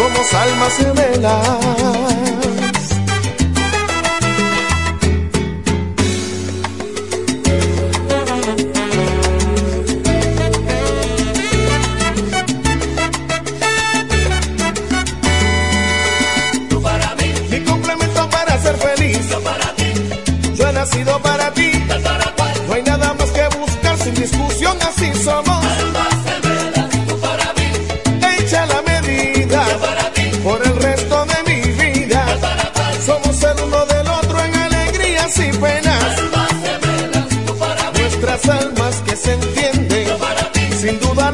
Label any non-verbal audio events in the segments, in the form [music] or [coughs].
somos almas gemelas.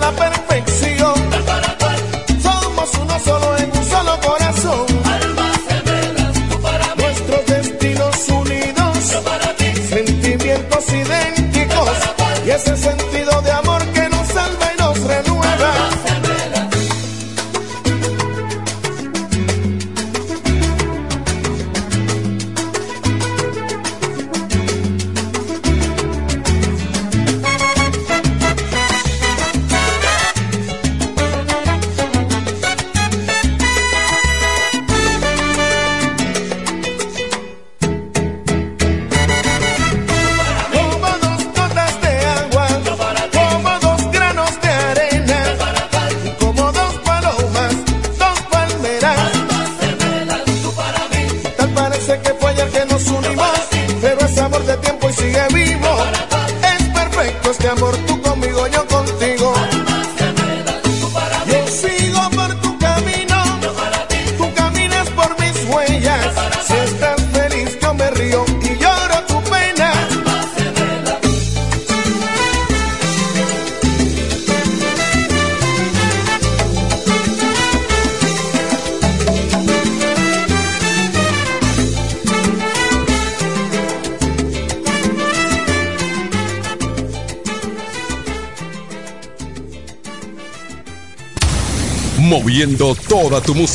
Moviendo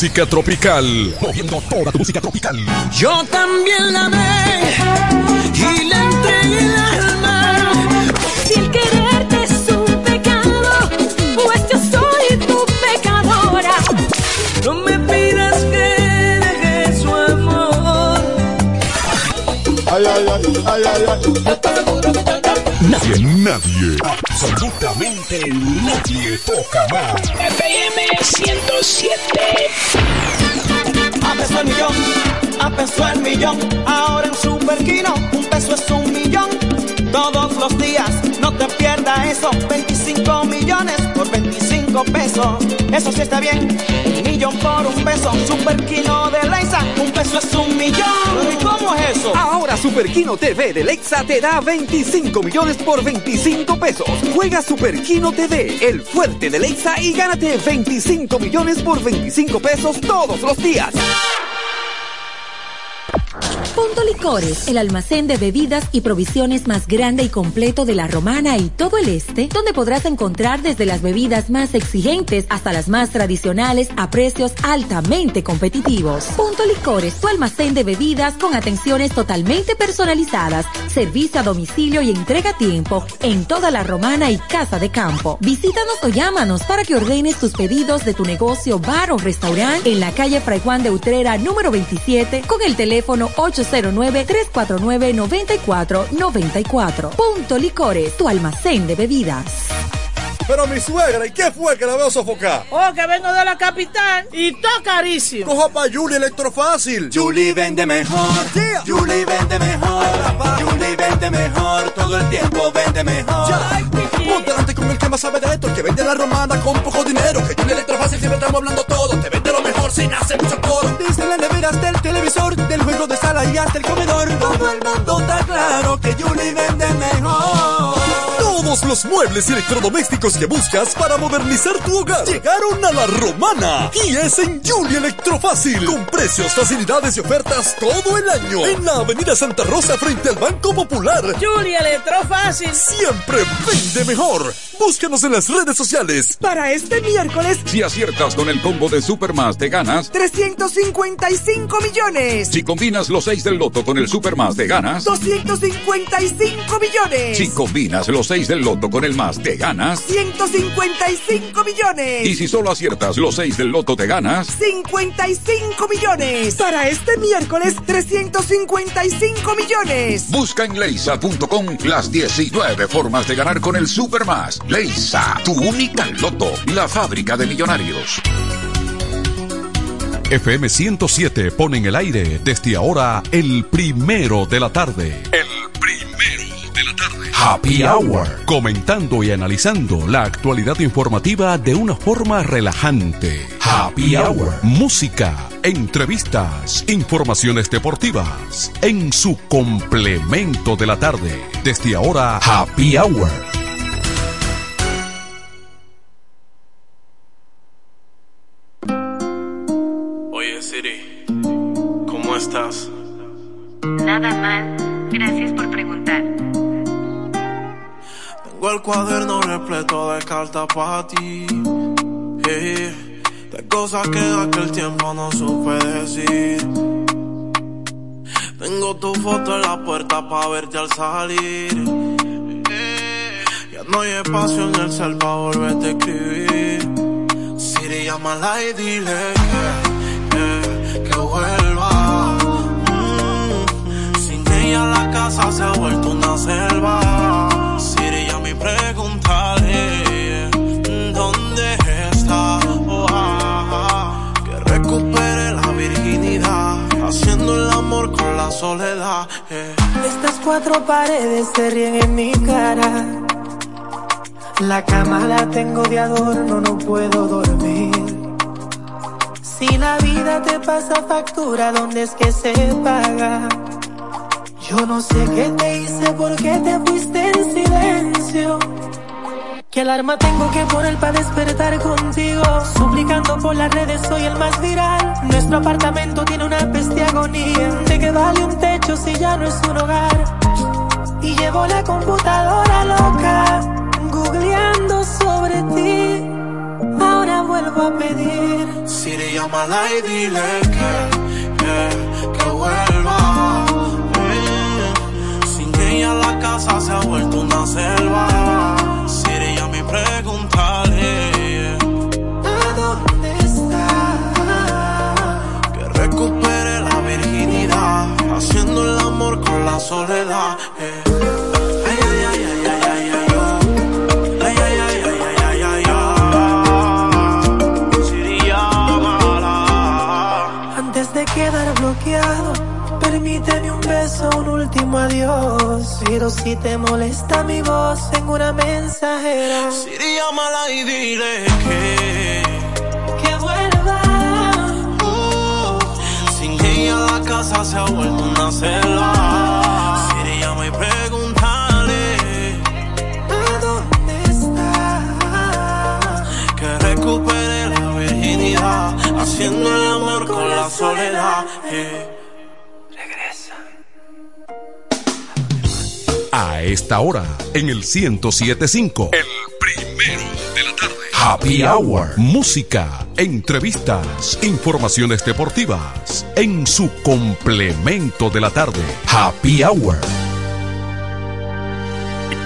música tropical. Moviendo toda tu música tropical. Yo también la amé y le entregué el alma. Si el quererte es un pecado, pues yo soy tu pecadora. No me pidas que deje su amor. Ay, ay, ay, ay, ay, ay. Nadie, nadie, absolutamente nadie toca más. FM 107. A peso el millón, a peso el millón. Ahora en Super Kino, un peso es un millón. Todos los días, no te pierdas eso. 25 millones por 25 pesos. Eso sí está bien. Un millón por un peso. Super Kino de Leisa, un peso es un millón. ¿Y cómo es eso? Ahora Super Kino TV de Lexa te da 25 millones por 25 pesos. Juega Super Kino TV, el fuerte de Lexa y gánate 25 millones por 25 pesos todos los días. Licores, el almacén de bebidas y provisiones más grande y completo de la Romana y todo el este, donde podrás encontrar desde las bebidas más exigentes hasta las más tradicionales a precios altamente competitivos. Punto Licores, tu almacén de bebidas con atenciones totalmente personalizadas, servicio a domicilio y entrega a tiempo en toda la Romana y Casa de Campo. Visítanos o llámanos para que ordenes tus pedidos de tu negocio, bar o restaurante en la calle Fray Juan de Utrera número 27 con el teléfono 809-349-9494. Punto Licores, tu almacén de bebidas. Pero mi suegra, ¿y qué fue que la veo sofocar? Oh, que vengo de la capital y todo carísimo. Coja pa' Julie Electrofácil. Julie vende mejor. Yeah. Julie vende mejor. Julie vende mejor. Todo el tiempo vende mejor. Ponte delante con el que más sabe de esto, el que vende la romana con poco dinero. Que Julie Electrofácil siempre estamos hablando todo. Te vende lo mejor sin hacer mucho coro. Desde la nevera hasta el televisor, del juego de sala y hasta el comedor. Todo el mundo está claro que Julie vende mejor. Todos los muebles y electrodomésticos que buscas para modernizar tu hogar llegaron a la romana y es en Julie Electrofácil con precios, facilidades y ofertas todo el año en la Avenida Santa Rosa frente al Banco Popular. Julia Electrofácil. Siempre vende mejor. Búscanos en las redes sociales. Para este miércoles, si aciertas con el combo de Supermas, te ganas 355 millones. Si combinas los 6 del loto con el Supermas, te ganas 255 millones. Si combinas los 6 del loto con el más, te ganas 155 millones. Y si solo aciertas los 6 del loto, te ganas 55 millones. Para este miércoles, 355 millones. Busca en leisa.com las 19 formas de ganar con el Supermas. Leisa, tu única loto, la fábrica de millonarios. FM 107 pone en el aire desde ahora el primero de la tarde. Happy Hour. Comentando y analizando la actualidad informativa de una forma relajante. Happy Hour. Música, entrevistas, informaciones deportivas. En su complemento de la tarde. Desde ahora, Happy Hour. Oye Siri, ¿cómo estás? Nada mal. Gracias por preguntar. Tengo el cuaderno repleto de cartas para ti. eh, de cosas que aquel tiempo no supe decir. Tengo tu foto en la puerta para verte al salir. eh, ya no hay espacio en el cel para volverte a escribir. Siri, llámala y dile que, que, que vuelva. Mm, sin ella la casa se ha vuelto una selva. Preguntaré dónde está. Que recupere la virginidad, haciendo el amor con la soledad. eh. Estas cuatro paredes se ríen en mi cara. La cama la tengo de adorno, no puedo dormir. Si la vida te pasa factura, ¿dónde es que se paga? Yo no sé qué te hice, por qué te fuiste en silencio. ¿Qué alarma tengo que poner para despertar contigo? Suplicando por las redes, soy el más viral. Nuestro apartamento tiene una peste agonía. ¿De qué vale un techo si ya no es un hogar? Y llevo la computadora loca, googleando sobre ti. Ahora vuelvo a pedir. Siri, llámala y dile que, que, ella la casa se ha vuelto una selva. Siri, ya me preguntaré ¿A dónde está? que recupere la virginidad, haciendo el amor con la soledad. Un último adiós. Pero si te molesta mi voz en una mensajera, Siri, llámala y dile que, que vuelva. uh, sin ella la casa se ha vuelto una selva. Siri, llama y pregúntale ¿A dónde está? que recupere la virginidad, haciendo el amor con la soledad. eh. A esta hora, en el 1075. El primero de la tarde. Happy Hour. Música, entrevistas, informaciones deportivas. En su complemento de la tarde. Happy Hour.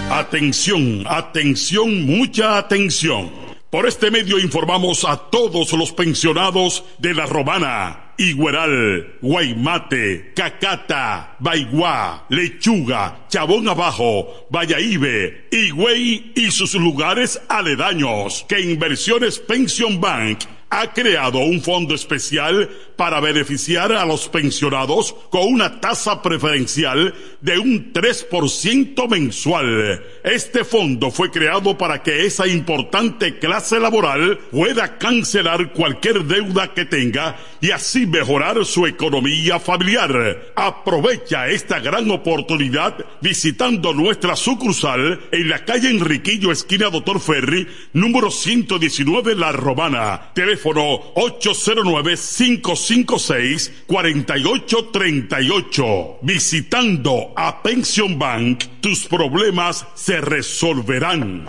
Atención, atención, mucha atención. Por este medio informamos a todos los pensionados de La Romana, Igueral, Guaymate, Cacata, Baigua, Lechuga, Chabón Abajo, Vallaíbe, Higüey y sus lugares aledaños que Inversiones Pension Bank ha creado un fondo especial para beneficiar a los pensionados con una tasa preferencial de un 3% mensual. Este fondo fue creado para que esa importante clase laboral pueda cancelar cualquier deuda que tenga y así mejorar su economía familiar. Aprovecha esta gran oportunidad visitando nuestra sucursal en la calle Enriquillo, esquina Doctor Ferry, número 119 La Romana. Teléfono 809-556-4838. Visitando a Pension Bank, tus problemas se resolverán.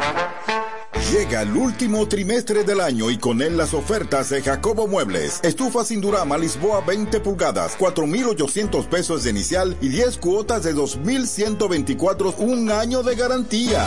Llega el último trimestre del año y con él las ofertas de Jacobo Muebles. Estufa sin Durama Lisboa 20 pulgadas, 4,800 pesos de inicial y 10 cuotas de 2,124, un año de garantía.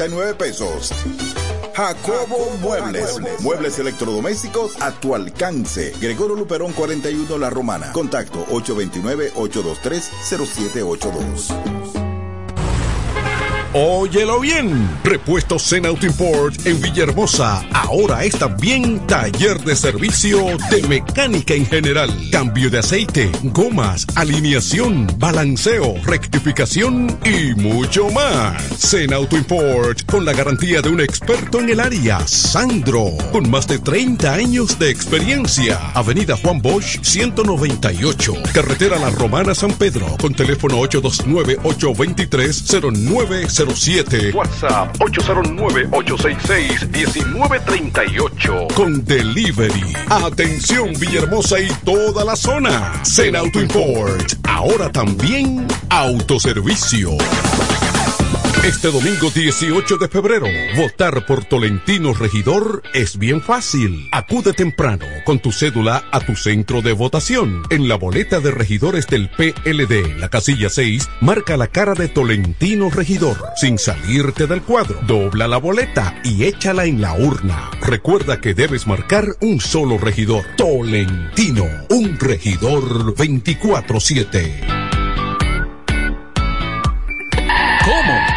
12.330 pesos. Jacobo Muebles. Muebles electrodomésticos a tu alcance. Gregorio Luperón 41 La Romana. Contacto 829-823-0782. Óyelo bien. Repuesto Zen Auto Import en Villahermosa. Ahora es también taller de servicio de mecánica en general. Cambio de aceite, gomas, alineación, balanceo, rectificación y mucho más. Zen Auto Import con la garantía de un experto en el área, Sandro, con más de 30 años de experiencia. Avenida Juan Bosch 198. Carretera La Romana San Pedro con teléfono 829 823 09 WhatsApp 809-866-1938. Con delivery. Atención Villahermosa y toda la zona. Zen Auto Import. Ahora también autoservicio. Este domingo 18 de febrero, votar por Tolentino Regidor es bien fácil. Acude temprano con tu cédula a tu centro de votación. En la boleta de regidores del PLD, la casilla 6, marca la cara de Tolentino Regidor. Sin salirte del cuadro, dobla la boleta y échala en la urna. Recuerda que debes marcar un solo regidor. Tolentino, un regidor 24-7.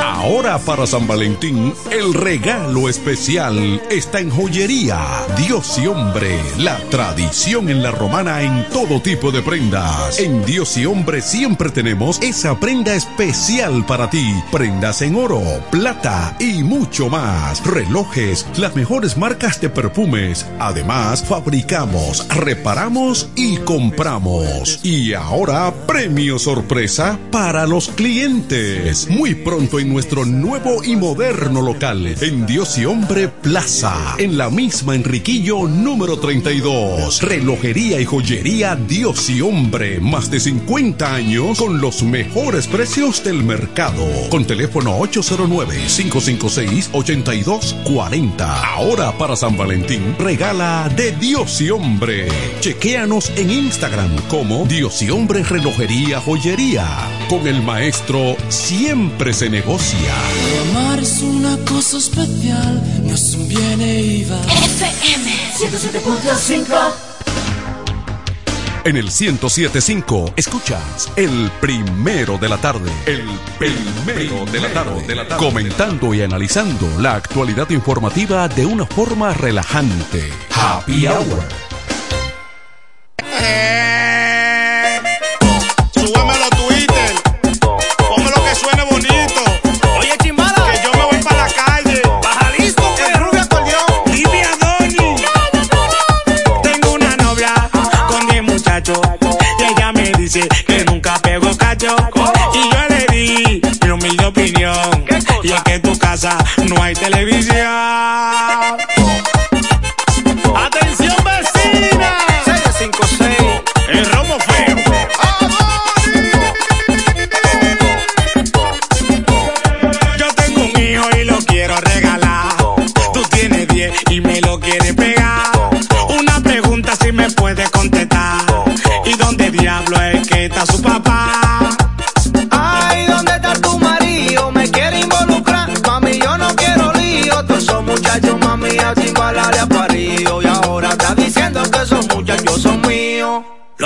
Ahora para San Valentín, el regalo especial está en joyería. Dios y hombre, la tradición en la romana en todo tipo de prendas. En Dios y hombre siempre tenemos esa prenda especial para ti. Prendas en oro, plata y mucho más. Relojes, las mejores marcas de perfumes. Además, fabricamos, reparamos y compramos. Y ahora, premio sorpresa para los clientes. Muy pronto en nuestro nuevo y moderno local en Dios y Hombre Plaza, en la misma Enriquillo número 32. Relojería y joyería Dios y Hombre, más de 50 años con los mejores precios del mercado. Con teléfono 809-556-8240. Ahora para San Valentín, regala de Dios y Hombre. Chequéanos en Instagram como Dios y Hombre Relojería Joyería. Con el maestro siempre se negocia. Amar es una cosa especial, no es un bien e iba. FM 107.5 En el 1075 escuchas el primero de la tarde. El primero de la tarde. De la tarde. Comentando y analizando la actualidad informativa de una forma relajante. Happy Hour.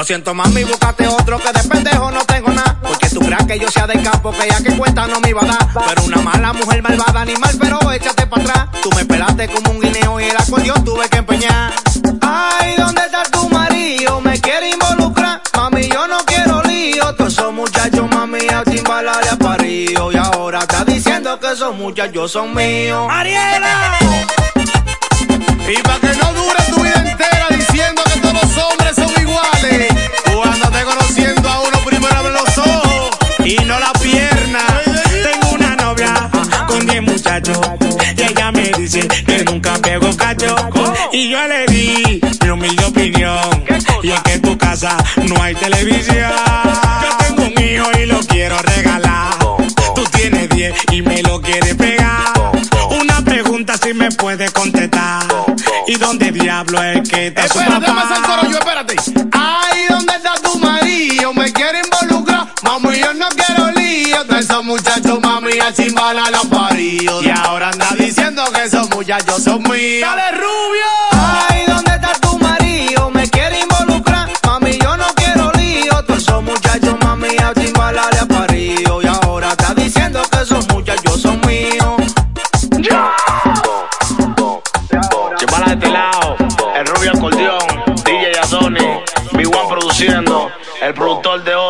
Lo siento, mami, búscate otro que de pendejo no tengo nada. Porque tú creas que yo sea de campo, que ya que cuenta no me iba a dar. Pero una mala mujer malvada, animal, pero échate para atrás. Tú me pelaste como un guineo y el acordeón tuve que empeñar. Ay, ¿dónde está tu marido? Me quiere involucrar. Mami, yo no quiero lío. Todos esos muchachos, mami, a chimbalar le ha parido. Y ahora está diciendo que esos muchachos son míos. ¡Mariela! Con 10 muchachos y ella me dice que nunca pego cacho. Y yo le di mi humilde opinión. Y es que en tu casa no hay televisión. Yo tengo un hijo y lo quiero regalar. Tú tienes 10 y me lo quieres pegar. Una pregunta si me puedes contestar. ¿Y dónde diablo es que está su Espérate, papá? me salgo yo, espérate. Ay, ¿dónde está tu marido? Me quiere involucrar. Mami, yo no quiero Todos esos muchachos, mami, a chimbala los paridos. Y ahora anda diciendo que esos muchachos son míos. ¡Dale, rubio! Ay, ¿dónde está tu marido? Me quiere involucrar. Mami, yo no quiero lío. Todos esos muchachos, mami, a chimbala ha parido. Y ahora está diciendo que esos muchachos son míos. Chimbala de este lado, el rubio acordeón, DJ Adoni, Big One produciendo, el productor de oro,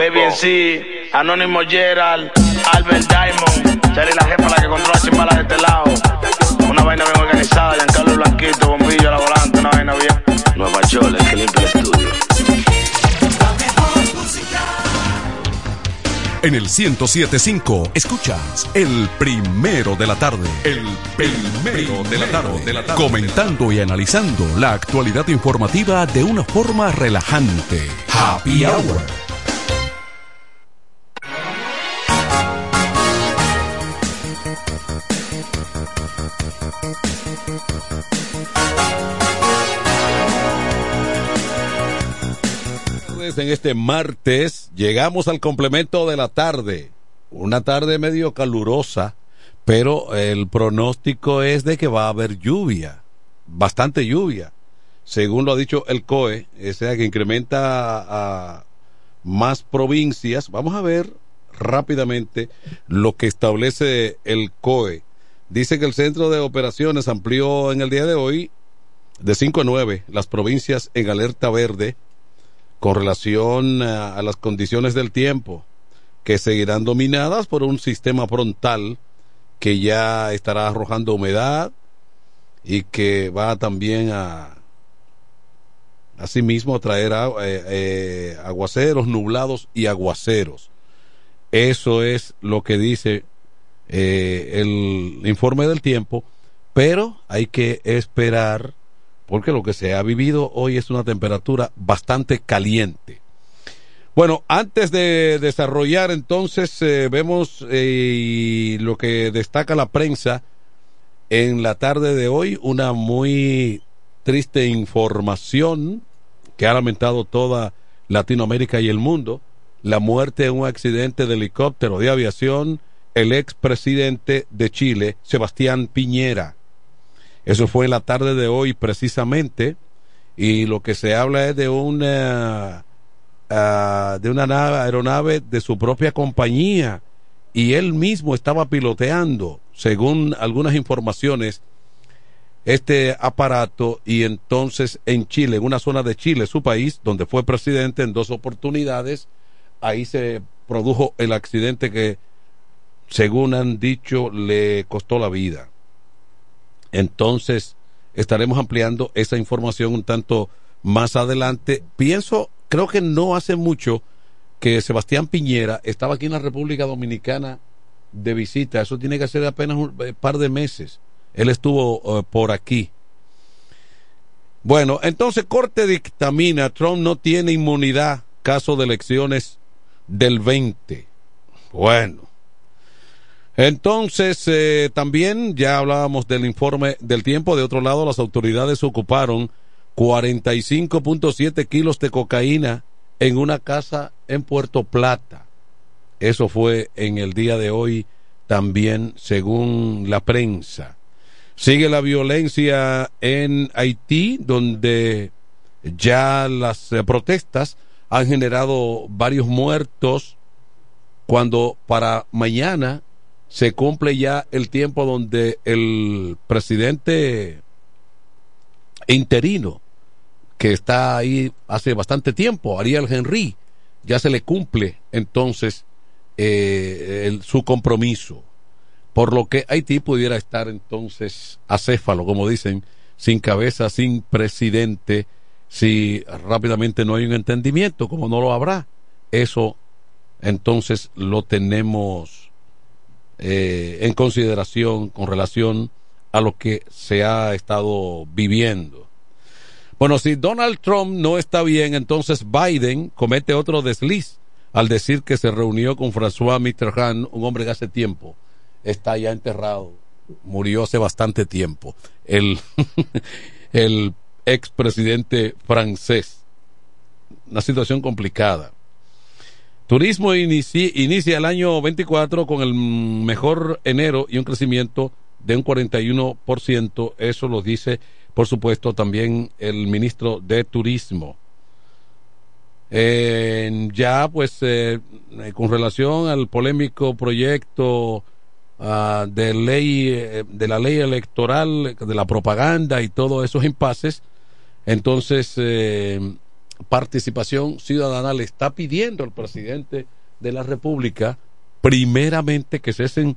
Baby en sí, Anónimo Gerald, Albert Diamond, Charlie la jefa la que controla Chimbala de este lado. Una vaina bien organizada, Giancarlo Blanquito, bombillo a la volante, una vaina bien. Nueva Chole, que limpia el estudio. En el 1075 escuchas el primero de la tarde. El primero de la tarde. De la tarde. Comentando y analizando la actualidad informativa de una forma relajante. Happy Hour. En este martes llegamos al complemento de la tarde. Una tarde medio calurosa, pero el pronóstico es de que va a haber lluvia, bastante lluvia. Según lo ha dicho el COE, o sea que incrementa a más provincias. Vamos a ver rápidamente lo que establece el COE. Dice que el centro de operaciones amplió en el día de hoy de 5 a 9 las provincias en alerta verde con relación a, a las condiciones del tiempo que seguirán dominadas por un sistema frontal que ya estará arrojando humedad y que va también a asimismo traer eh, eh, aguaceros nublados y aguaceros. Eso es lo que dice eh, el informe del tiempo pero hay que esperar porque lo que se ha vivido hoy es una temperatura bastante caliente. Bueno, antes de desarrollar entonces eh, vemos eh, lo que destaca la prensa en la tarde de hoy, una muy triste información que ha lamentado toda Latinoamérica y el mundo, la muerte en un accidente de helicóptero de aviación, el expresidente de Chile, Sebastián Piñera. Eso fue en la tarde de hoy precisamente y lo que se habla es de una ah, de una nave, aeronave de su propia compañía y él mismo estaba piloteando, según algunas informaciones, este aparato y entonces en Chile, en una zona de Chile, su país, donde fue presidente en dos oportunidades, ahí se produjo el accidente que, según han dicho, le costó la vida. Entonces, estaremos ampliando esa información un tanto más adelante. Pienso, creo que no hace mucho que Sebastián Piñera estaba aquí en la República Dominicana de visita. Eso tiene que ser apenas un eh, par de meses. Él estuvo eh, por aquí. Bueno, entonces Corte dictamina, Trump no tiene inmunidad caso de elecciones del 20. Bueno. Entonces, eh, también ya hablábamos del informe del tiempo. De otro lado, las autoridades ocuparon 45.7 kilos de cocaína en una casa en Puerto Plata. Eso fue en el día de hoy también según la prensa. Sigue la violencia en Haití, donde ya las eh, protestas han generado varios muertos, cuando para mañana se cumple ya el tiempo donde el presidente interino, que está ahí hace bastante tiempo, Ariel Henry, ya se le cumple entonces eh, su compromiso. Por lo que Haití pudiera estar entonces acéfalo, como dicen, sin cabeza, sin presidente, si rápidamente no hay un entendimiento, como no lo habrá. Eso entonces lo tenemos eh, en consideración con relación a lo que se ha estado viviendo. Bueno, si Donald Trump no está bien, entonces Biden comete otro desliz al decir que se reunió con François Mitterrand, un hombre que hace tiempo está ya enterrado, murió hace bastante tiempo, el, [laughs] el expresidente francés. Una situación complicada. Turismo inicia, el año 24 con el mejor enero y un crecimiento de un 41%. Eso lo dice, por supuesto, también el ministro de Turismo. ya, pues, eh, con relación al polémico proyecto ah, de ley, eh, de la ley electoral, de la propaganda y todos esos impases, entonces, eh, participación ciudadana le está pidiendo al presidente de la República primeramente que cesen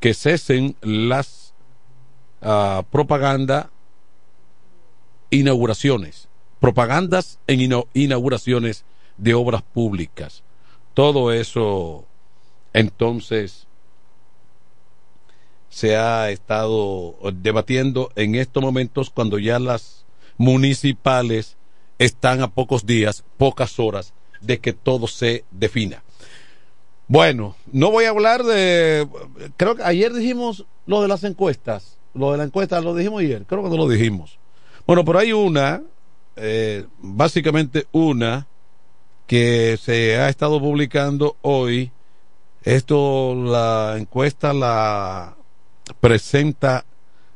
que cesen las uh, propaganda inauguraciones propagandas en inauguraciones de obras públicas. Todo eso entonces se ha estado debatiendo en estos momentos cuando ya las municipales están a pocos días, pocas horas de que todo se defina. Bueno, no voy a hablar de, creo que ayer dijimos lo de las encuestas, lo de la encuesta lo dijimos ayer, creo que no lo dijimos. Bueno, pero hay una, eh, básicamente una, que se ha estado publicando hoy. Esto, la encuesta la presenta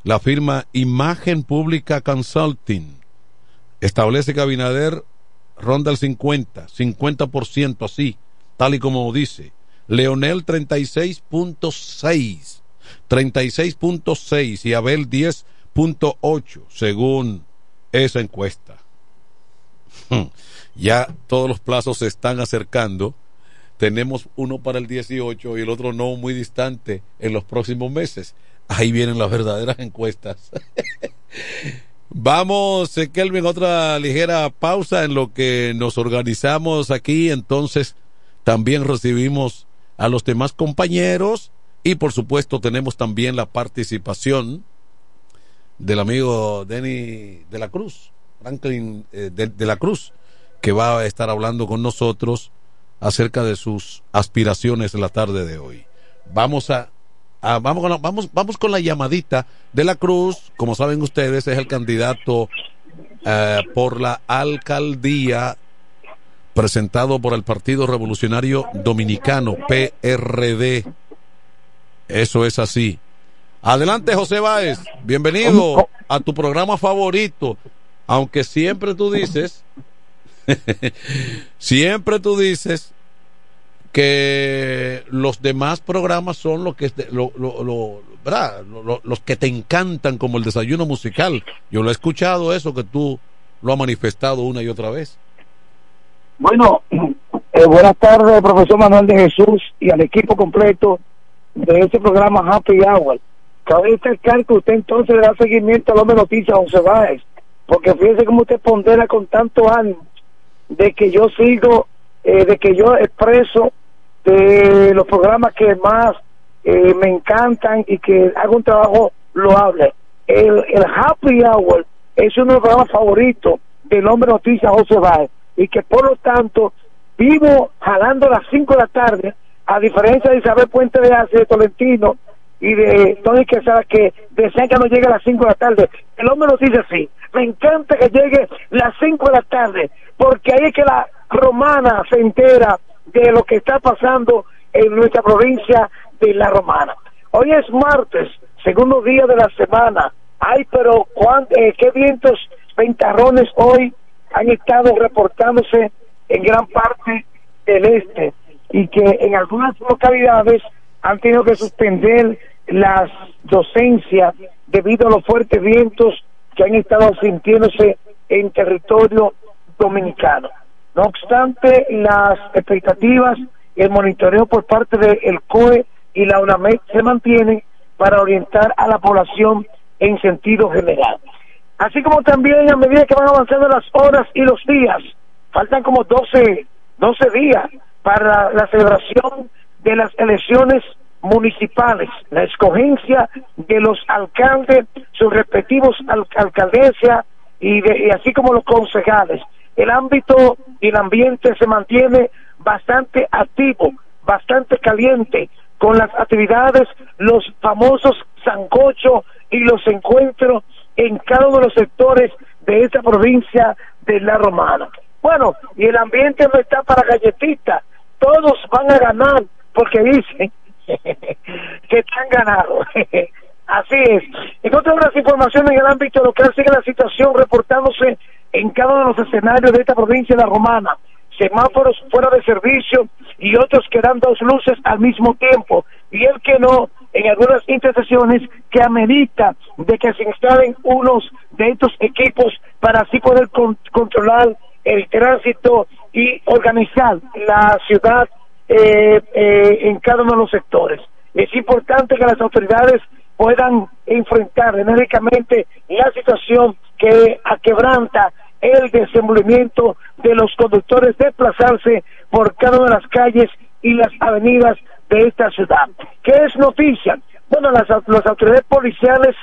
la firma Imagen Pública Consulting establece que Abinader ronda el 50, 50% así, tal y como dice. Leonel 36.6, 36.6 y Abel 10.8, según esa encuesta. [laughs] Ya todos los plazos se están acercando. Tenemos uno para el 18 y el otro no muy distante en los próximos meses. Ahí vienen las verdaderas [laughs] encuestas. Vamos, eh, Kelvin, otra ligera pausa en lo que nos organizamos aquí. Entonces, también recibimos a los demás compañeros y, por supuesto, tenemos también la participación del amigo Denny de la Cruz, Franklin eh, de la Cruz, que va a estar hablando con nosotros acerca de sus aspiraciones la tarde de hoy. Vamos a Ah, vamos, con la, vamos, vamos con la llamadita de la Cruz. Como saben ustedes, es el candidato eh, por la alcaldía presentado por el Partido Revolucionario Dominicano, PRD. Eso es así. Adelante, José Báez. Bienvenido a tu programa favorito. Aunque siempre tú dices, [laughs] siempre tú dices que los demás programas son los que lo, lo, los que te encantan como el desayuno musical. Yo lo he escuchado eso que tú lo has manifestado una y otra vez. Bueno, eh, buenas tardes, profesor Manuel de Jesús y al equipo completo de este programa Happy Hour. Cabe destacar que usted entonces le da seguimiento a los noticias José Báez, porque fíjese cómo usted pondera con tanto ánimo de que yo sigo, eh, de que yo expreso de los programas que más eh, me encantan y que hago un trabajo loable. El, el Happy Hour es uno de los programas favoritos del hombre noticia José Báez y que por lo tanto vivo jalando las 5 de la tarde, a diferencia de Isabel Puente de Ace, de Tolentino y de Tony Quesada que desean que no llegue a las 5 de la tarde. El hombre nos dice así, me encanta que llegue las 5 de la tarde, porque ahí es que la romana se entera de lo que está pasando en nuestra provincia de La Romana. Hoy es martes, segundo día de la semana. Ay, pero ¿cuán- eh, qué vientos ventarrones hoy han estado reportándose en gran parte del este y que en algunas localidades han tenido que suspender las docencias debido a los fuertes vientos que han estado sintiéndose en territorio dominicano. No obstante, las expectativas y el monitoreo por parte del COE y la UNAMED se mantienen para orientar a la población en sentido general. Así como también a medida que van avanzando las horas y los días, faltan como 12, 12 días para la celebración de las elecciones municipales, la escogencia de los alcaldes, sus respectivos al- alcaldesias y, de- y así como los concejales. El ámbito y el ambiente se mantiene bastante activo, bastante caliente, con las actividades, los famosos sancocho y los encuentros en cada uno de los sectores de esta provincia de La Romana. Bueno, y el ambiente no está para galletitas, todos van a ganar porque dicen [laughs] que están ganados. [laughs] Así es. En otras informaciones en el ámbito local sigue la situación reportándose en cada uno de los escenarios de esta provincia de la Romana. Semáforos fuera de servicio y otros que dan dos luces al mismo tiempo. Y el que no, en algunas intersecciones que amerita de que se instalen unos de estos equipos para así poder con- controlar el tránsito y organizar la ciudad eh, eh, en cada uno de los sectores. Es importante que las autoridades puedan enfrentar enérgicamente la situación que aquebranta el desenvolvimiento de los conductores desplazarse por cada una de las calles y las avenidas de esta ciudad. ¿Qué es noticia? Bueno, las, las autoridades policiales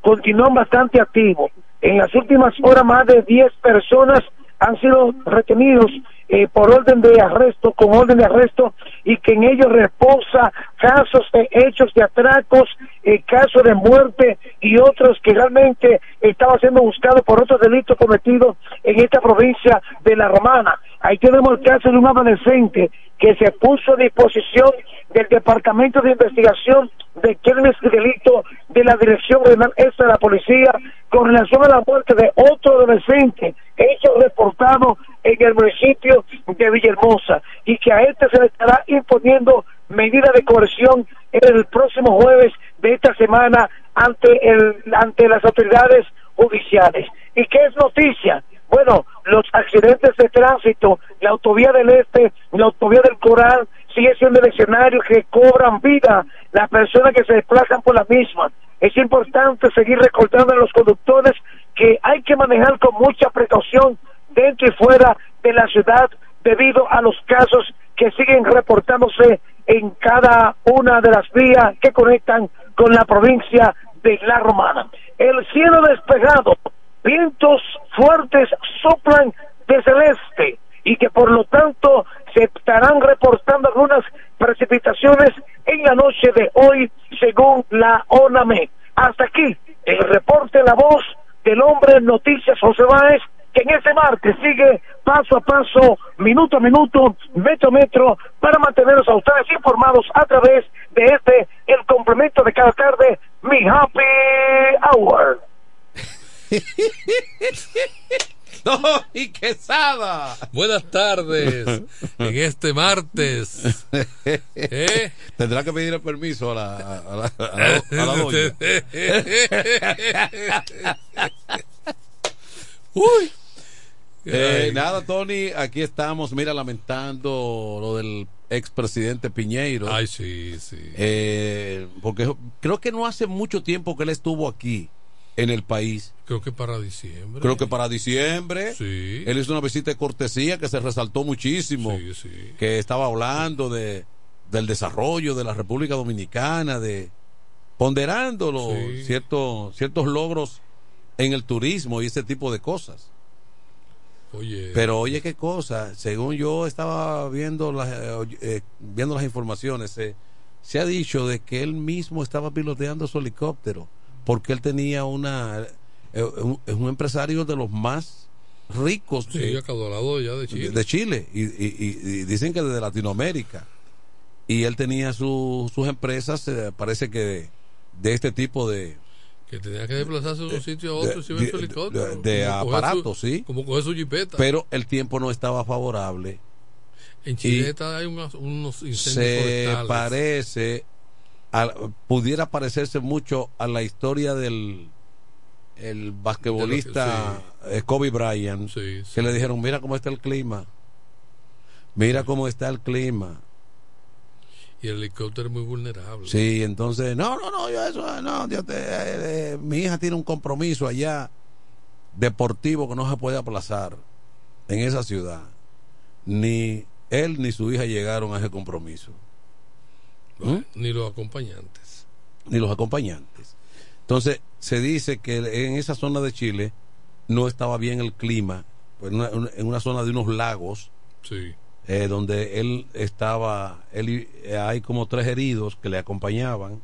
continúan bastante activos. En las últimas horas más de 10 personas han sido retenidos eh, por orden de arresto, con orden de arresto, y que en ellos reposa casos de hechos de atracos, eh, casos de muerte y otros que realmente estaban siendo buscados por otros delitos cometidos en esta provincia de La Romana. Ahí tenemos el caso de un adolescente que se puso a disposición del Departamento de Investigación de Crímenes y Delitos de la Dirección Regional Este de la Policía con relación a la muerte de otro adolescente, hecho reportado en el municipio de Villahermosa, y que a este se le estará imponiendo medida de coerción el próximo jueves de esta semana ante, el, ante las autoridades judiciales. ¿Y qué es noticia? Bueno, los accidentes de tránsito, la autovía del Este, la autovía del Coral, sigue siendo el escenario que cobran vida las personas que se desplazan por la misma. Es importante seguir recordando a los conductores que hay que manejar con mucha precaución dentro y fuera de la ciudad debido a los casos que siguen reportándose en cada una de las vías que conectan con la provincia de La Romana. El cielo despejado, vientos fuertes soplan desde el este y que por lo tanto se estarán reportando algunas precipitaciones en la noche de hoy según la ONAME. Hasta aquí el reporte La Voz del hombre Noticias José Báez que en este martes sigue paso a paso, minuto a minuto, metro a metro, para mantenerlos a ustedes informados a través de este, el complemento de cada tarde, mi Happy Hour. [laughs] No, y quesada. Buenas tardes. en este martes. [laughs] ¿Eh? Tendrá que pedir el permiso a la, a la, a la, a la doña. [laughs] Uy. Eh, nada, Tony, aquí estamos, mira, lamentando lo del expresidente Piñeiro. Ay, sí, sí. Eh, porque creo que no hace mucho tiempo que él estuvo aquí en el país. Creo que para diciembre. Creo que para diciembre. Sí. Él hizo una visita de cortesía que se resaltó muchísimo. Sí, sí. Que estaba hablando de del desarrollo de la República Dominicana, de ponderando los Sí. ciertos ciertos logros en el turismo y ese tipo de cosas. Oye. Pero oye qué cosa, según yo estaba viendo las eh, eh, viendo las informaciones, se- se ha dicho de que él mismo estaba piloteando su helicóptero porque él tenía una eh, un, es un empresario de los más ricos Sí, de, ya de Chile. de Chile y, y- y- dicen que de Latinoamérica. Y él tenía su- sus empresas, eh, parece que de, de este tipo de, Que tenía que desplazarse de un sitio a otro de- si su helicóptero. de- de su- sí. Como coger su jipeta. pero el tiempo no estaba favorable. en Chile hay unos, unos incendios se forestales. parece pudiera parecerse mucho a la historia del el basquetbolista eh, Kobe Bryant Sí, sí. que le dijeron mira cómo está el clima mira cómo está el clima Y el helicóptero es muy vulnerable. sí entonces no no no yo eso no yo te- eh, eh, mi hija tiene un compromiso allá deportivo que no se puede aplazar en esa ciudad ni él ni su hija llegaron a ese compromiso ¿Mm? Ni los acompañantes. ni los acompañantes. Entonces, se dice que en esa zona de Chile no estaba bien el clima, pues, en una, en una zona de unos lagos, Sí. Eh, donde él estaba, él, eh, hay como tres heridos que le acompañaban.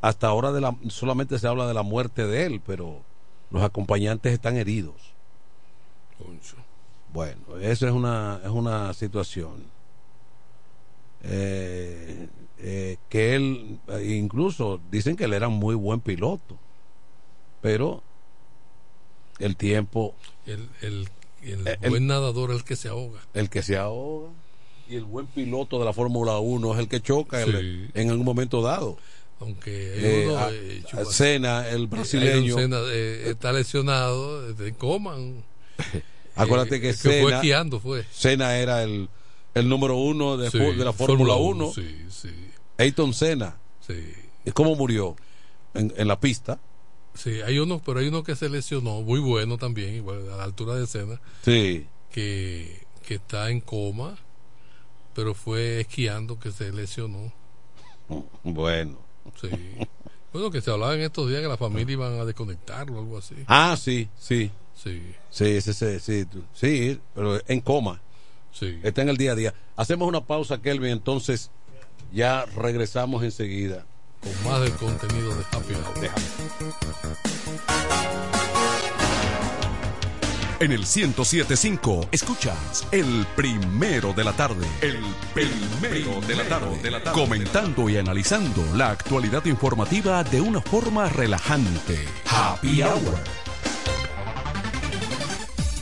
Hasta ahora de la, solamente se habla de la muerte de él, pero los acompañantes están heridos. Bueno, eso es una, es una situación. Eh, eh, que él, eh, incluso dicen que él era muy buen piloto, pero el tiempo, El, el, el Eh, el- buen nadador es el que se ahoga. el que se ahoga, y el buen piloto de la Fórmula 1 es el que choca el- en algún momento dado. Aunque Eh, uno, a- eh, el eh, brasileño. Ayrton eh, está lesionado, [laughs] eh, en coma. Acuérdate que, que fue esquiando, fue. Senna era el, el número uno de, Sí, de la Fórmula 1. Sí, sí, Ayton Senna. sí. ¿Y cómo murió? En, en la pista. Sí, hay uno, pero hay uno que se lesionó, muy bueno también, igual a la altura de escena, Sí. que, que está en coma, pero fue esquiando que se lesionó. Bueno. Sí. Bueno, que se hablaba en estos días que la familia iban a desconectarlo o algo así. Ah, sí, sí. Sí. Sí, sí, sí, sí, sí, pero en coma. Sí. Está en el día a día. Hacemos una pausa, Kelvin, entonces ya regresamos enseguida. Con más del contenido de Happy Hour. En el 1075 escuchas el primero de la tarde. El primero de la tarde. Comentando y analizando la actualidad informativa de una forma relajante. Happy Hour.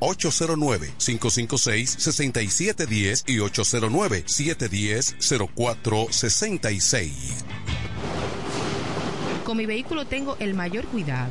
809-556-6710 y 809-710-0466. Con mi vehículo tengo el mayor cuidado.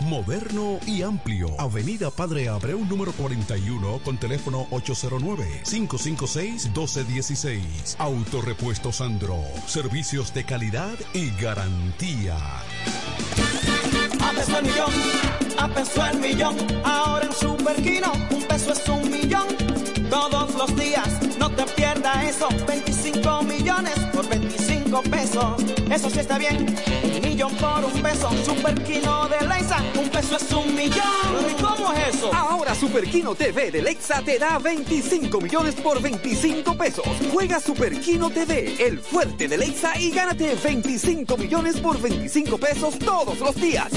Moderno y amplio. Avenida Padre Abreu número 41 con teléfono 809-556-1216. Autorepuesto Sandro. Servicios de calidad y garantía. A peso el millón, a peso el millón. Ahora en Super Kino, un peso es un millón. Todos los días, no te pierdas eso. 25 millones por 25 pesos. Eso sí está bien. Un millón por un peso. Super Kino de Leisa, un peso es un millón. ¿Y cómo es eso? Ahora Super Kino TV de Lexa te da 25 millones por 25 pesos. Juega Super Kino TV, el fuerte de Lexa y gánate 25 millones por 25 pesos todos los días.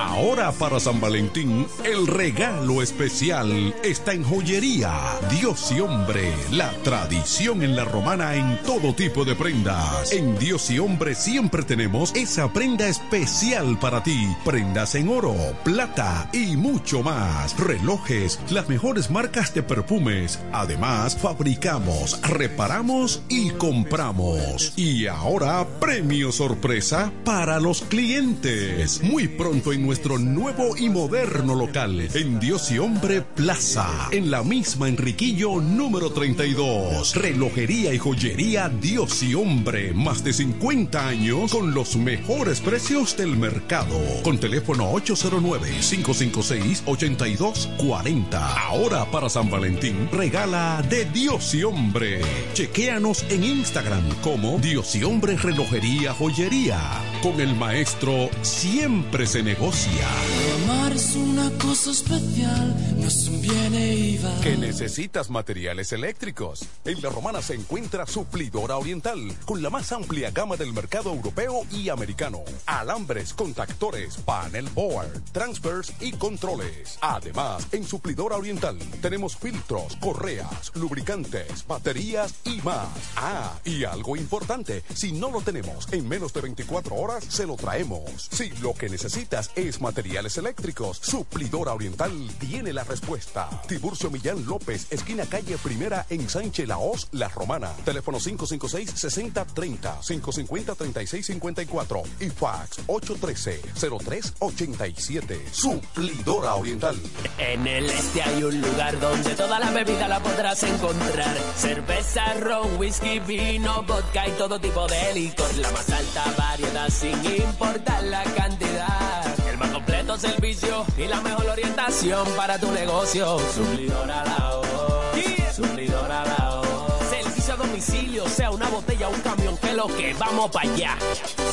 Ahora para San Valentín, el regalo especial está en joyería. Dios y hombre, la tradición en la romana en todo tipo de prendas. En Dios y hombre siempre tenemos esa prenda especial para ti. Prendas en oro, plata y mucho más. Relojes, las mejores marcas de perfumes. Además, fabricamos, reparamos y compramos. Y ahora, premio sorpresa para los clientes. Muy pronto en nuestro nuevo y moderno local, en Dios y Hombre Plaza, en la misma Enriquillo número 32. Relojería y joyería Dios y Hombre, más de 50 años con los mejores precios del mercado. Con teléfono 809-556-8240. Ahora para San Valentín, regala de Dios y Hombre. Chequéanos en Instagram como Dios y Hombre Relojería Joyería. Con el maestro siempre se negocia. Amar es una cosa especial, no es un bien e iba. Que necesitas materiales eléctricos. En La Romana se encuentra Suplidora Oriental, con la más amplia gama del mercado europeo y americano. Alambres, contactores, panel board, transfers y controles. Además, en Suplidora Oriental tenemos filtros, correas, lubricantes, baterías y más. Ah, y algo importante, si no lo tenemos en menos de 24 horas, se lo traemos. Si lo que necesitas es materiales eléctricos, Suplidora Oriental tiene la respuesta. Tiburcio Millán López, esquina calle Primera en Sánchez Laos, La Romana. Teléfono 556-6030, 550-3654 y fax 813-0387. Suplidora Oriental. En el este hay un lugar donde toda la bebida la podrás encontrar. Cerveza, ron, whisky, vino, vodka y todo tipo de licor. La más alta variedad sin importar la cantidad. El más completo servicio y la mejor orientación para tu negocio. Suplidora la voz. Suplidora la voz. Servicio a domicilio, sea una botella o un camión, que lo que vamos para allá.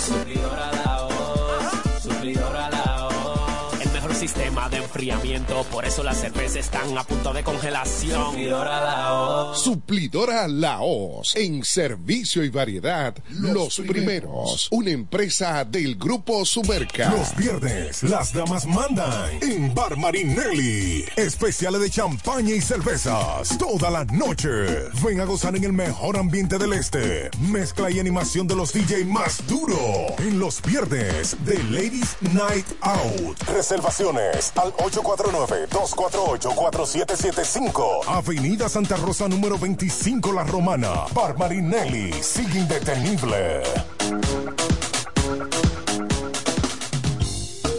Suplidora la voz. Suplidora la voz. El mejor sistema de enfriamiento, por eso las cervezas están a punto de congelación. Suplidora la voz. Suplidora Laos, en servicio y variedad, los, primeros. Una empresa del grupo Sumerca. Los viernes, las damas mandan en Bar Marinelli. Especiales de champaña y cervezas. Toda la noche. Ven a gozar en el mejor ambiente del este. Mezcla y animación de los DJ más duro. En los viernes de Ladies Night Out. Reservaciones al 849-248-4775. Avenida Santa Rosa número 25 La Romana. Bar Marinelli. Sigue indetenible.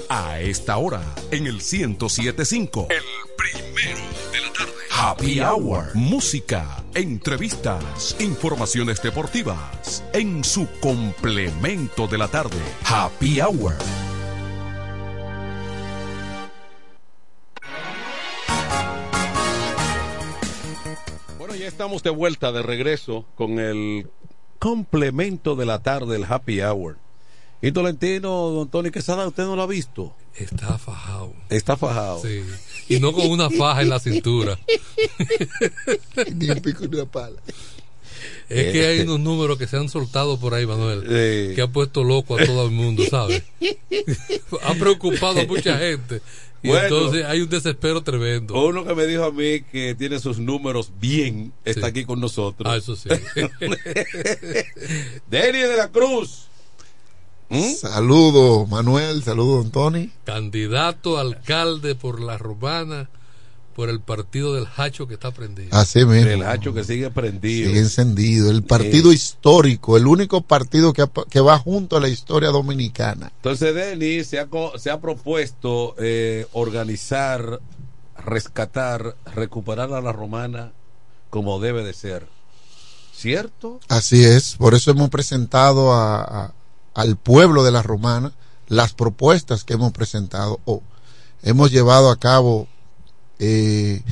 A esta hora, en el 1075. El primero de la tarde. Happy Hour. Música, entrevistas, informaciones deportivas. En su complemento de la tarde. Happy Hour. Bueno, ya estamos de vuelta, de regreso, con el complemento de la tarde, el Happy Hour. Y Tolentino, don Tony Quesada, ¿usted no lo ha visto? Está fajado. Está fajado. Sí. Y no con una faja en la cintura. [laughs] Ni un pico ni una pala. Es que hay unos números que se han soltado por ahí, Manuel, Sí. que ha puesto loco a todo el mundo, ¿sabes? [laughs] ha preocupado a mucha gente. Y Bueno. entonces hay un desespero tremendo. Uno que me dijo a mí que tiene sus números bien está aquí con nosotros. Ah, eso sí. [laughs] Deni de la Cruz. ¿Mm? Saludos, Manuel. Saludos, don Tony. Candidato a alcalde por la romana, por el partido del Hacho que está prendido. Así mismo. El hacho que sigue prendido. Sigue encendido. El partido Eh. histórico, el único partido que, ha- que va junto a la historia dominicana. Entonces, Denis se ha, co- se ha propuesto eh, organizar, rescatar, recuperar a la romana como debe de ser. ¿Cierto? Así es. Por eso hemos presentado a- a- al pueblo de la romana las propuestas que hemos presentado o hemos llevado a cabo eh,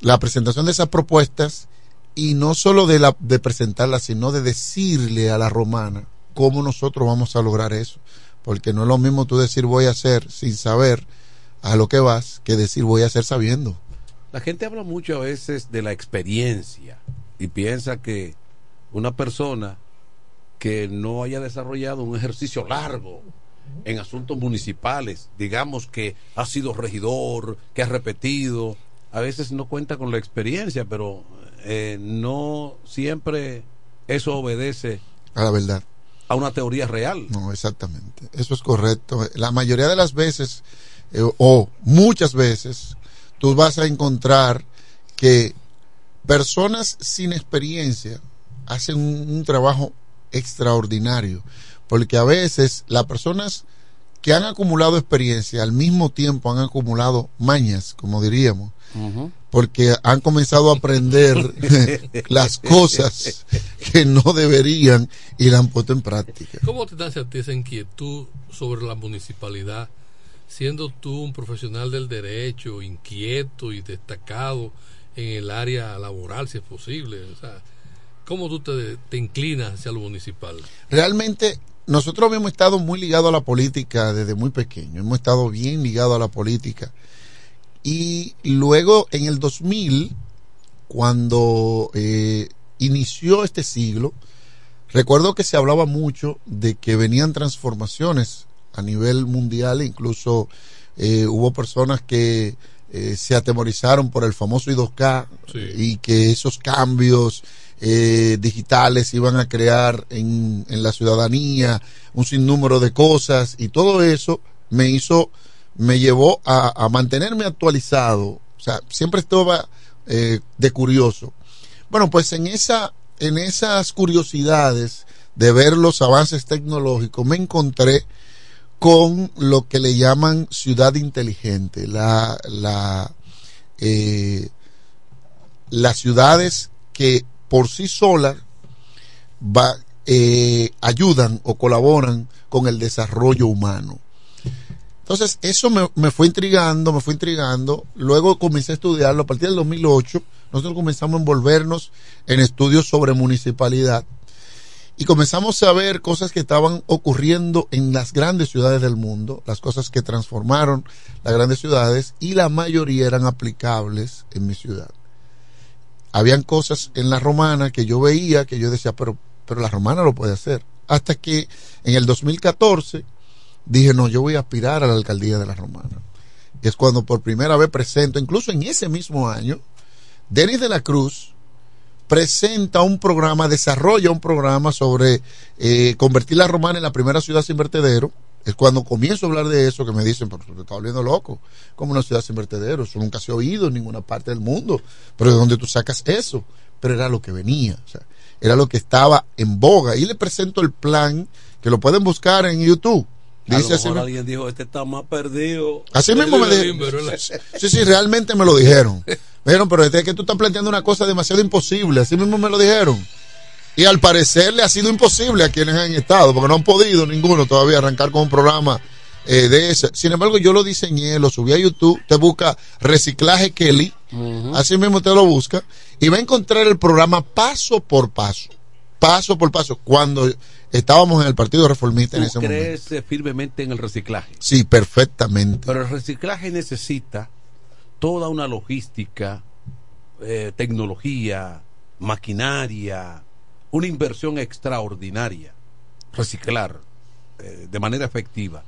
la presentación de esas propuestas y no solo de, de presentarlas, sino de decirle a la romana cómo nosotros vamos a lograr eso. Porque no es lo mismo tú decir voy a hacer sin saber a lo que vas que decir voy a hacer sabiendo. La gente habla mucho a veces de la experiencia y piensa que una persona que no haya desarrollado un ejercicio largo en asuntos municipales, digamos que ha sido regidor, que ha repetido, a veces no cuenta con la experiencia, pero eh, no siempre eso obedece A la verdad. a una teoría real. No, exactamente. Eso es correcto. La mayoría de las veces, eh, o muchas veces, tú vas a encontrar que personas sin experiencia hacen un, un trabajo extraordinario. Porque a veces las personas que han acumulado experiencia al mismo tiempo han acumulado mañas, como diríamos, porque han comenzado a aprender [laughs] las cosas que no deberían y la han puesto en práctica. ¿Cómo te nace a ti esa inquietud sobre la municipalidad, siendo tú un profesional del derecho, inquieto y destacado en el área laboral, si es posible? O sea, ¿cómo tú te, te inclinas hacia lo municipal? Realmente nosotros hemos estado muy ligados a la política desde muy pequeño, hemos estado bien ligados a la política. Y luego en el 2000, cuando eh, inició este siglo, recuerdo que se hablaba mucho de que venían transformaciones a nivel mundial, incluso eh, hubo personas que eh, se atemorizaron por el famoso I2K y que esos cambios eh, digitales iban a crear en, en la ciudadanía un sinnúmero de cosas y todo eso me hizo, me llevó a, mantenerme actualizado. O sea, siempre estaba eh, de curioso. Bueno, pues en esa, en esas curiosidades de ver los avances tecnológicos, me encontré con lo que le llaman ciudad inteligente, la, la, eh, las ciudades que por sí solas eh, ayudan o colaboran con el desarrollo humano. Entonces, eso me, me, fue intrigando, me fue intrigando. Luego comencé a estudiarlo. A partir del 2008, nosotros comenzamos a envolvernos en estudios sobre municipalidad y comenzamos a ver cosas que estaban ocurriendo en las grandes ciudades del mundo, las cosas que transformaron las grandes ciudades y la mayoría eran aplicables en mi ciudad. Habían cosas en la romana que yo veía que yo decía, pero, pero la romana lo puede hacer. Hasta que en el 2014 dije, no, yo voy a aspirar a la alcaldía de la romana. Es cuando por primera vez presento, incluso en ese mismo año, Denis de la Cruz, presenta un programa, desarrolla un programa sobre eh, convertir la romana en la primera ciudad sin vertedero. Es cuando comienzo a hablar de eso que me dicen, pero te estás volviendo loco, como una ciudad sin vertedero, eso nunca se ha oído en ninguna parte del mundo. Pero ¿de dónde tú sacas eso? Pero era lo que venía, o sea, era lo que estaba en boga. Y le presento el plan, que lo pueden buscar en YouTube. Dice a lo mejor alguien dijo, este está más perdido. Así mismo me dijeron. [laughs] Sí, sí, realmente me lo dijeron. Me dijeron, pero es que tú estás planteando una cosa demasiado imposible. Así mismo me lo dijeron. Y al parecer le ha sido imposible a quienes han estado, porque no han podido ninguno todavía arrancar con un programa eh, de ese. Sin embargo, yo lo diseñé, lo subí a YouTube, te busca Reciclaje Kelly, uh -huh. así mismo te lo busca, y va a encontrar el programa paso por paso. Paso por paso. Cuando estábamos en el Partido Reformista en ese crees momento. firmemente en el reciclaje? Sí, perfectamente. Pero el reciclaje necesita toda una logística, eh, tecnología, maquinaria, una inversión extraordinaria. Reciclar eh, de manera efectiva.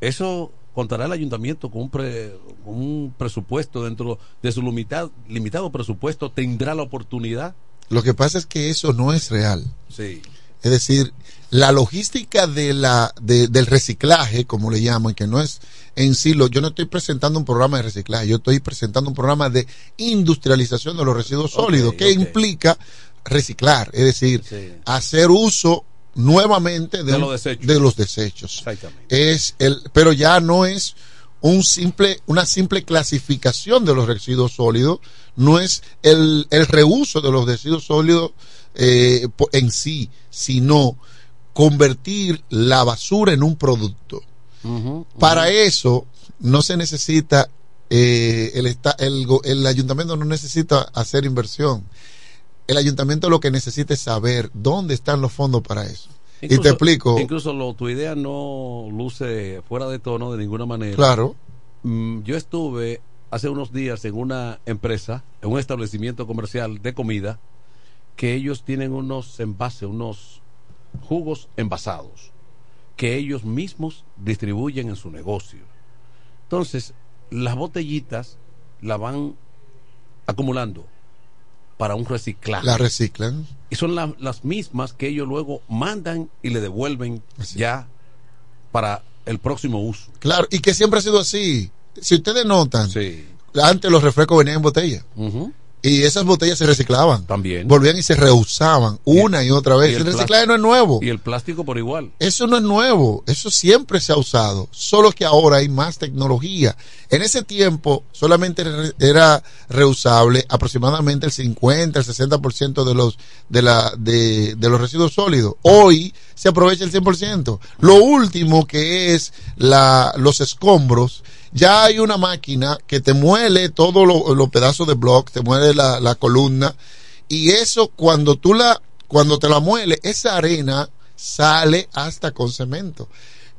Eso contará el ayuntamiento con un, pre, un presupuesto dentro de su limitado, limitado presupuesto, tendrá la oportunidad. Lo que pasa es que eso no es real. Sí. Es decir, la logística de la, de, del reciclaje, como le llaman, que no es en sí, lo, yo no estoy presentando un programa de reciclaje, yo estoy presentando un programa de industrialización de los residuos sólidos, que okay. implica reciclar, es decir, sí. hacer uso nuevamente de, de, los desechos. de los desechos. Es el, pero ya no es un simple, una simple clasificación de los residuos sólidos, no es el, el reuso de los residuos sólidos eh, en sí, sino convertir la basura en un producto. Uh -huh, uh -huh. Para eso no se necesita, eh, el, el, el ayuntamiento no necesita hacer inversión. El ayuntamiento lo que necesita es saber dónde están los fondos para eso. Incluso, y te explico. Incluso lo, tu idea no luce fuera de tono de ninguna manera. Claro. Mm, yo estuve hace unos días en una empresa, en un establecimiento comercial de comida, que ellos tienen unos envases, unos jugos envasados que ellos mismos distribuyen en su negocio. Entonces, las botellitas la van acumulando para un reciclaje. La reciclan. Y son la- las mismas que ellos luego mandan y le devuelven ya para el próximo uso. Claro, y que siempre ha sido así. Si ustedes notan, antes los refrescos venían en botella. Y esas botellas se reciclaban. También. Volvían y se reusaban una y otra vez. Y el el reciclaje no es nuevo. Y el plástico por igual. Eso no es nuevo, eso siempre se ha usado, solo que ahora hay más tecnología. En ese tiempo solamente era reusable aproximadamente el 50, el 60% de los de la de, de los residuos sólidos. Hoy se aprovecha el 100%. Lo último que es la los escombros, ya hay una máquina que te muele todos lo- los pedazos de block, te muele la, la columna y eso cuando tú la cuando te la muele, esa arena sale hasta con cemento.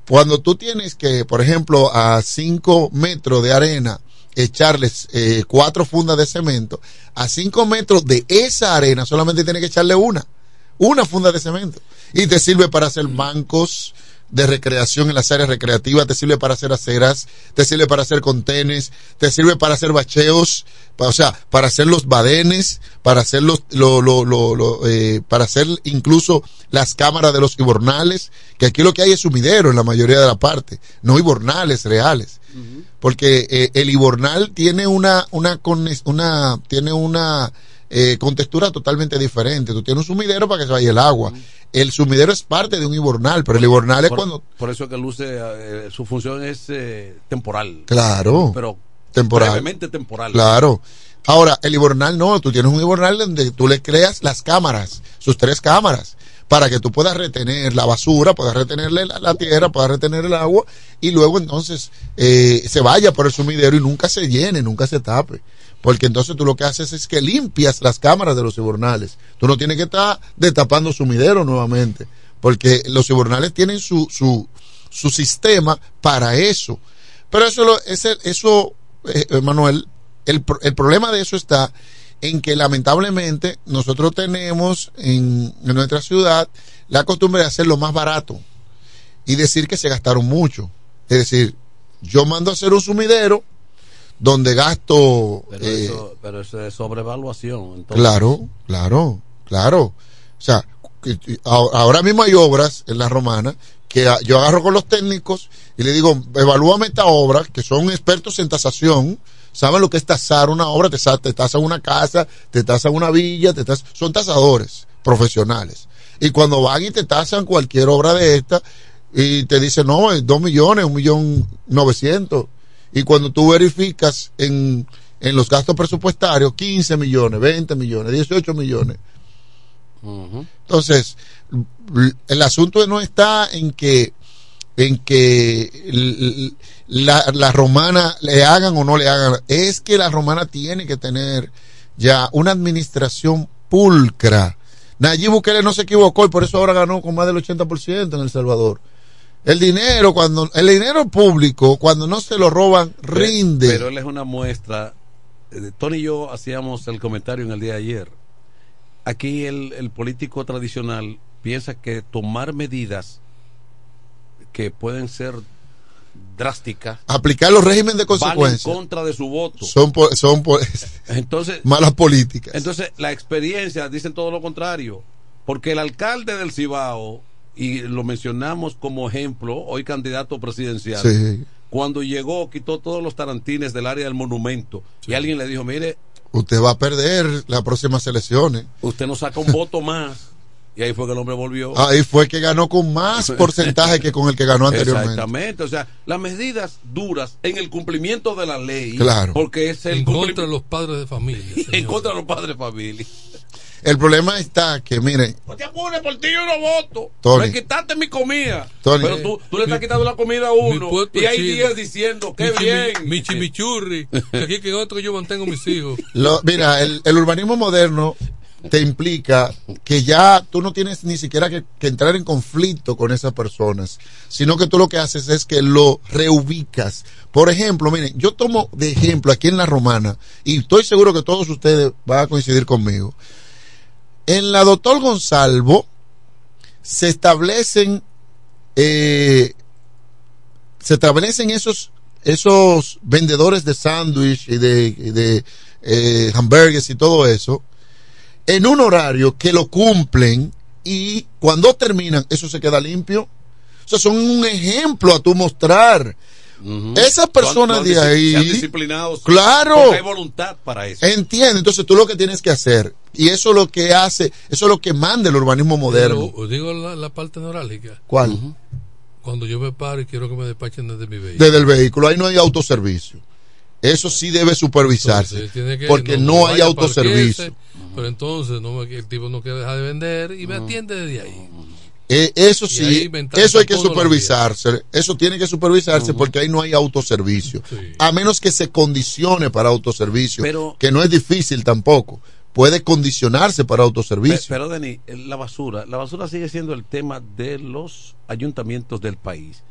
Cuando tú tienes que, por ejemplo, a 5 metros de arena, echarles eh, cuatro fundas de cemento, a 5 metros de esa arena solamente tienes que echarle una, una funda de cemento. Y te sirve para hacer bancos de recreación en las áreas recreativas, te sirve para hacer aceras, te sirve para hacer contenes, te sirve para hacer bacheos, pa- o sea, para hacer los badenes, para hacer los, lo, lo, lo, lo, eh, para hacer incluso las cámaras de los hibornales, que aquí lo que hay es sumidero en la mayoría de la parte, no hibornales reales. Porque eh, el hibornal tiene una una con- una tiene una eh, contextura totalmente diferente. Tú tienes un sumidero para que se vaya el agua. El sumidero es parte de un hibornal, pero el hibornal es por, cuando por eso que luce, eh, su función es eh, temporal. Claro. Pero Temporal. brevemente temporal. Claro. Ahora, el hibornal no, tú tienes un hibornal donde tú le creas las cámaras, sus tres cámaras, para que tú puedas retener la basura, puedas retenerle la, la tierra, puedas retener el agua y luego entonces eh, se vaya por el sumidero y nunca se llene, nunca se tape. Porque entonces tú lo que haces es que limpias las cámaras de los hibornales. Tú no tienes que estar destapando sumidero nuevamente. Porque los hibornales tienen su, su, su sistema para eso. Pero eso, lo, ese, eso eh, eh, Manuel, el, el problema de eso está en que lamentablemente nosotros tenemos en, en nuestra ciudad la costumbre de hacerlo más barato y decir que se gastaron mucho. Es decir, yo mando a hacer un sumidero donde gasto... Pero, eh, eso, pero eso es sobrevaluación. entonces. Claro, claro, claro. O sea, ahora mismo hay obras en la romana que yo agarro con los técnicos y le digo, evalúame esta obra, que son expertos en tasación, saben lo que es tasar una obra, te, te tasan una casa, te tasan una villa, te tas- son tasadores profesionales. Y cuando van y te tasan cualquier obra de esta, y te dicen, no, es dos millones, un millón novecientos. Y cuando tú verificas en, en los gastos presupuestarios, 15 millones, 20 millones, 18 millones. Entonces, el asunto no está en que en que la, la romana le hagan o no le hagan, es que la romana tiene que tener ya una administración pulcra. Nayib Bukele no se equivocó y por eso ahora ganó con más del 80% en El Salvador. El dinero, cuando el dinero público, cuando no se lo roban, rinde. Pero él es una muestra. eh, Tony y yo hacíamos el comentario en el día de ayer. Aquí el, el político tradicional piensa que tomar medidas que pueden ser drásticas Aplicar los regímenes de van en contra de su voto. son, po- son po- [laughs] Entonces, malas políticas. entonces la experiencia dicen todo lo contrario. Porque el alcalde del Cibao, y lo mencionamos como ejemplo, hoy candidato presidencial, Sí. cuando llegó quitó todos los tarantines del área del monumento. Y alguien le dijo, mire, Usted va a perder las próximas elecciones. usted no saca un [laughs] voto más. Y ahí fue que el hombre volvió. Ahí fue que ganó con más [laughs] porcentaje que con el que ganó anteriormente. Exactamente, o sea, las medidas duras en el cumplimiento de la ley, Claro. porque es el en contra de los padres de familia. [laughs] en contra de los padres de familia. El problema está que, miren, No te apures, por ti yo no voto. Tony. Me quitaste mi comida. Tony. Pero tú, tú le estás quitando la comida a uno. puerto Y hay días diciendo, qué Mi bien. Mi chimichurri. que aquí que otro yo mantengo mis hijos. [laughs] lo- mira, el, el urbanismo moderno te implica que ya tú no tienes ni siquiera que, que entrar en conflicto con esas personas, sino que tú lo que haces es que lo reubicas. Por ejemplo, miren, yo tomo de ejemplo aquí en la Romana, y estoy seguro que todos ustedes van a coincidir conmigo. En la doctor Gonzalvo se establecen eh, se establecen esos esos vendedores de sándwich y de, y eh, hamburgues y todo eso en un horario que lo cumplen y cuando terminan eso se queda limpio. O sea, son un ejemplo a tu mostrar. Esas personas Son- de ahí, sean disciplinados. claro, Porque hay voluntad para eso. entiende. Entonces tú lo que tienes que hacer y eso es lo que hace, eso es lo que manda el urbanismo moderno. Pero, os digo la, la parte neurálgica. ¿Cuál? Cuando yo me paro y quiero que me despachen desde mi vehículo. Desde el vehículo, ahí no hay autoservicio. Eso sí debe supervisarse, Entonces, tiene que- porque no, no hay autoservicio. Pero entonces no me- el tipo no quiere dejar de vender y me atiende desde ahí. Eh, eso sí, eso hay que supervisarse, eso tiene que supervisarse porque ahí no hay autoservicio. A menos que se condicione para autoservicio, Pero- que no es difícil tampoco. Puede condicionarse para autoservicio. Pero, Denis, la basura, la basura sigue siendo el tema de los ayuntamientos del país.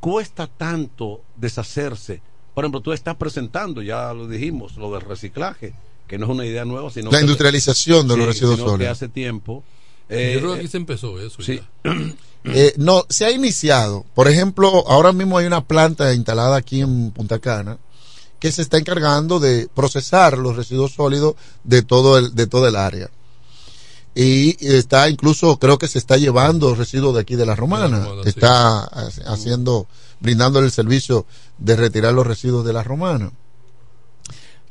Cuesta tanto deshacerse. Por ejemplo, tú estás presentando, ya lo dijimos, lo del reciclaje, que no es una idea nueva, sino La que- industrialización de los residuos sólidos. hace tiempo. Yo eh, creo que aquí se empezó eso. sí. [clears throat] Eh, no, se ha iniciado. Por ejemplo, ahora mismo hay una planta instalada aquí en Punta Cana que se está encargando de procesar los residuos sólidos de todo el, de todo el área. Y está incluso, creo que se está llevando residuos de aquí de la Romana. De la Romana, sí. está ha- haciendo, brindando el servicio de retirar los residuos de la Romana.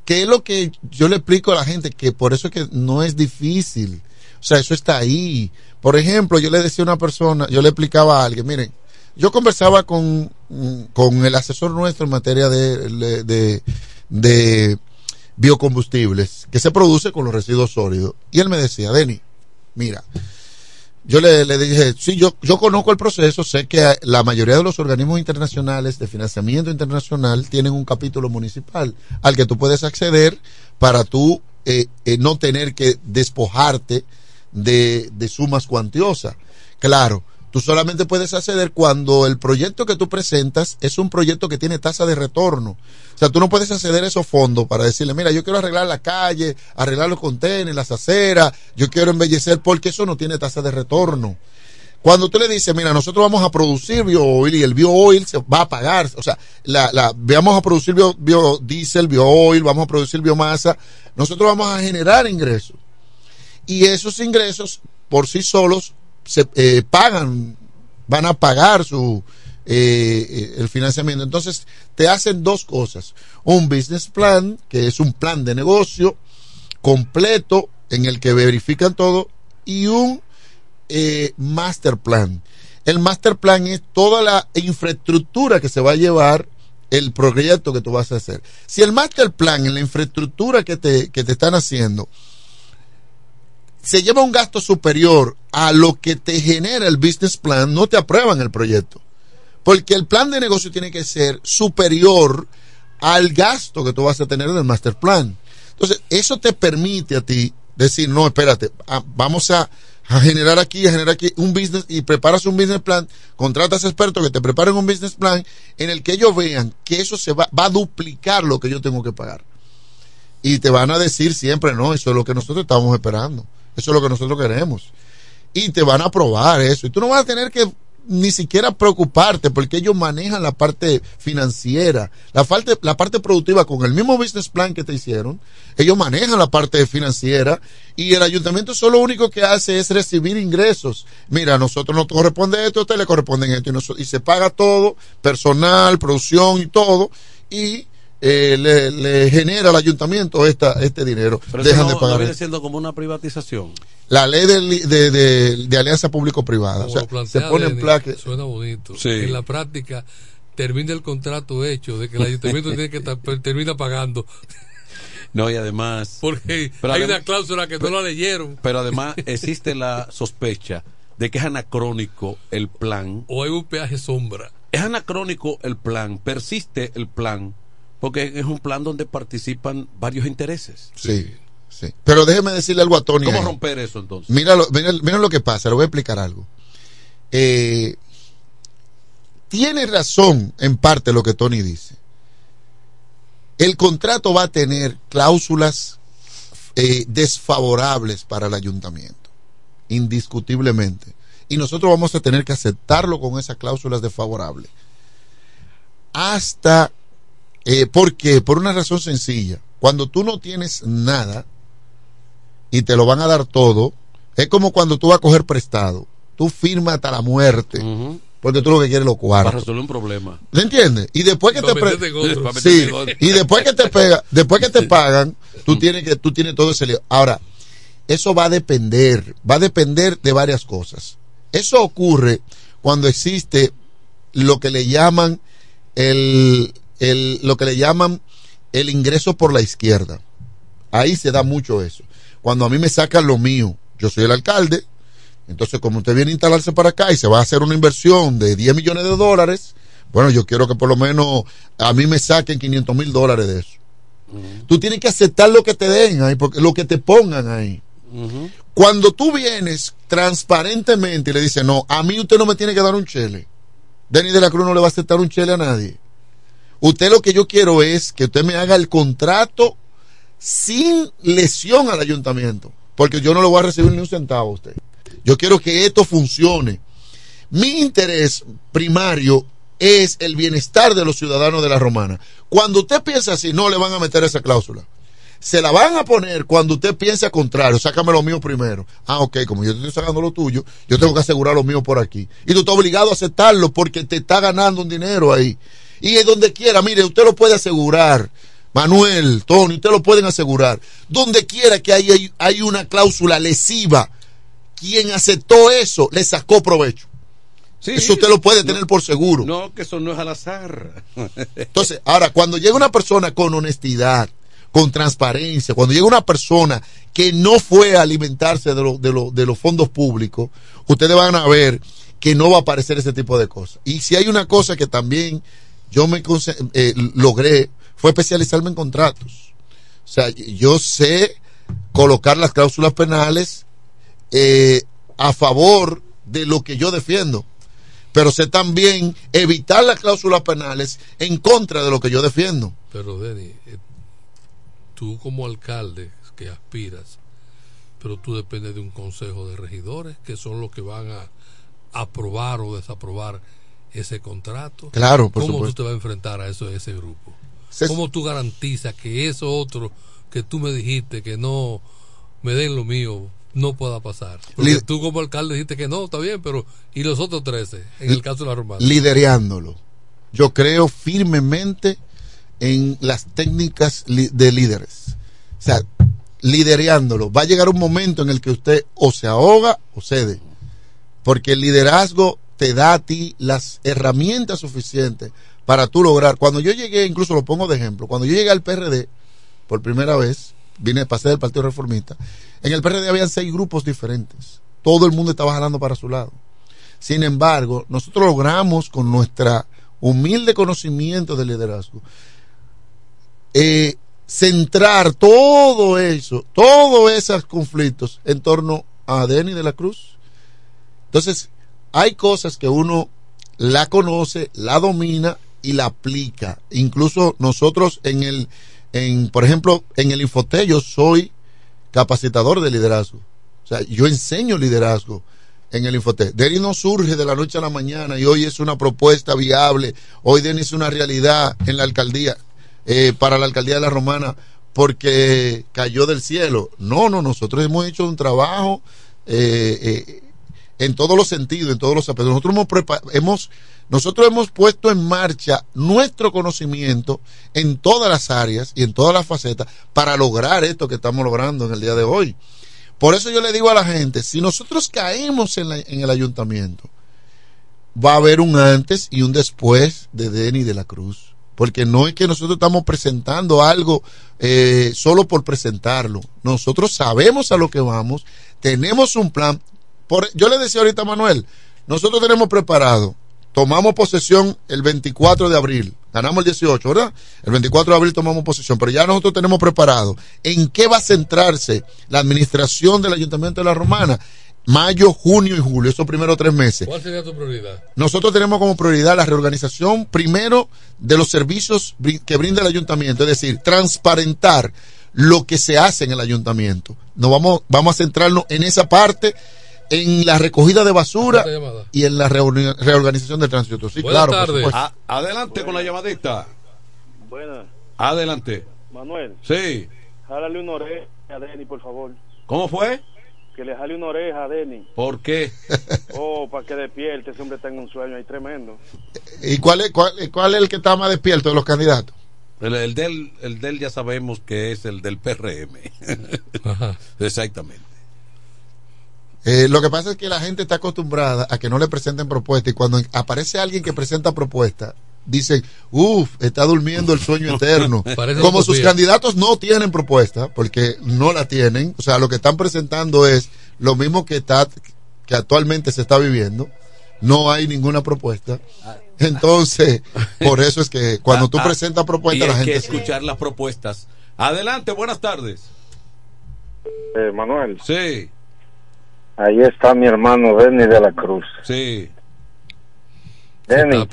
¿Qué es lo que yo le explico a la gente? Que por eso es que no es difícil. O sea, eso está ahí. Por ejemplo, yo le decía a una persona, yo le explicaba a alguien, miren, yo conversaba con, con el asesor nuestro en materia de, de, de biocombustibles que se produce con los residuos sólidos. Y él me decía, Denny, mira, yo le, le dije, sí, yo, yo conozco el proceso, sé que la mayoría de los organismos internacionales de financiamiento internacional tienen un capítulo municipal al que tú puedes acceder para tú eh, eh, no tener que despojarte de, de sumas cuantiosas. Claro, tú solamente puedes acceder cuando el proyecto que tú presentas es un proyecto que tiene tasa de retorno. O sea, tú no puedes acceder a esos fondos para decirle, mira, yo quiero arreglar la calle, arreglar los contenedores, las aceras, yo quiero embellecer, porque eso no tiene tasa de retorno. Cuando tú le dices, mira, nosotros vamos a producir biooil y el biooil se va a pagar, o sea, la, la, vamos a producir bio- biodiesel, biooil, vamos a producir biomasa, nosotros vamos a generar ingresos. Y esos ingresos por sí solos se eh, pagan, van a pagar su eh, eh, el financiamiento. Entonces, te hacen dos cosas. Un business plan, que es un plan de negocio completo en el que verifican todo, y un eh, master plan. El master plan es toda la infraestructura que se va a llevar el proyecto que tú vas a hacer. Si el master plan en la infraestructura que te, que te están haciendo se lleva un gasto superior a lo que te genera el business plan, no te aprueban el proyecto. Porque el plan de negocio tiene que ser superior al gasto que tú vas a tener del master plan. Entonces, eso te permite a ti decir, no, espérate, vamos a, a generar aquí, a generar aquí un business y preparas un business plan, contratas expertos que te preparen un business plan en el que ellos vean que eso se va, va a duplicar lo que yo tengo que pagar. Y te van a decir siempre, no, eso es lo que nosotros estamos esperando, eso es lo que nosotros queremos. Y te van a aprobar eso. Y tú no vas a tener que ni siquiera preocuparte porque ellos manejan la parte financiera, la parte, la parte productiva con el mismo business plan que te hicieron, ellos manejan la parte financiera y el ayuntamiento solo lo único que hace es recibir ingresos. Mira, a nosotros nos corresponde esto, a usted le corresponde esto y, nos- y se paga todo, personal, producción y todo y eh, le, le genera al ayuntamiento esta, este dinero. Pero eso Dejan no, de no pagar. viene siendo como una privatización. La ley de, li- de, de- de alianza público-privada. O sea, se pone en plaque. Suena bonito. Sí. En la práctica, termina el contrato hecho de que el ayuntamiento [laughs] tiene que estar, termina pagando. No, y además. Porque Pero hay adem- una cláusula que no la leyeron. Pero además [laughs] existe la sospecha de que es anacrónico el plan. O hay un peaje sombra. Es anacrónico el plan, persiste el plan, porque es un plan donde participan varios intereses. Sí, sí. Pero déjeme decirle algo a Tony. ¿Cómo ahí. romper eso entonces? Mira lo, mira, mira lo que pasa, le voy a explicar algo. Eh, tiene razón en parte lo que Tony dice. El contrato va a tener cláusulas eh, desfavorables para el ayuntamiento, indiscutiblemente. y nosotros vamos a tener que aceptarlo con esas cláusulas desfavorables. Hasta, eh, ¿por qué? Por una razón sencilla. Cuando tú no tienes nada y te lo van a dar todo, es como cuando tú vas a coger prestado. Tú firmas hasta la muerte. Porque tú lo que quieres es lo Para cuartos. resolver un problema. ¿Me entiendes? Y después que Para te. Para sí, y después que te pega, después que te pagan, tú tienes que tú tienes todo ese lío. Ahora, eso va a depender, va a depender de varias cosas. Eso ocurre cuando existe lo que le llaman el, el lo que le llaman el ingreso por la izquierda. Ahí se da mucho eso. Cuando a mí me sacan lo mío, yo soy el alcalde, entonces, como usted viene a instalarse para acá y se va a hacer una inversión de 10 millones de dólares, bueno, yo quiero que por lo menos a mí me saquen 500 mil dólares de eso. Tú tienes que aceptar lo que te den ahí, porque lo que te pongan ahí. Cuando tú vienes transparentemente y le dices, no, a mí usted no me tiene que dar un chele. Denis de la Cruz no le va a aceptar un chele a nadie. Usted lo que yo quiero es que usted me haga el contrato sin lesión al ayuntamiento, porque yo no le voy a recibir ni un centavo a usted. Yo quiero que esto funcione. Mi interés primario es el bienestar de los ciudadanos de la romana. Cuando usted piensa así, no le van a meter esa cláusula. Se la van a poner cuando usted piense al contrario, sácame lo mío primero. Ah, ok, como yo te estoy sacando lo tuyo, yo tengo que asegurar lo mío por aquí. Y tú estás obligado a aceptarlo porque te está ganando un dinero ahí. Y es donde quiera, mire, usted lo puede asegurar. Manuel, Tony, usted lo pueden asegurar. Donde quiera que hay, hay, una cláusula lesiva, quien aceptó eso le sacó provecho. eso usted lo puede tener por seguro. No, que eso no es al azar. [laughs] Entonces, ahora, cuando llega una persona con honestidad, con transparencia, cuando llega una persona que no fue a alimentarse de, lo- de, lo- de los fondos públicos, ustedes van a ver que no va a aparecer ese tipo de cosas. Y si hay una cosa que también yo me eh, logré, fue especializarme en contratos. O sea, yo sé colocar las cláusulas penales eh, a favor de lo que yo defiendo pero sé también evitar las cláusulas penales en contra de lo que yo defiendo. Pero, Denny, eh, tú como alcalde que aspiras, pero tú dependes de un consejo de regidores que son los que van a aprobar o desaprobar ese contrato. Claro, por ¿Cómo supuesto. tú te vas a enfrentar a eso, a ese grupo? Se- ¿Cómo tú garantizas que eso otro que tú me dijiste que no me den lo mío no pueda pasar? Porque tú como alcalde dijiste que no, está bien, pero ¿y los otros 13 en el caso de la romana? Lidereándolo. Yo creo firmemente en las técnicas de líderes. O sea, lidereándolo. Va a llegar un momento en el que usted o se ahoga o cede. Porque el liderazgo te da a ti las herramientas suficientes para tú lograr. Cuando yo llegué, incluso lo pongo de ejemplo, cuando yo llegué al PRD por primera vez, vine, pasé del Partido Reformista, en el PRD habían seis grupos diferentes. Todo el mundo estaba jalando para su lado. Sin embargo, nosotros logramos con nuestra humilde conocimiento del liderazgo eh, centrar todo eso, todos esos conflictos en torno a Denny de la Cruz. Entonces, hay cosas que uno la conoce, la domina y la aplica. Incluso nosotros en el, en, por ejemplo, en el Infoté yo soy capacitador de liderazgo. O sea, yo enseño liderazgo en el Infoté. Denny no surge de la noche a la mañana y hoy es una propuesta viable. Hoy Denny es una realidad en la alcaldía, eh, para la alcaldía de la Romana, porque cayó del cielo. No, no, nosotros hemos hecho un trabajo eh, eh, en todos los sentidos, en todos los aspectos. Nosotros hemos, hemos, nosotros hemos puesto en marcha nuestro conocimiento en todas las áreas y en todas las facetas para lograr esto que estamos logrando en el día de hoy. Por eso yo le digo a la gente, si nosotros caemos en el ayuntamiento, va a haber un antes y un después de Denny de la Cruz. Porque no es que nosotros estamos presentando algo eh, solo por presentarlo. Nosotros sabemos a lo que vamos, tenemos un plan. Por, yo le decía ahorita a Manuel, nosotros tenemos preparado, tomamos posesión el 24 de abril, ganamos el 18, ¿verdad? El 24 de abril tomamos posesión, pero ya nosotros tenemos preparado en qué va a centrarse la administración del Ayuntamiento de la Romana. Mayo, junio y julio, esos primeros tres meses. ¿Cuál sería tu prioridad? Nosotros tenemos como prioridad la reorganización primero de los servicios que brinda el ayuntamiento, es decir, transparentar lo que se hace en el ayuntamiento. Nos vamos, vamos a centrarnos en esa parte en la recogida de basura y en la reorganización del tránsito. Sí, claro. por supuesto. A- adelante con la llamadita. Buenas, Adelante. Manuel. Sí. Jálale una oreja a Denny, por favor. ¿Cómo fue? Que le jale una oreja a Denny. ¿Por qué? [laughs] Oh, para que despierte. Ese hombre está en un sueño ahí tremendo. ¿Y cuál es, cuál, cuál es el que está más despierto de los candidatos? El, el del, el del ya sabemos que es el del PRM. [laughs] Exactamente. Eh, lo que pasa es que la gente está acostumbrada a que no le presenten propuestas y cuando aparece alguien que presenta propuestas, dicen, uff, está durmiendo el sueño [laughs] eterno. Como sus candidatos no tienen propuesta, porque no la tienen, o sea, lo que están presentando es lo mismo que, está, que actualmente se está viviendo, no hay ninguna propuesta. Entonces, por eso es que cuando tú Ah, ah, presentas propuestas, la hay que gente... escuchar las propuestas. Adelante, buenas tardes. Eh, Manuel. Sí. Ahí está mi hermano Denny de la Cruz. Sí. Denny,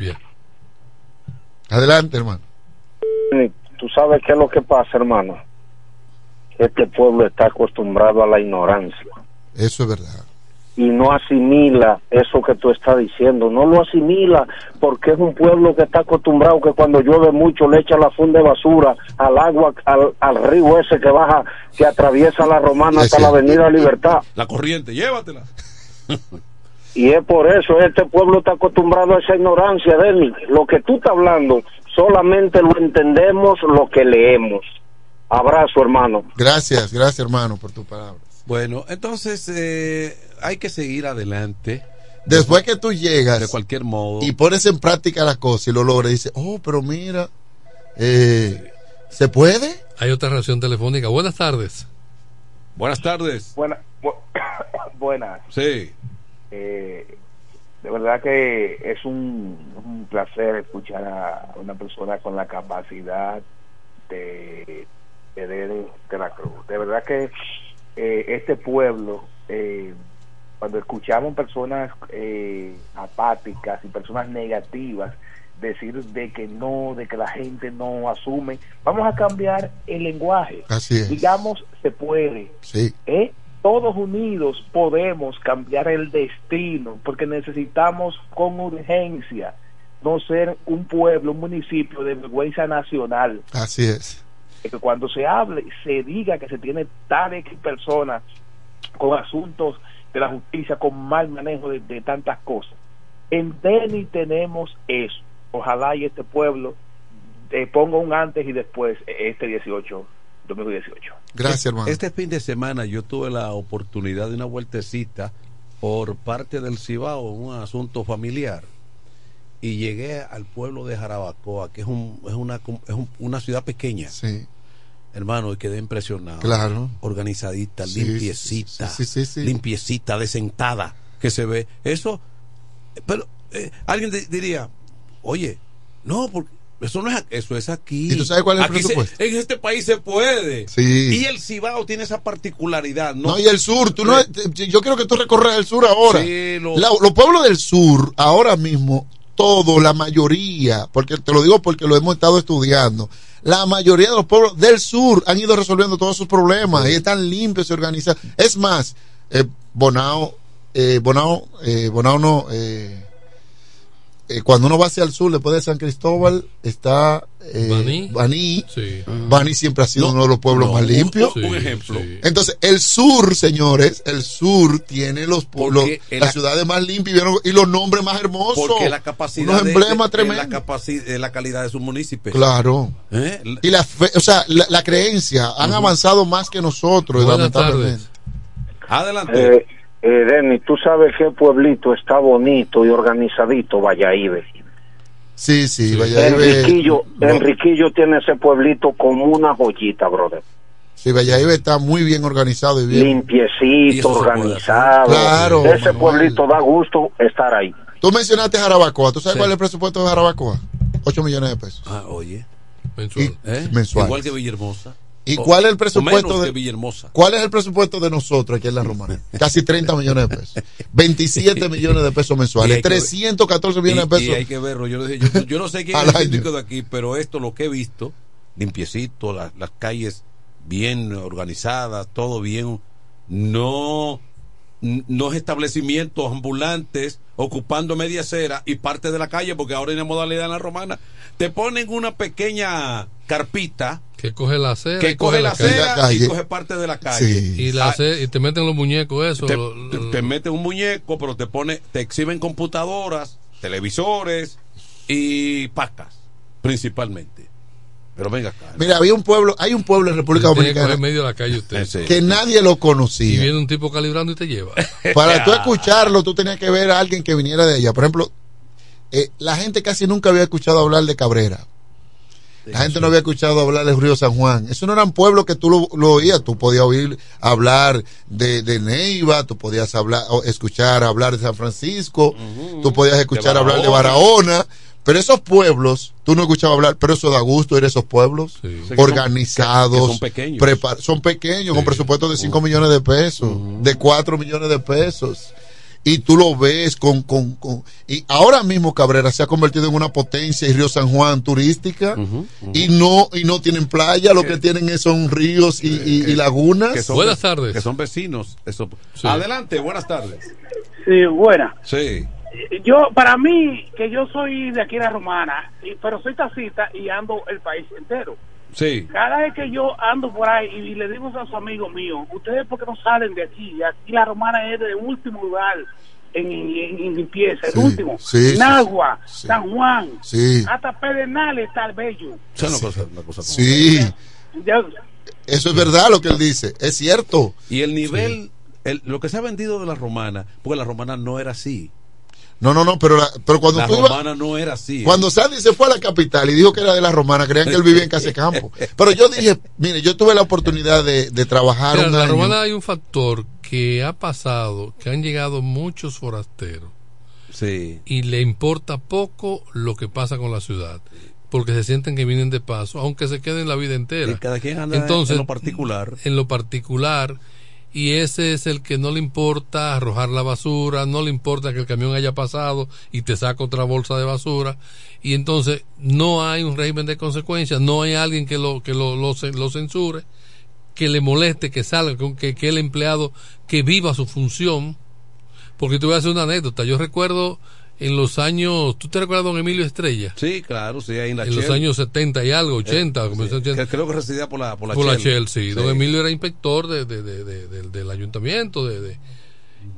Adelante, hermano. Denny, tú sabes qué es lo que pasa, hermano. Este pueblo está acostumbrado a la ignorancia. Eso es verdad. Y no asimila eso que tú estás diciendo, no lo asimila porque es un pueblo que está acostumbrado que cuando llueve mucho le echa la funda de basura al agua, al, al río ese que baja, que atraviesa la romana hasta la avenida Libertad. La corriente, llévatela. Y es por eso, este pueblo está acostumbrado a esa ignorancia, Denny. Lo que tú estás hablando, solamente lo entendemos lo que leemos. Abrazo, hermano. Gracias, gracias, hermano, por tu palabra. Bueno, entonces eh, hay que seguir adelante. Después que tú llegas De cualquier modo. y pones en práctica las cosas y lo logras, dices, oh, pero mira, eh, ¿se puede? Hay otra reacción telefónica. Buenas tardes. Buenas tardes. Buena, bu- [coughs] buenas. Sí. Eh, de verdad que es un, un placer escuchar a una persona con la capacidad de, de, de, de la Cruz. De verdad que eh, este pueblo, eh, cuando escuchamos personas eh, apáticas y personas negativas, decir de que no, de que la gente no asume, vamos a cambiar el lenguaje. Así es. Digamos, se puede. Sí. ¿eh? Todos unidos podemos cambiar el destino porque necesitamos con urgencia no ser un pueblo, un municipio de vergüenza nacional. Así es. Que cuando se hable, se diga que se tiene tales personas con asuntos de la justicia, con mal manejo de, de tantas cosas. En Beni tenemos eso. Ojalá y este pueblo eh, ponga un antes y después este 18, 2018. Gracias, hermano. Este fin de semana yo tuve la oportunidad de una vueltecita por parte del Cibao, un asunto familiar, y llegué al pueblo de Jarabacoa, que es, un, es, una, es un- una ciudad pequeña. Sí. Hermano, y quedé impresionado. Claro. Organizadita, Sí, limpiecita, sí, sí, sí, sí. limpiecita, desentada, que se ve. Eso, pero eh, alguien di- diría, oye, no, porque eso no es, eso es aquí. ¿Y tú sabes cuál es el Aquí se- presupuesto? en este país se puede. Sí. Y el Cibao tiene esa particularidad, ¿no? No, y el sur, tú no, yo quiero que tú recorras el sur ahora. Sí, lo- La- los pueblos del sur, ahora mismo, todo, la mayoría, porque te lo digo porque lo hemos estado estudiando, la mayoría de los pueblos del sur han ido resolviendo todos sus problemas y están limpios y organizados. Es más, eh, Bonao, eh, Bonao, eh, Bonao no, eh, eh, cuando uno va hacia el sur, después de San Cristóbal, está eh, Baní. Baní. Sí. Baní siempre ha sido No, uno de los pueblos no, más un- limpios. un ejemplo. Entonces, el sur, señores, el sur tiene los pueblos, las la- ciudades más limpias y los- nombres más hermosos. Porque la capacidad Unos emblemas de- la tremendos. la calidad de sus municipios. Claro. ¿Eh? Y la fe- o sea, la, la creencia, han avanzado más que nosotros, Buenas lamentablemente. Adelante. Eh, Denny, tú sabes qué pueblito está bonito y organizadito, Valladolid. Sí, sí, Valladolid. Enriquillo, no, Enriquillo tiene ese pueblito como una joyita, brother. sí, Valladolid está muy bien organizado y bien. Limpiecito, organizado. Claro, Ese Manuel. pueblito da gusto estar ahí. Tú mencionaste Jarabacoa. ¿Tú sabes Sí. cuál es el presupuesto de Jarabacoa? 8 millones de pesos. Ah, oye. Mensual. ¿Eh? Mensual. Igual que Villahermosa. ¿Y cuál es el presupuesto de Villahermosa. ¿Cuál es el presupuesto de nosotros aquí en la Romana? [laughs] Casi 30 millones de pesos. 27 [laughs] millones de pesos mensuales. hay que ver- 314 millones de Y, y pesos. hay que verlo. Yo, yo, yo no sé quién [laughs] es el síndico de aquí, pero esto lo que he visto, limpiecito, las, las calles bien organizadas, todo bien. No, no es establecimientos ambulantes ocupando media acera y parte de la calle, porque ahora hay una modalidad en la romana, te ponen una pequeña carpita Que coge la acera. que y coge la calle. acera y coge parte de la calle. Y, la Ah, acera- y te meten los muñecos, eso. te, lo- te- te meten un muñeco, pero te pone, te exhiben computadoras, televisores y pacas, principalmente. Pero venga acá. Mira, había un pueblo, hay un pueblo en República Dominicana en medio de la calle usted. que nadie lo Y conocía. viene un tipo calibrando y te lleva. [laughs] Para tú escucharlo, tú tenías que ver a alguien que viniera de allá. Por ejemplo, eh, la gente casi nunca había escuchado hablar de Cabrera. La gente no había escuchado hablar del río San Juan. Eso no eran pueblos que tú lo, lo oías. Tú podías oír hablar de, de Neiva, tú podías hablar, escuchar hablar de San Francisco, tú podías escuchar De hablar de Barahona. Pero esos pueblos, tú no escuchabas hablar, pero eso da gusto ir a esos pueblos son- organizados, que- que son pequeños. son pequeños, con presupuestos de 5 millones de pesos, de 4 millones de pesos. Y tú lo ves con, con, con- Y ahora mismo Cabrera se ha convertido en una potencia y Río San Juan turística. Y no y no tienen playa, lo que tienen es- son ríos y, y- y lagunas. Que son Buenas tardes. Que son vecinos. Eso. Adelante, buenas tardes. Sí, buena. Sí. Yo, para mí, que yo soy de aquí de la Romana, y- pero soy taxista y ando el país entero. Sí. Cada vez que yo ando por ahí y le digo a sus amigos míos, ustedes por qué no salen de aquí, aquí la Romana es de último lugar en, en- en limpieza, el Sí, último. sí, Nagua, sí. San Juan, Sí. hasta Pedernales está el bello. Esa es una cosa, una cosa como- Sí, Ya- eso es verdad lo que él dice, es cierto. Y el nivel, el- lo que se ha vendido de la romana, porque la romana no era así. No, no, no, pero, la- pero cuando La tú ibas- romana no era así. ¿eh? Cuando Sandy se fue a la capital y dijo que era de la romana, creían que él vivía en Casecampo. Pero yo dije, mire, yo tuve la oportunidad de, de trabajar Mira, un en la año. romana hay un factor que ha pasado, que han llegado muchos forasteros Sí. y le importa poco lo que pasa con la ciudad, porque se sienten que vienen de paso, aunque se queden la vida entera. Y cada quien anda Entonces, en lo particular. en lo particular y ese es el que no le importa arrojar la basura, no le importa que el camión haya pasado y te saca otra bolsa de basura. Y entonces no hay un régimen de consecuencias, no hay alguien que lo que lo, lo, lo censure, que le moleste, que salga, que, que el empleado que viva su función, porque te voy a hacer una anécdota, yo recuerdo en los años, ¿tú te recuerdas don Emilio Estrella? Sí, claro, sí, ahí en la en los años 70 y algo, 80, Eh, sí, en 80. que creo que residía por la, por la Por la Shell. Shell, sí. Don Sí. Emilio era inspector de, de- de- de- del- del ayuntamiento. De, de-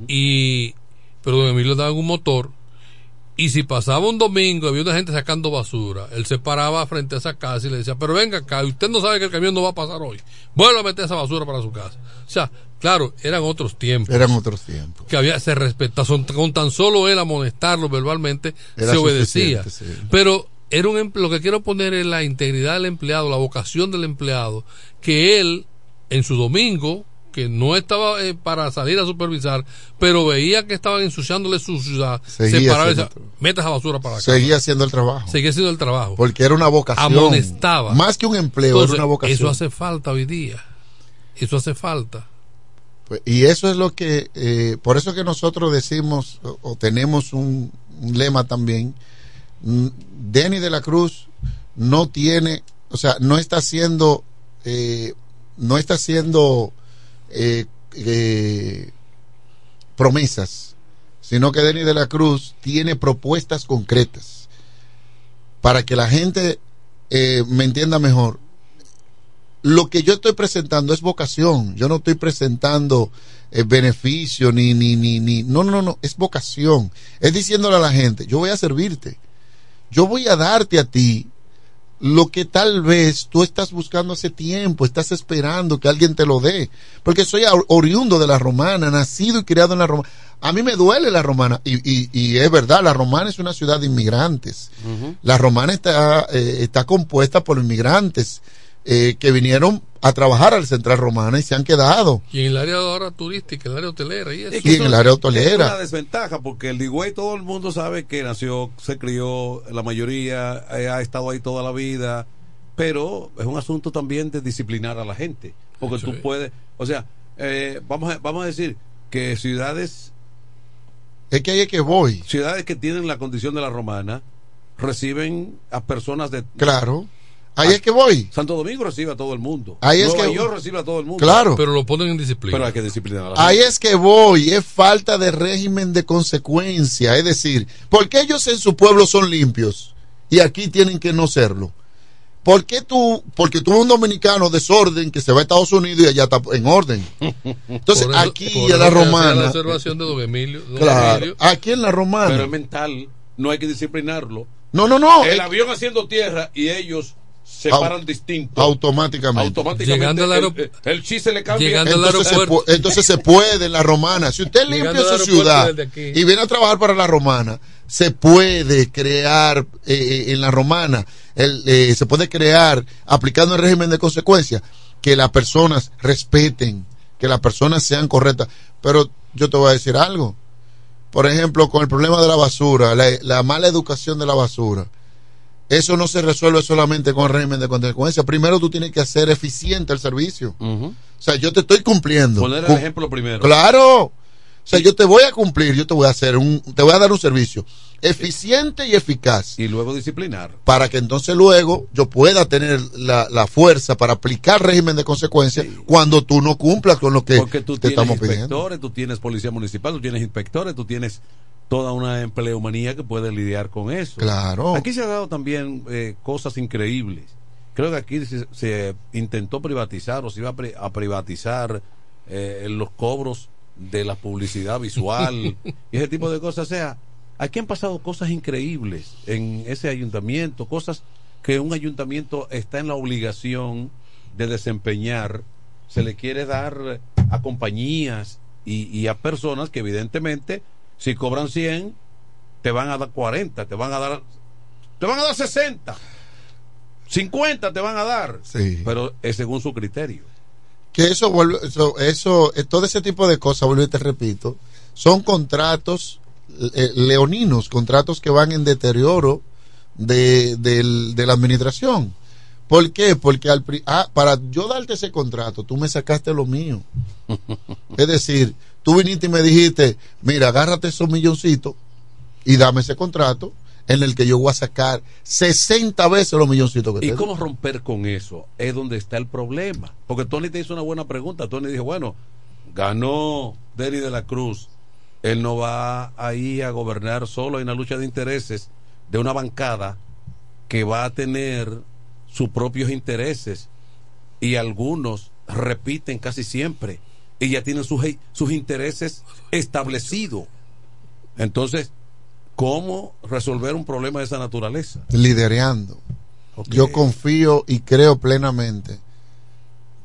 y Pero don Emilio andaba en un motor. Y si pasaba un domingo, había una gente sacando basura. Él se paraba frente a esa casa y le decía: Pero venga acá, usted no sabe que el camión no va a pasar hoy. Vuelva a meter esa basura para su casa. O sea, claro, eran otros tiempos. Eran otros tiempos. Que había, se respeta, son- con tan solo él amonestarlo verbalmente, Era se obedecía. sí. Pero era un lo que quiero poner es la integridad del empleado, la vocación del empleado, que él en su domingo, que no estaba eh, para salir a supervisar, pero veía que estaban ensuciándole su ciudad, se Seguía paraba y haciendo decía, meta esa basura para acá. Seguía haciendo el trabajo. Seguía haciendo el trabajo. Porque era una vocación. Amonestaba. Más que un empleo, Entonces, era una vocación. Eso hace falta hoy día. Eso hace falta. Pues, Y eso es lo que, eh, por eso que nosotros decimos o, o tenemos un, un lema también, mm, Denny de la Cruz no tiene, o sea, no está haciendo, eh, no está haciendo eh, eh, promesas, sino que Denny de la Cruz tiene propuestas concretas para que la gente eh, me entienda mejor lo que yo estoy presentando es vocación. Yo no estoy presentando beneficio ni, ni, ni, ni. No, no, no, es vocación. Es diciéndole a la gente, yo voy a servirte. Yo voy a darte a ti lo que tal vez tú estás buscando hace tiempo, estás esperando que alguien te lo dé. Porque soy or- oriundo de la romana, nacido y criado en la romana. A mí me duele la romana. Y, y, y es verdad, la romana es una ciudad de inmigrantes. La romana está, eh, está compuesta por inmigrantes eh, que vinieron a trabajar al Central Romana y se han quedado. Y en el área ahora turística, el área hotelera y eso. Es que Y en el área Es hotelera. una desventaja porque el Digüey todo el mundo sabe que nació, se crió, la mayoría eh, ha estado ahí toda la vida, pero es un asunto también de disciplinar a la gente. Porque Eso tú es. puedes, o sea, eh, vamos, a, vamos a decir que ciudades, Es que ahí es que voy. ciudades que tienen la condición de la romana reciben a personas de, Claro. Ahí es que voy. Santo Domingo recibe a todo el mundo. Ahí es Nueva que- York recibe a todo el mundo. Claro. Pero lo ponen en disciplina. Pero hay que disciplinar a la Ahí gente. es que voy, es falta de régimen de consecuencia. Es decir, ¿por qué ellos en su pueblo son limpios y aquí tienen que no serlo? ¿Por qué tú? Porque tú eres un dominicano desorden que se va a Estados Unidos y allá está en orden. [laughs] Entonces, eso- aquí en la romana. La observación de don Emilio. don Claro, Emilio. aquí en la romana. Pero es mental, no hay que disciplinarlo. No, no, no. El avión haciendo tierra y ellos se Au- paran distinto. automáticamente. Automáticamente Llegando al el, el chi se le cambia. Llegando al Entonces se, entonces puede en la romana. Si usted limpia Llegando su ciudad y viene a trabajar para la romana, se puede crear eh, eh, en la romana, el, eh, se puede crear aplicando el régimen de consecuencia, que las personas respeten, que las personas sean correctas. Pero yo te voy a decir algo. Por ejemplo, con el problema de la basura, la, la mala educación de la basura. Eso no se resuelve solamente con el régimen de consecuencia. Primero tú tienes que hacer eficiente el servicio. O sea, yo te estoy cumpliendo. Poner el ejemplo primero. Claro. O sea, yo te voy a cumplir, yo te voy a hacer un, te voy a dar un servicio eficiente y eficaz Y luego disciplinar. para que entonces luego yo pueda tener la, la fuerza para aplicar régimen de consecuencia cuando tú no cumplas con lo que Porque tú te tienes estamos pidiendo. inspectores, tú tienes policía municipal, tú tienes inspectores, tú tienes toda una empleomanía que puede lidiar con eso. Claro. Aquí se ha dado también eh, cosas increíbles. Creo que aquí se, se intentó privatizar o se iba a, pri- a privatizar eh, los cobros de la publicidad visual [laughs] y ese tipo de cosas. O sea, aquí han pasado cosas increíbles en ese ayuntamiento, cosas que un ayuntamiento está en la obligación de desempeñar, se le quiere dar a compañías y, y a personas que evidentemente si cobran 100 te van a dar 40, te van a dar te van a dar 60. 50 te van a dar, Sí. pero es según su criterio. que eso vuelve, eso, eso, eh, todo ese tipo de cosas, vuelvo y te repito, son contratos eh, leoninos, contratos que van en deterioro de, de la administración. ¿Por qué? Porque al, ah, para yo darte ese contrato, tú me sacaste lo mío. [laughs] Es decir, tú viniste y me dijiste, mira, agárrate esos milloncitos y dame ese contrato en el que yo voy a sacar 60 veces los milloncitos que ¿Y te cómo romper con eso? Es donde está el problema. Porque Tony te hizo una buena pregunta. Tony dijo, bueno, ganó Denny de la Cruz. Él no va ahí a gobernar solo en una lucha de intereses de una bancada que va a tener sus propios intereses y algunos repiten casi siempre y ya tienen sus, sus intereses establecidos. Entonces, ¿cómo resolver un problema de esa naturaleza? lidereando. Yo confío y creo plenamente,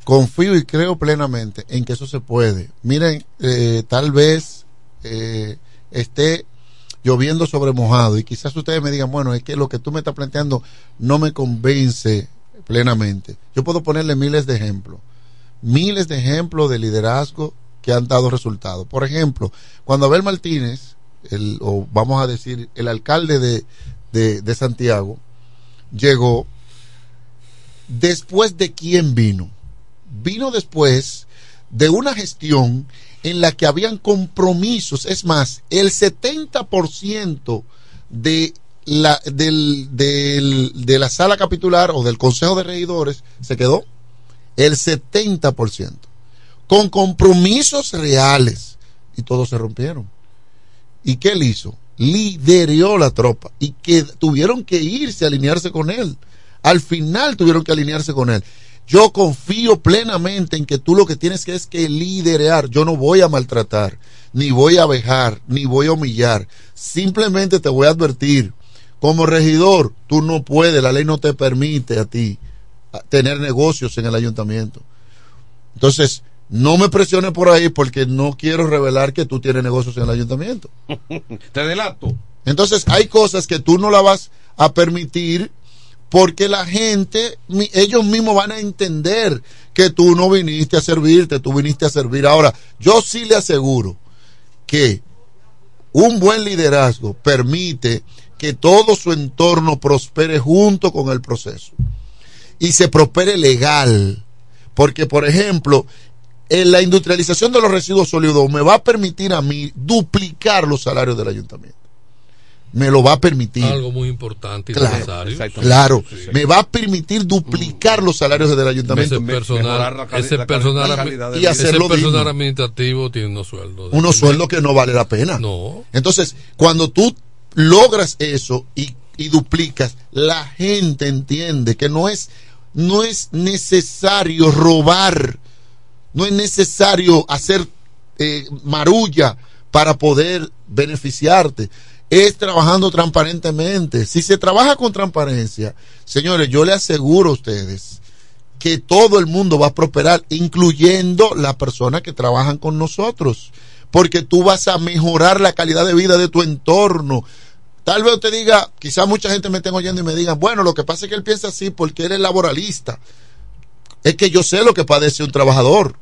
confío y creo plenamente en que eso se puede. Miren, eh, tal vez eh, esté lloviendo sobre mojado y quizás ustedes me digan, bueno, es que lo que tú me estás planteando no me convence plenamente. Yo puedo ponerle miles de ejemplos, miles de ejemplos de liderazgo que han dado resultados. Por ejemplo, cuando Abel Martínez, el, o vamos a decir, el alcalde de, de, Santiago, llegó, después de quién vino? Vino después de una gestión en la que habían compromisos, es más, el 70% de la, del, del, de la sala capitular o del Consejo de Regidores se quedó, el 70%, con compromisos reales, y todos se rompieron. ¿Y qué él hizo? Lideró la tropa y que tuvieron que irse a alinearse con él. Al final tuvieron que alinearse con él. Yo confío plenamente en que tú lo que tienes que es que liderear. Yo no voy a maltratar, ni voy a vejar, ni voy a humillar. Simplemente te voy a advertir. Como regidor, tú no puedes, la ley no te permite a ti tener negocios en el ayuntamiento. Entonces, no me presiones por ahí porque no quiero revelar que tú tienes negocios en el ayuntamiento. [laughs] Te delato. Entonces, hay cosas que tú no la vas a permitir porque la gente, ellos mismos van a entender que tú no viniste a servirte, tú viniste a servir. Ahora, yo sí le aseguro que un buen liderazgo permite que todo su entorno prospere junto con el proceso y se prospere legal. Porque, por ejemplo, en la industrialización de los residuos sólidos me va a permitir a mí duplicar los salarios del ayuntamiento. me lo va a permitir. Algo muy importante y Claro, necesario. Claro, me va a permitir duplicar los salarios del ayuntamiento. Ese personal, ese personal, y hacerlo ese personal administrativo tiene unos sueldos. unos sueldos que no vale la pena. No. Entonces, cuando tú logras eso y, y duplicas, la gente entiende que no es, no es necesario robar, no es necesario hacer eh, marulla para poder beneficiarte. Es trabajando transparentemente. Si se trabaja con transparencia, señores, yo le aseguro a ustedes que todo el mundo va a prosperar, incluyendo las personas que trabajan con nosotros, porque tú vas a mejorar la calidad de vida de tu entorno. Tal vez usted diga, quizá mucha gente me estén oyendo y me digan, bueno, lo que pasa es que él piensa así porque él es laboralista. Es que yo sé lo que padece un trabajador.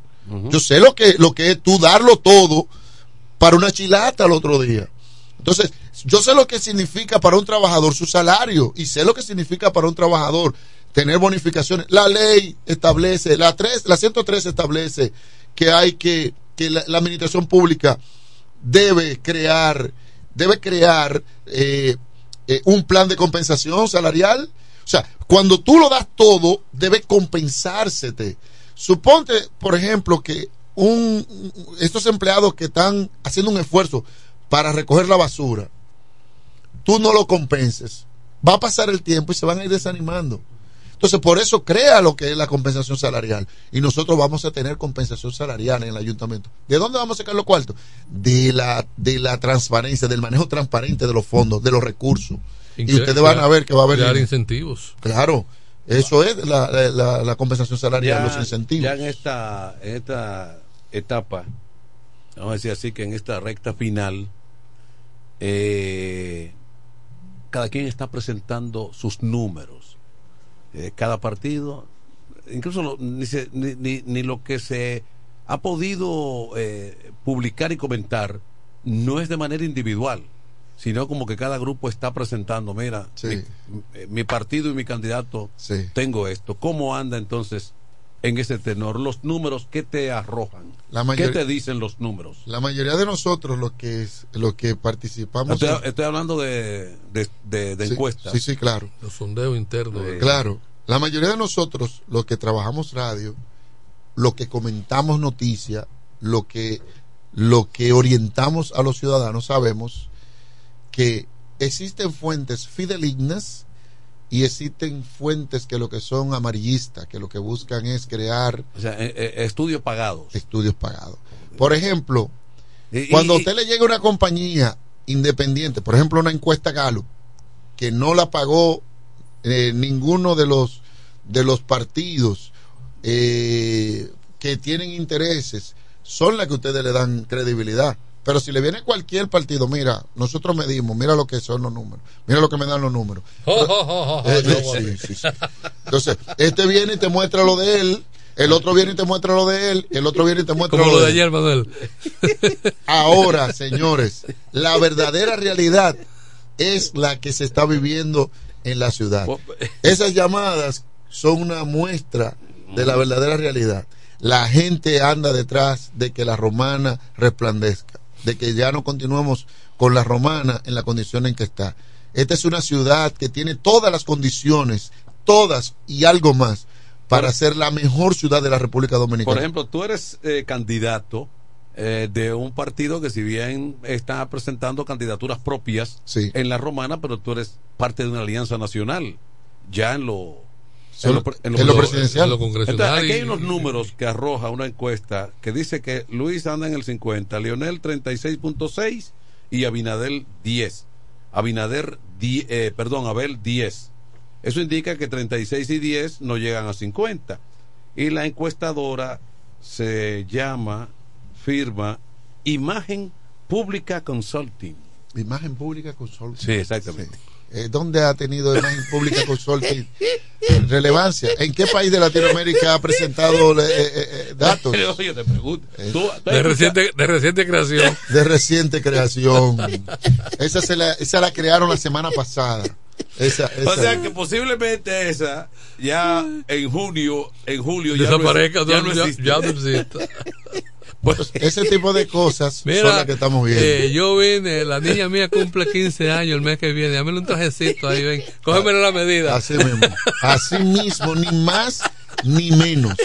Yo sé lo que, lo que es tú darlo todo para una chilata al otro día. Entonces, yo sé lo que significa para un trabajador su salario y sé lo que significa para un trabajador tener bonificaciones. La ley establece, la, 3, la 103 establece que hay que, que la, la administración pública debe crear, debe crear eh, eh, un plan de compensación salarial. O sea, cuando tú lo das todo, debe compensársete. Suponte, por ejemplo, que un, estos empleados que están haciendo un esfuerzo para recoger la basura, tú no lo compenses. Va a pasar el tiempo y se van a ir desanimando. Entonces, por eso crea lo que es la compensación salarial. Y nosotros vamos a tener compensación salarial en el ayuntamiento. ¿De dónde vamos a sacar los cuartos? De la, de la transparencia, del manejo transparente de los fondos, de los recursos. y ustedes van a ver que va a haber. Crear incentivos. Claro. Eso es la, la, la compensación salarial, los incentivos. Ya en esta, en esta etapa, vamos a decir así, que en esta recta final, eh, cada quien está presentando sus números. Eh, cada partido, incluso lo- ni, se- ni, ni- ni lo que se ha podido eh, publicar y comentar no es de manera individual, sino como que cada grupo está presentando, mira, mi, mi- mi partido y mi candidato tengo esto. ¿Cómo anda entonces en ese tenor? Los números, ¿qué te arrojan? La ¿Qué te dicen los números? La mayoría de nosotros, los que, es- los que participamos. Estoy, en- estoy hablando de, de, de- de Sí, encuestas. Sí, sí, claro. Los sondeos internos. de- Claro. La mayoría de nosotros, los que trabajamos radio, lo que comentamos noticias, lo que, lo que orientamos a los ciudadanos, sabemos que existen fuentes fidelignas y existen fuentes que lo que son amarillistas, que lo que buscan es crear O sea, eh, eh, estudios pagados. estudios pagados. Por ejemplo, Y- cuando a usted le llega una compañía independiente, por ejemplo, una encuesta Gallup, que no la pagó eh, ninguno de los de los partidos eh, que tienen intereses, son las que ustedes le dan credibilidad. Pero si le viene cualquier partido, mira, nosotros medimos, mira lo que son los números, mira lo que me dan los números. Entonces, este viene y te muestra lo de él, el otro viene y te muestra lo de él, el otro viene y te muestra Como lo de él. ayer, Manuel. [laughs] Ahora, señores, la verdadera realidad es la que se está viviendo en la ciudad. Esas llamadas son una muestra de la verdadera realidad. La gente anda detrás de que la romana resplandezca, de que ya no continuemos con la romana en la condición en que está. Esta es una ciudad que tiene todas las condiciones, todas y algo más, para ser la mejor ciudad de la República Dominicana. Por ejemplo, tú eres eh, candidato eh, de un partido que si bien está presentando candidaturas propias en la romana, pero tú eres parte de una alianza nacional, ya en lo... En lo- en lo presidencial. en lo congresional Entonces, aquí y- hay unos números que arroja una encuesta que dice que Luis anda en el 50, Leonel 36.6 y Abinadel 10. Abinader, die- eh, perdón, Abel 10. Eso indica que 36 y 10 no llegan a 50. Y la encuestadora se llama, firma, Imagen Pública Consulting. Imagen Pública Consulting. Sí, exactamente. Eh, ¿Dónde ha tenido Imagen Pública Consulting relevancia? ¿En qué país de Latinoamérica ha presentado eh, eh, datos? Oye, te pregunto. Eh, ¿tú- tú has De reciente, de reciente creación. de reciente creación. Esa, se la, esa la crearon la semana pasada. Esa, esa. O sea que posiblemente esa ya en junio, en julio ya no es- Desaparezca, ya no, ya- ya no existe. [laughs] Pues, [laughs] ese tipo de cosas Mira, son las que estamos viendo. eh, yo vine, la niña mía cumple 15 años el mes que viene. Dame un trajecito ahí, ven. Cógeme la medida. Así mismo. Así mismo, ni más ni menos.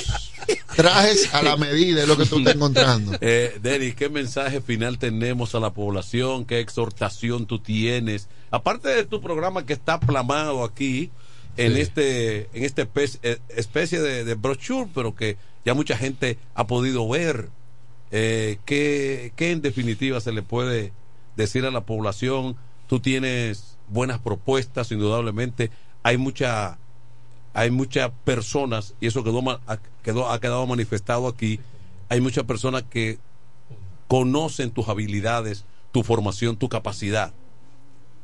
Trajes a la medida es lo que tú estás encontrando. [laughs] Eh, Denis, ¿qué mensaje final tenemos a la población? ¿Qué exhortación tú tienes? Aparte de tu programa que está plamado aquí en Sí. este en esta eh, especie de, de brochure, pero que ya mucha gente ha podido ver. Eh, ¿qué, ¿Qué en definitiva se le puede decir a la población? Tú tienes buenas propuestas, indudablemente. Hay mucha hay muchas personas, y eso quedó, quedó, ha quedado manifestado aquí, hay muchas personas que conocen tus habilidades, tu formación, tu capacidad.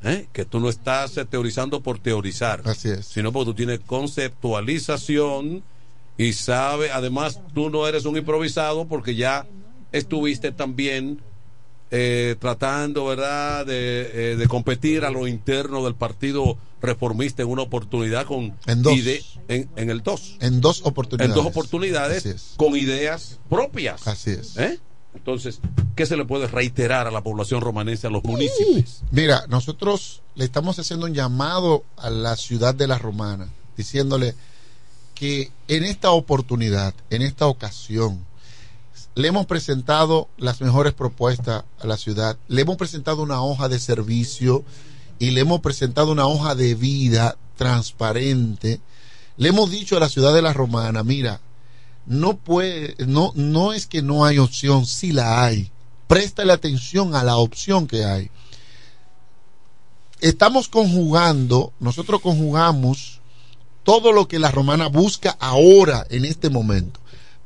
¿eh? Que tú no estás teorizando por teorizar, Así es. sino porque tú tienes conceptualización y sabes, además tú no eres un improvisado porque ya estuviste también eh, tratando, ¿verdad?, de, eh, de competir a lo interno del Partido Reformista en una oportunidad con En dos. ide- en, en el 2. En dos En oportunidades. dos oportunidades con ideas propias. Así es. ¿eh? Entonces, ¿qué se le puede reiterar a la población romanense, a los municipios? Mira, nosotros le estamos haciendo un llamado a la ciudad de la Romana, diciéndole que en esta oportunidad, en esta ocasión, le hemos presentado las mejores propuestas a la ciudad, le hemos presentado una hoja de servicio y le hemos presentado una hoja de vida transparente. Le hemos dicho a la ciudad de la Romana, mira, no puede, no, no es que no hay opción, sí la hay. Préstale atención a la opción que hay. Estamos conjugando, nosotros conjugamos todo lo que la romana busca ahora, en este momento.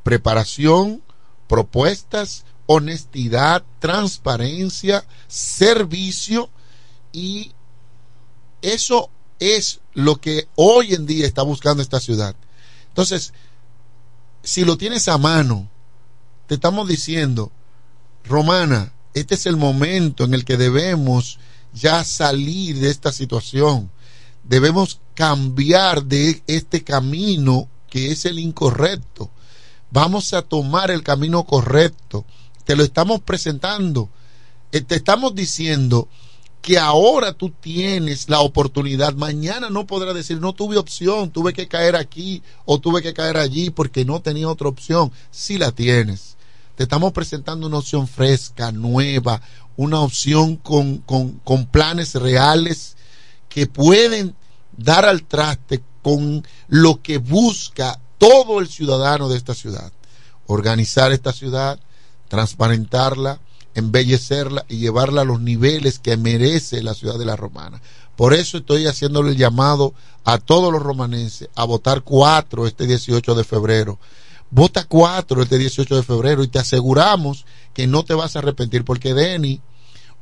Preparación, propuestas, honestidad, transparencia, servicio y eso es lo que hoy en día está buscando esta ciudad. Entonces, si lo tienes a mano, te estamos diciendo, Romana, este es el momento en el que debemos ya salir de esta situación. Debemos cambiar de este camino que es el incorrecto. Vamos a tomar el camino correcto. Te lo estamos presentando. Eh, Te estamos diciendo que ahora tú tienes la oportunidad. Mañana no podrás decir, no tuve opción, tuve que caer aquí o tuve que caer allí porque no tenía otra opción. Sí la tienes. Te estamos presentando una opción fresca, nueva, una opción con, con, con planes reales que pueden dar al traste con lo que busca todo el ciudadano de esta ciudad. Organizar esta ciudad, transparentarla, embellecerla y llevarla a los niveles que merece la ciudad de la Romana. Por eso estoy haciéndole el llamado a todos los romanenses a votar cuatro este 18 de febrero. Vota cuatro este 18 de febrero y te aseguramos que no te vas a arrepentir porque Denny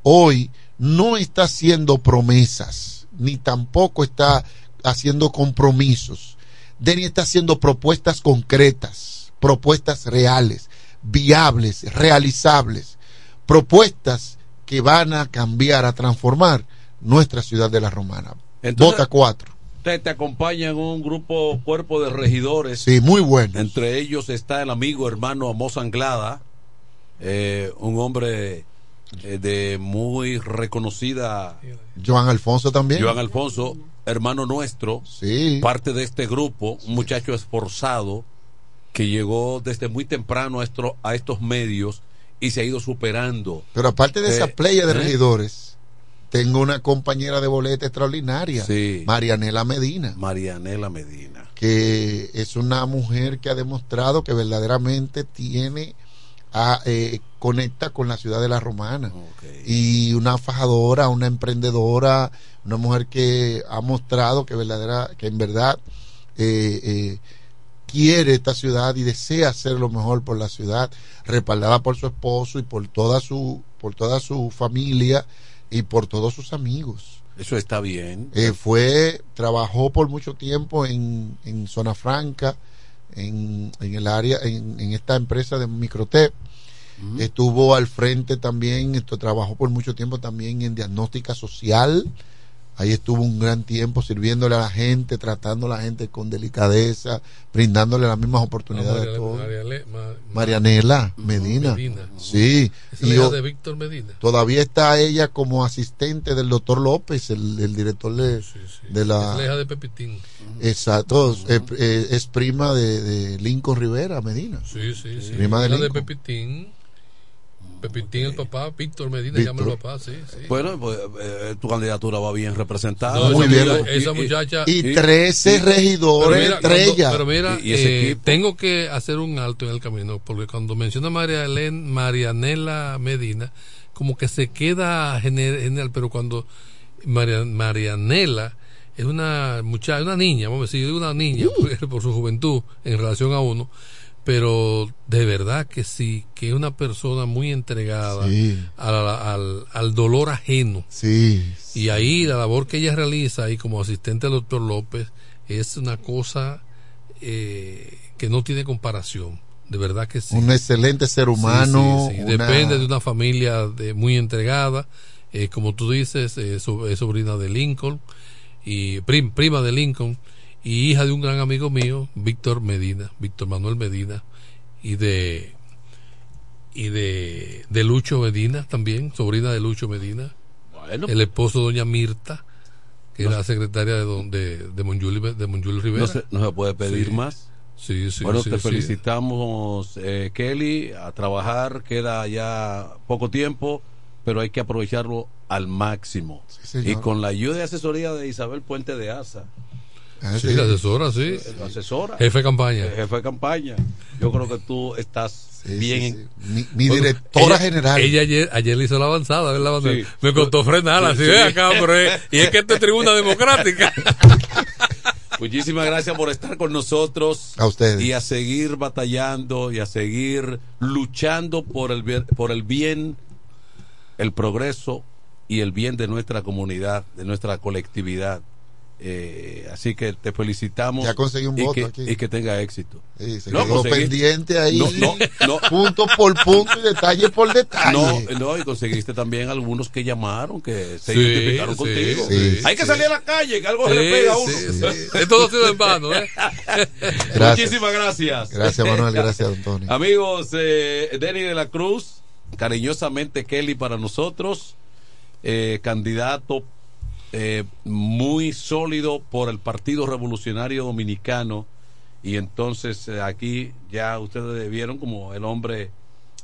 hoy no está haciendo promesas ni tampoco está haciendo compromisos. Denny está haciendo propuestas concretas, propuestas reales, viables, realizables, propuestas que van a cambiar, a transformar nuestra ciudad de la Romana. Entonces- Vota cuatro. Te, te acompaña en un grupo, cuerpo de regidores. Sí, muy bueno. Entre ellos está el amigo hermano Amos Anglada, eh, un hombre eh, de muy reconocida Joan Alfonso también. Joan Alfonso, hermano nuestro, Sí. parte de este grupo, un muchacho esforzado que llegó desde muy temprano a, esto- a estos medios y se ha ido superando. Pero aparte de esa Eh, playa de ¿eh? regidores, tengo una compañera de boleta extraordinaria, Sí. Marianela Medina, Marianela Medina. que es una mujer que ha demostrado que verdaderamente tiene, a, eh, conecta con la ciudad de la Romana. Y una fajadora, una emprendedora, una mujer que ha mostrado que, verdadera, que en verdad eh, eh, quiere esta ciudad y desea hacer lo mejor por la ciudad, respaldada por su esposo y por toda su, por toda su familia y por todos sus amigos. Eso está bien. Eh, fue, trabajó por mucho tiempo en, en Zona Franca, en, en el área, en, en esta empresa de Microtep. Estuvo al frente también, esto, trabajó por mucho tiempo también en diagnóstica social Ahí estuvo un gran tiempo sirviéndole a la gente, tratando a la gente con delicadeza, brindándole las mismas oportunidades María- a todos. Mariale- Marianela Medina. Medina. Sí. Es Y yo- de Víctor Medina. todavía está ella como asistente del doctor López, el, el director de, de Es la hija de Pepitín. Exacto, es prima de, de Lincoln Rivera Medina. Sí, sí, sí. Prima de de. Pepitín. Pepitín, el papá. Víctor Medina llama el papá, sí, sí. Bueno, pues eh, tu candidatura va bien representada. No, Muy esa bien. muchacha- esa muchacha. Y 13 regidores, mira, estrella. cuando- pero mira, Y- y eh, tengo que hacer un alto en el camino, porque cuando menciona María Helen, Marianela Medina, como que se queda gener- general, pero cuando María, Marianela es una muchacha, una niña, vamos a decir, una niña por, [laughs] por su juventud en relación a uno, pero de verdad que sí, que es una persona muy entregada Sí. a la- al, al dolor ajeno. Sí. Y ahí la labor que ella realiza ahí como asistente del doctor López es una cosa eh, que no tiene comparación. De verdad que sí. Un excelente ser humano. Una- Depende de una familia de, muy entregada. eh, como tú dices, eh, so- sobrina de Lincoln y prim- prima de Lincoln y hija de un gran amigo mío, Víctor Medina, Víctor Manuel Medina y de y de, de Lucho Medina también, sobrina de Lucho Medina. Bueno. El esposo de doña Mirta, que es la secretaria de, don- de, de Monjuli, de Monjuli Rivera. No se, no se puede pedir Sí. más. Sí, sí, bueno, sí, te sí. felicitamos, eh, Kelly, a trabajar. Queda ya poco tiempo, pero hay que aprovecharlo al máximo. y con la ayuda y asesoría de Isabel Puente de Asa. Ah, Sí, la asesora, sí. La asesora. Jefe de campaña. El jefe de campaña. Yo creo que tú estás bien. en- Mi, mi Bueno, directora ella- general. Ella ayer, ayer le hizo la avanzada, ¿verdad? Sí. Me costó frenarla, Sí, así, sí. ve acá, pero es- y es que esta es tribuna democrática. [laughs] Muchísimas gracias por estar con nosotros. A ustedes. Y a seguir batallando y a seguir luchando por el bien, por el bien, el progreso y el bien de nuestra comunidad, de nuestra colectividad. Eh, así que te felicitamos. Ya conseguí un y voto que, aquí. Y que tenga éxito. Sí, se No, quedó pendiente ahí. No, no, no. [laughs] Punto por punto y detalle por detalle. No, no, y conseguiste también algunos que llamaron, que se Sí, identificaron sí, contigo. sí, Hay que sí. salir a la calle, que algo se le pega a uno. sí, sí. Esto no ha sido en vano, ¿eh? Gracias. Muchísimas gracias. Gracias, Manuel. [laughs] Gracias, Antonio. Amigos, eh, Denny de la Cruz, cariñosamente Kelly para nosotros, eh, candidato eh, muy sólido por el Partido Revolucionario Dominicano. Y entonces eh, aquí ya ustedes vieron como el hombre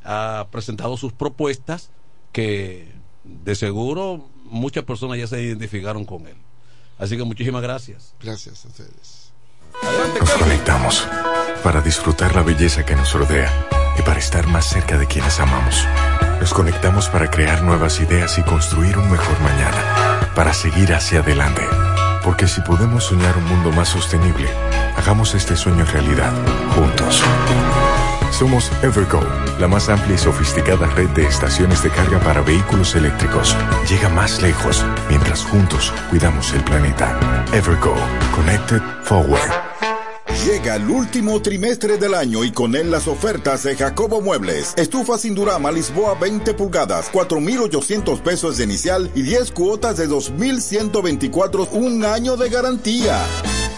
ha presentado sus propuestas que de seguro muchas personas ya se identificaron con él. Así que muchísimas gracias. Gracias a ustedes. Nos conectamos para disfrutar la belleza que nos rodea y para estar más cerca de quienes amamos. Nos conectamos para crear nuevas ideas y construir un mejor mañana, para seguir hacia adelante. Porque si podemos soñar un mundo más sostenible, hagamos este sueño realidad, juntos. Somos Evergo, la más amplia y sofisticada red de estaciones de carga para vehículos eléctricos. Llega más lejos mientras juntos cuidamos el planeta. Evergo, Connected Forward. Llega el último trimestre del año y con él las ofertas de Jacobo Muebles. Estufa sin Durama Lisboa 20 pulgadas, 4,800 pesos de inicial y 10 cuotas de 2,124, un año de garantía.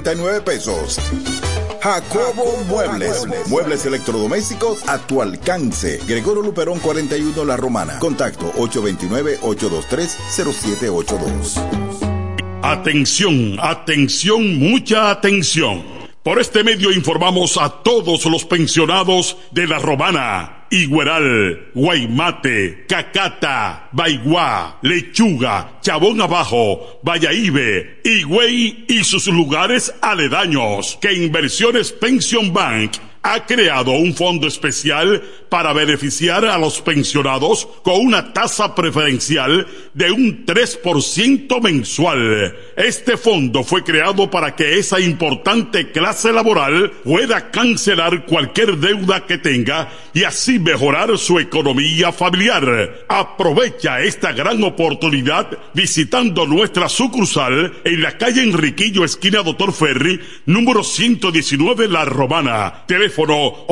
12,339 pesos. Jacobo Muebles. Muebles electrodomésticos a tu alcance. Gregorio Luperón 41 La Romana. Contacto 829-823-0782. Atención, atención, mucha atención. Por este medio informamos a todos los pensionados de La Romana, Igueral, Guaymate, Cacata, Baigua, Lechuga, Chabón Abajo, Vallaibe, Higüey y sus lugares aledaños que Inversiones Pension Bank ha creado un fondo especial para beneficiar a los pensionados con una tasa preferencial de un 3% mensual. Este fondo fue creado para que esa importante clase laboral pueda cancelar cualquier deuda que tenga y así mejorar su economía familiar. Aprovecha esta gran oportunidad visitando nuestra sucursal en la calle Enriquillo, esquina Doctor Ferry, número 119 La Romana. Teléfono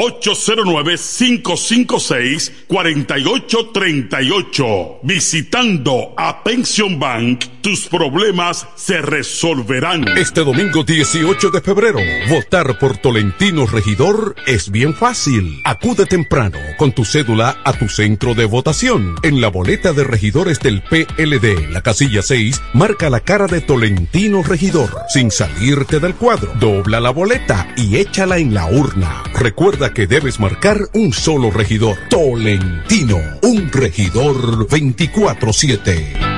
809-556-4838. Visitando a Pension Bank, tus problemas se resolverán. Este domingo 18 de febrero, votar por Tolentino Regidor es bien fácil. Acude temprano con tu cédula a tu centro de votación. En la boleta de regidores del PLD, la casilla 6, marca la cara de Tolentino Regidor. Sin salirte del cuadro, dobla la boleta y échala en la urna. Recuerda que debes marcar un solo regidor. Tolentino, un regidor 24-7.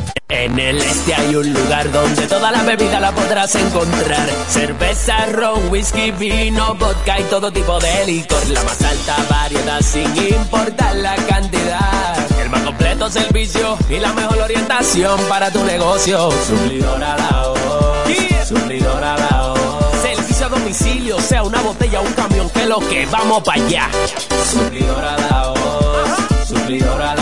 En el este hay un lugar donde toda la bebida la podrás encontrar. Cerveza, ron, whisky, vino, vodka y todo tipo de licor. La más alta variedad sin importar la cantidad. El más completo servicio y la mejor orientación para tu negocio. Suplidora la voz. Suplidora la voz. Servicio a domicilio, sea una botella o un camión, que lo que vamos para allá. La voz. Suplidora la voz. El mejor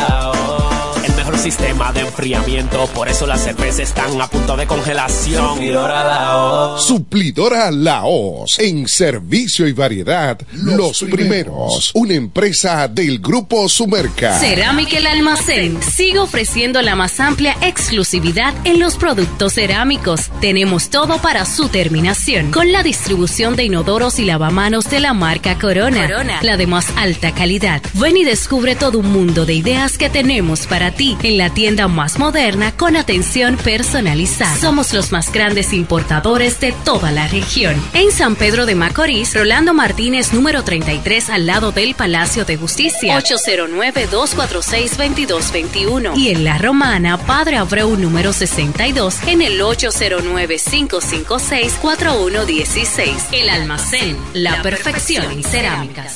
sistema de enfriamiento, por eso las cervezas están a punto de congelación. Suplidora la voz. Suplidora Laos. En servicio y variedad, los, primeros. Una empresa del Grupo Sumerca. Cerámica El Almacén sigue ofreciendo la más amplia exclusividad en los productos cerámicos. Tenemos todo para su terminación, con la distribución de inodoros y lavamanos de la marca Corona, Corona. la de más alta calidad. Ven y descubre todo un mundo de ideas que tenemos para ti en la tienda más moderna con atención personalizada. Somos los más grandes importadores de toda la región. En San Pedro de Macorís, Rolando Martínez, número 33, al lado del Palacio de Justicia, 809-246-2221. Y en La Romana, Padre Abreu, número 62, en el 809-556-4116. El almacén, la perfección en cerámicas.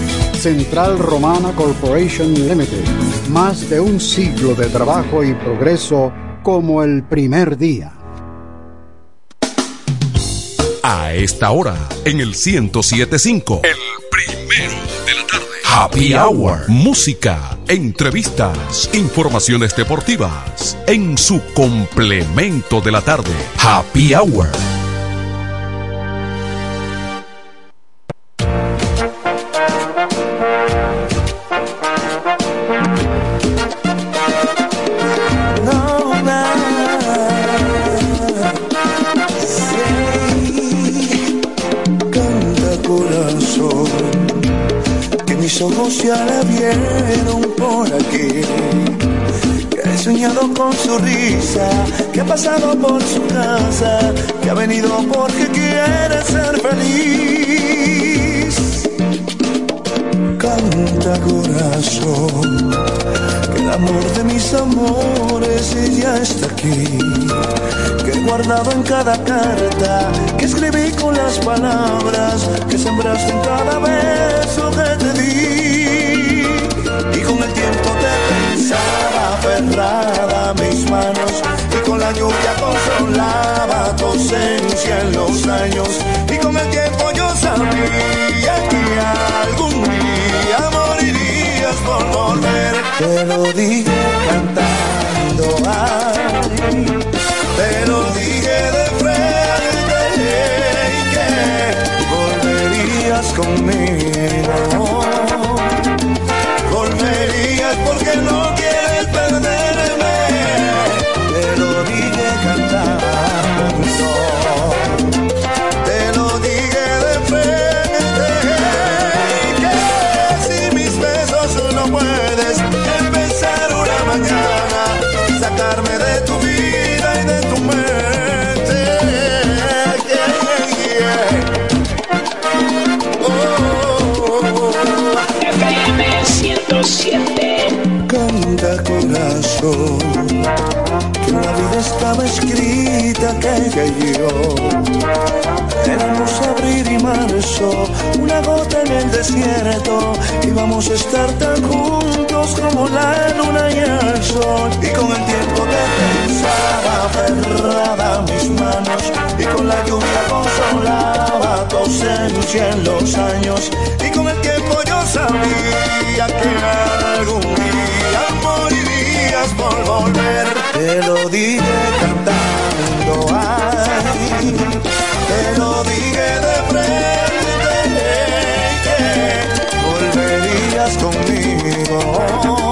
Central Romana Corporation Limited. Más de un siglo de trabajo y progreso como el primer día. A esta hora, en el 1075. El primero de la tarde. Happy Hour. Música, entrevistas, informaciones deportivas. En su complemento de la tarde. Happy Hour. Que ha venido porque quiere ser feliz. canta corazón, que el amor de mis amores ya está aquí, que he guardado en cada carta, que escribí con las palabras, que sembraste en cada beso que te di, y con el tiempo te pensaba aferrada mis manos, y con la lluvia consolaba tu ausencia en los años, y con el tiempo yo sabía que algún día morirías por volver. Te lo dije cantando, ay, te lo dije de frente y que volverías conmigo. Volverías porque no quieres 107 Canta corazón la vida estaba escrita que ella y yo éramos abril y marzo, una gota en el desierto, íbamos a estar tan juntos como la luna y el sol. Y con el tiempo te pensaba aferrada mis manos, y con la lluvia consolaba tu ausencia en los años. Y con el tiempo yo sabía que algún día por volver. Te lo dije cantando, ay, te lo dije de frente, que volverías conmigo.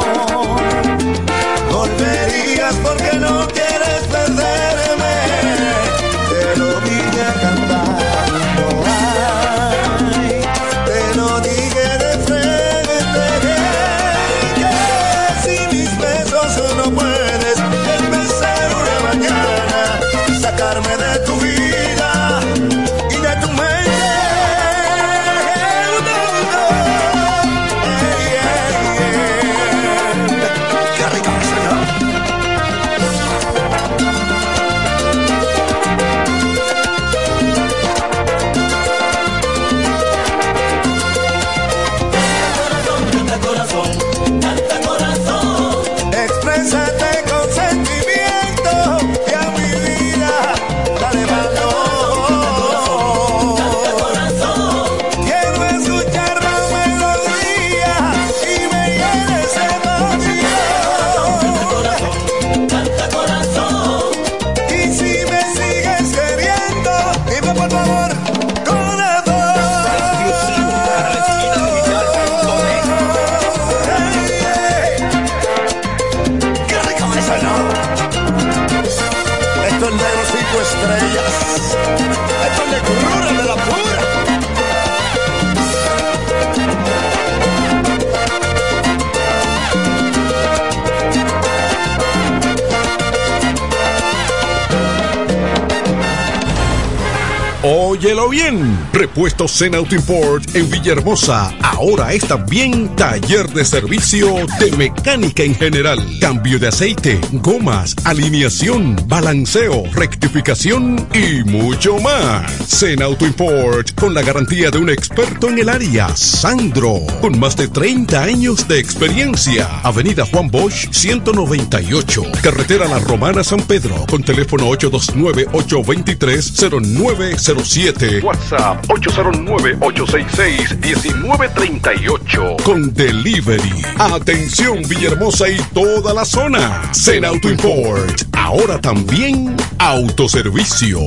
Óyelo bien. Repuestos Zen Auto Import en Villahermosa. Ahora es también taller de servicio de mecánica en general. Cambio de aceite, gomas, alineación, balanceo, rectificación y mucho más. Zen Auto Import con la garantía de un experto en el área, Sandro, con más de 30 años de experiencia. Avenida Juan Bosch 198, Carretera La Romana San Pedro, con teléfono 829-823-0907. WhatsApp 809-866-1938. Con delivery. Atención Villahermosa y toda la zona. Zen Auto Import. Ahora también autoservicio.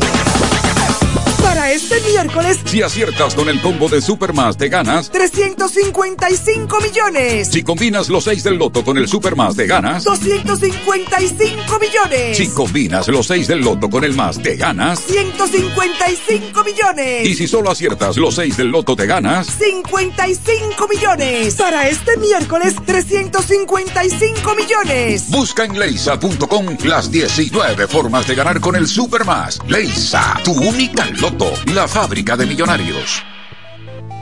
Este miércoles, Si aciertas con el combo de Supermas te ganas. 355 millones. Si combinas los 6 del loto con el Supermas te ganas. 255 millones. Si combinas los 6 del loto con el más te ganas. 155 millones. Y si solo aciertas los 6 del loto te ganas. 55 millones. Para este miércoles, 355 millones. Busca en leisa.com las 19 formas de ganar con el Supermas. Leisa, tu única loto, la fábrica de millonarios.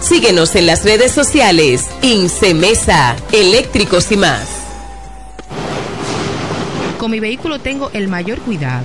Síguenos en las redes sociales. Incemesa, eléctricos y más. Con mi vehículo tengo el mayor cuidado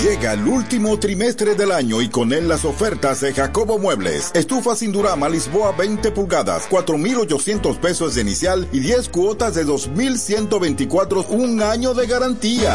Llega el último trimestre del año y con él las ofertas de Jacobo Muebles. Estufa sin Durama Lisboa 20 pulgadas, 4,800 pesos de inicial y 10 cuotas de 2,124, un año de garantía.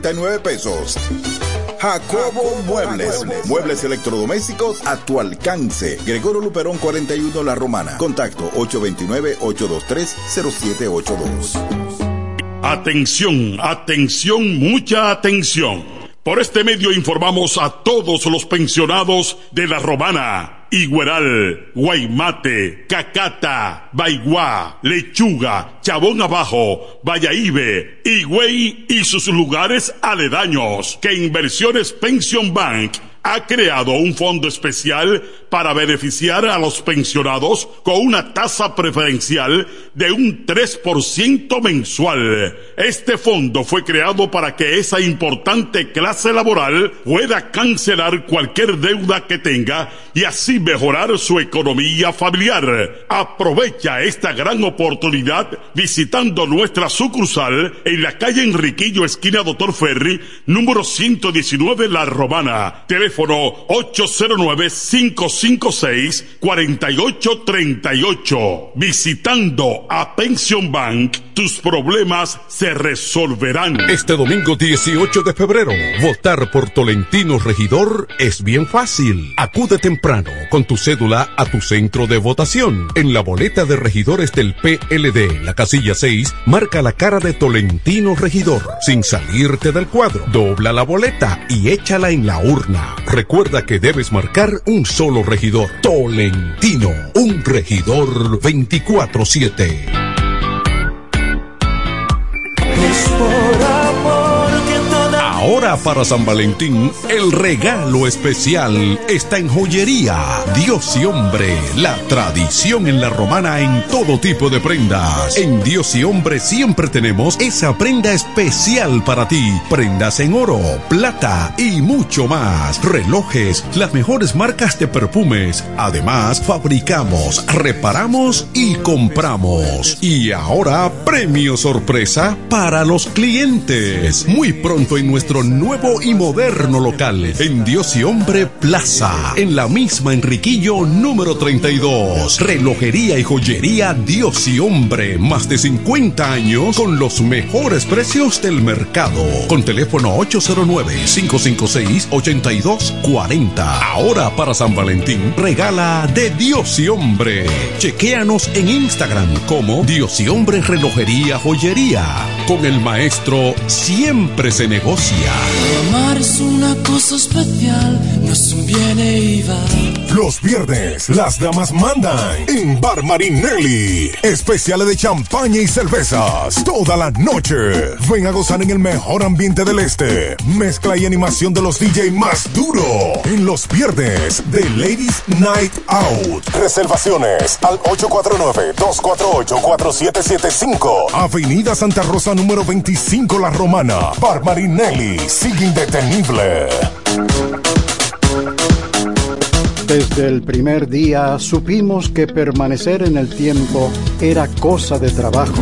12,339 pesos. Jacobo Muebles. Muebles electrodomésticos a tu alcance. Gregorio Luperón 41 La Romana. Contacto 829-823-0782. Atención, atención, mucha atención. Por este medio informamos a todos los pensionados de La Romana, Igueral, Guaymate, Cacata, Baigua, Lechuga, Chabón Abajo, Vallaíbe, Higüey y sus lugares aledaños que Inversiones Pension Bank ha creado un fondo especial para beneficiar a los pensionados con una tasa preferencial de un 3% mensual. Este fondo fue creado para que esa importante clase laboral pueda cancelar cualquier deuda que tenga y así mejorar su economía familiar. Aprovecha esta gran oportunidad visitando nuestra sucursal en la calle Enriquillo, esquina Doctor Ferry, número 119 La Romana. Teléfono 809-556-4838. Visitando a Pension Bank, tus problemas se resolverán. Este domingo 18 de febrero, votar por Tolentino Regidor es bien fácil. Acude temprano con tu cédula a tu centro de votación. En la boleta de regidores del PLD, la casilla 6, marca la cara de Tolentino Regidor. Sin salirte del cuadro, dobla la boleta y échala en la urna. Recuerda que debes marcar un solo regidor. Tolentino, un regidor 24-7. Ahora para San Valentín, el regalo especial está en joyería. Dios y hombre, la tradición en la romana en todo tipo de prendas. En Dios y hombre siempre tenemos esa prenda especial para ti. Prendas en oro, plata y mucho más. Relojes, las mejores marcas de perfumes. Además, fabricamos, reparamos y compramos. Y ahora, premio sorpresa para los clientes. Muy pronto en nuestro nuevo y moderno local, en Dios y Hombre Plaza, en la misma Enriquillo número 32. Relojería y joyería Dios y Hombre, más de 50 años con los mejores precios del mercado. Con teléfono 809-556-8240. Ahora para San Valentín, regala de Dios y Hombre. Chequéanos en Instagram como Dios y Hombre Relojería Joyería. Con el maestro siempre se negocia. Amar es una cosa especial, no es un viene y va. Los viernes, las damas mandan en Bar Marinelli. Especiales de champaña y cervezas toda la noche. Ven a gozar en el mejor ambiente del este. Mezcla y animación de los DJ más duro. En los viernes de Ladies Night Out. Reservaciones al 849-248-4775. Avenida Santa Rosa número 25 La Romana. Bar Marinelli. Sigue indetenible. Desde el primer día supimos que permanecer en el tiempo era cosa de trabajo.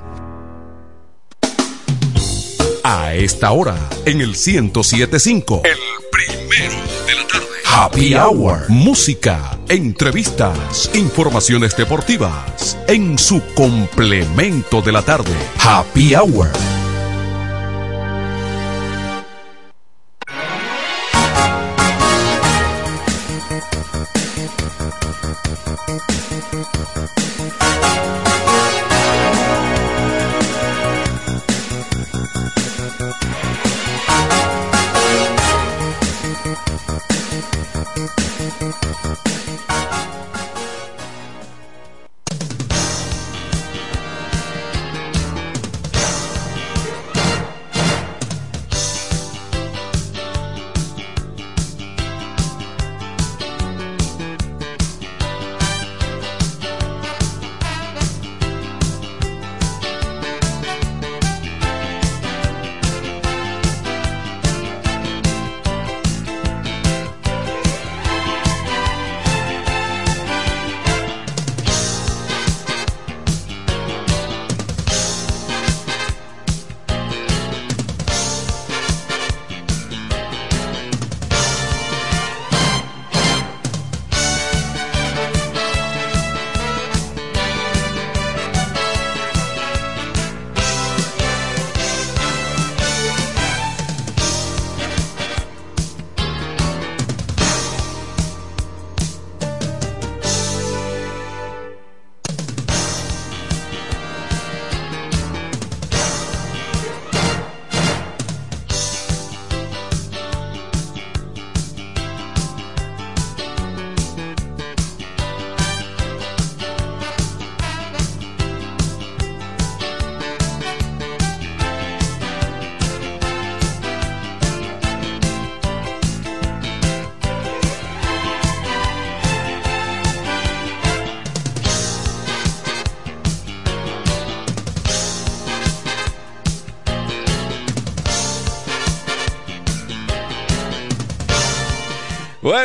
A esta hora, en el 1075, el primero de la tarde. Happy Hour. Música, entrevistas, informaciones deportivas. En su complemento de la tarde. Happy Hour.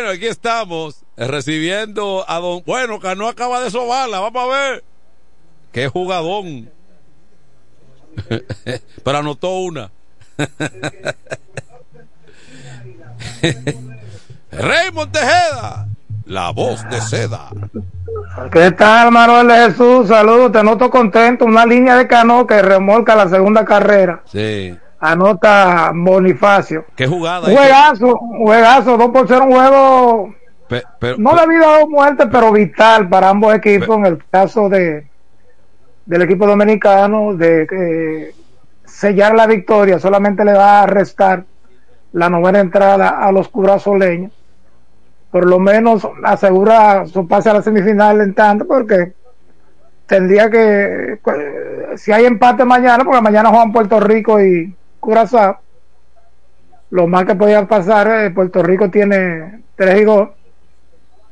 Bueno, aquí estamos eh, recibiendo a don. Bueno, que no acaba de sobarla, vamos a ver. Qué jugadón. [laughs] Pero anotó una. [laughs] Raymond Tejeda, la voz de seda. ¿Qué tal, Manuel de Jesús? Saludos, te noto contento. Una línea de cano que remolca la segunda carrera. Sí. Anota Bonifacio. ¿Qué jugada? Juegazo, juegazo, 2 por 0, un juego pero- no de vida o muerte, pero vital para ambos equipos. En el caso de del equipo dominicano, de eh, sellar la victoria, solamente le va a restar la novena entrada a los curazoleños. Por lo menos asegura su pase a la semifinal en tanto, porque tendría que, eh, si hay empate mañana, porque mañana juegan Puerto Rico y Curazao, lo más que podía pasar, eh, Puerto Rico tiene 3 y 2,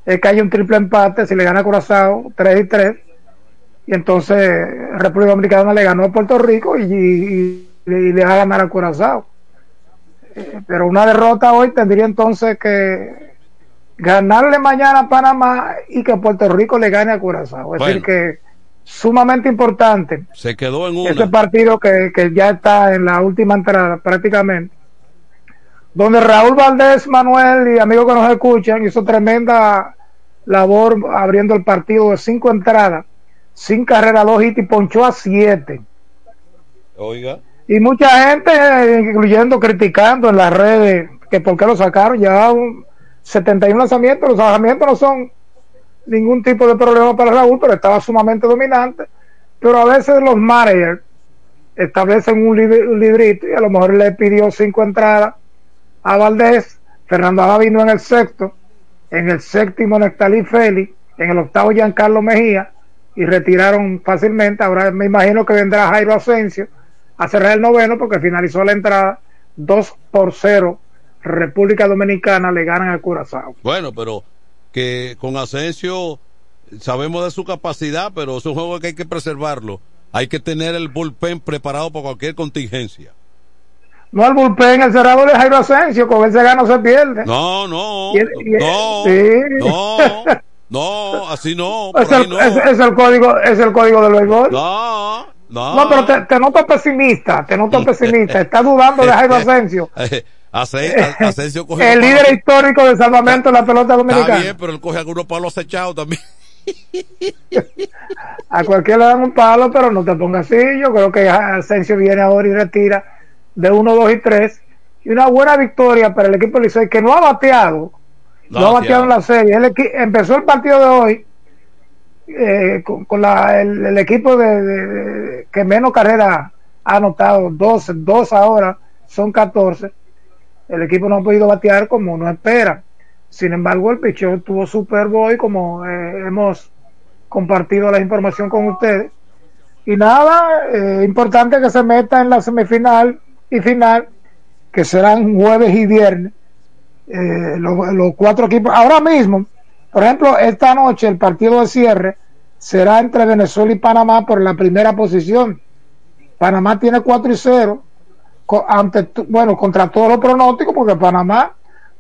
es que hay un triple empate, si le gana Curazao, 3 y 3, y entonces República Dominicana le ganó a Puerto Rico y, y- y le va a ganar a Curazao. Eh, pero una derrota hoy tendría entonces que ganarle mañana a Panamá y que Puerto Rico le gane a Curazao. Es Bueno. decir, que sumamente importante. Se quedó en ese partido que, que ya está en la última entrada prácticamente donde Raúl Valdés Manuel y amigos que nos escuchan hizo tremenda labor abriendo el partido de cinco entradas sin carrera dos hits y ponchó a siete. Oiga. y mucha gente incluyendo criticando en las redes que por qué lo sacaron ya un 71 lanzamientos los lanzamientos no son ningún tipo de problema para Raúl pero estaba sumamente dominante. Pero a veces los managers establecen un, lib- un librito y a lo mejor le pidió cinco entradas a Valdés, Fernando Abad en el sexto, en el séptimo Nectalí Félix, en el octavo Giancarlo Mejía y retiraron fácilmente, ahora me imagino que vendrá Jairo Asensio a cerrar el noveno porque finalizó la entrada 2 por 0 República Dominicana le ganan a Curazao. Bueno, pero que con Asensio sabemos de su capacidad, pero es un juego que hay que preservarlo. Hay que tener el bullpen preparado para cualquier contingencia. No al bullpen, el cerrador de Jairo Asensio, con él se gana o se pierde. No, no, Y el- y el- no, sí. no, no, así no, es, el, no. es- es el código, es el código del béisbol. No, no. No, pero te, te noto pesimista, te noto pesimista. Estás dudando de Jairo [laughs] Asensio, Asen- Asensio coge el líder palos- histórico de salvamento de la pelota Está dominicana. bien, pero él coge algunos palos acechados también. [laughs] A cualquiera le dan un palo, pero no te pongas así. Yo creo que Asensio viene ahora y retira de 1, 2 y 3. Y una buena victoria para el equipo de Licey, que no ha bateado. No No, ha bateado en la serie. Equi- empezó el partido de hoy eh, con, con la- el, el equipo de, de- de- que menos carrera ha anotado, 12, 2 ahora, son 14. El equipo no ha podido batear como uno espera. Sin embargo, el picheo tuvo superbo hoy, como eh, hemos compartido la información con ustedes. Y nada, eh, importante que se meta en la semifinal y final, que serán jueves y viernes. Eh, los, los cuatro equipos. Ahora mismo, por ejemplo, esta noche el partido de cierre será entre Venezuela y Panamá por la primera posición. Panamá tiene 4 y 0, co- ante, bueno, contra todos los pronósticos, porque Panamá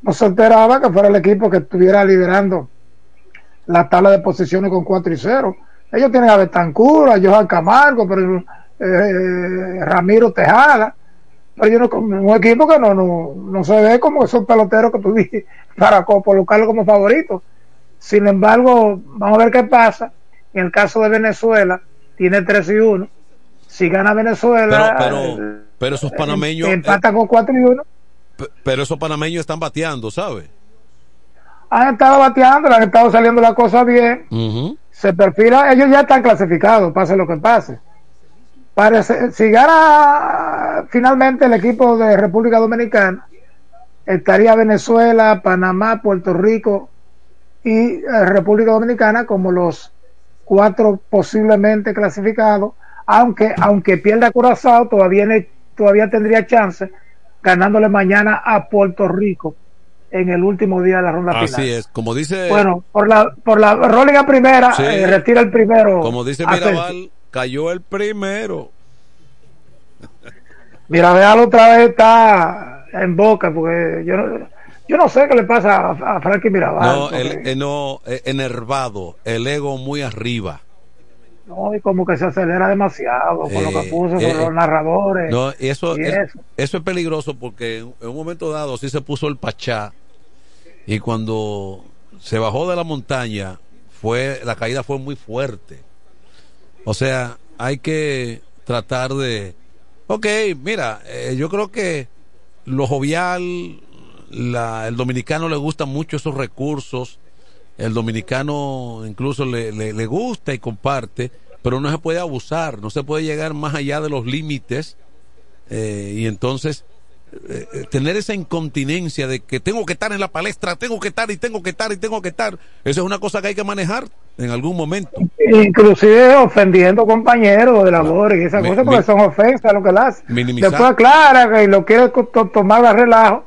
no se esperaba que fuera el equipo que estuviera liderando la tabla de posiciones con 4 y 0. Ellos tienen a Betancur, a Johan Camargo, pero, eh, Ramiro Tejada, pero yo no, un equipo que no, no, no se ve como esos peloteros que [laughs] dices para co- colocarlo como favorito. Sin embargo, vamos a ver qué pasa. En el caso de Venezuela, tiene 3 y 1. Si gana Venezuela, pero, eh, pero esos panameños, empata con 4 y 1. eh, pero esos panameños están bateando, ¿sabes? Han estado bateando, han estado saliendo las cosas bien. se perfila, ellos ya están clasificados, pase lo que pase. Parece, si gana finalmente el equipo de República Dominicana, estaría Venezuela, Panamá, Puerto Rico y eh, República Dominicana como los cuatro posiblemente clasificados, aunque aunque pierda Curazao todavía todavía tendría chance ganándole mañana a Puerto Rico en el último día de la ronda final. Así es, como dice, Bueno, por la, por la rolling a primera, Sí. eh, retira el primero. como dice. Mirabal, cayó el primero. Mirabal otra vez está en boca, porque yo no, yo no sé qué le pasa a, a Frankie Mirabal. No, porque- el, eh, no, eh, enervado, el ego muy arriba. No, y como que se acelera demasiado con lo que Eh, puso eh, con los narradores. No, y eso, y es- eso. eso es peligroso porque en, un momento dado sí se puso el pachá y cuando se bajó de la montaña fue la caída fue muy fuerte. O sea, hay que tratar de Ok, mira, eh, yo creo que lo jovial, la, el dominicano le gusta mucho esos recursos, el dominicano incluso le, le, le gusta y comparte, pero no se puede abusar, no se puede llegar más allá de los límites eh, y entonces eh, eh, tener esa incontinencia de que tengo que estar en la palestra, tengo que estar y tengo que estar y tengo que estar, eso es una cosa que hay que manejar en algún momento. Inclusive ofendiendo compañeros de labor y esas Mi- cosas porque mi- son ofensas lo que le hace. Minimizar. Después aclara que lo quiere tomar a relajo,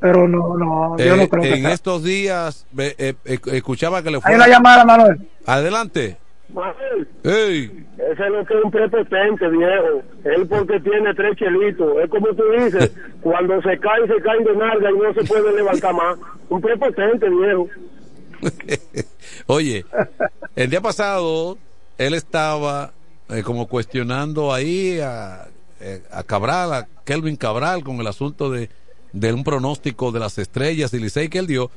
pero no, no, yo eh, no creo que en sea. estos días eh, eh, eh, escuchaba que le fue Hay una llamada, Manuel. Adelante. Manuel, Ey. ese es lo que es un prepotente, viejo. Él porque tiene tres chelitos. Es como tú dices, [laughs] cuando se cae, se cae de nalga y no se puede levantar más. Un prepotente, viejo. [laughs] Oye, el día pasado él estaba eh, como cuestionando ahí a, eh, a Cabral, a Kelvin Cabral, con el asunto de, de un pronóstico de las estrellas y Licey que él dio.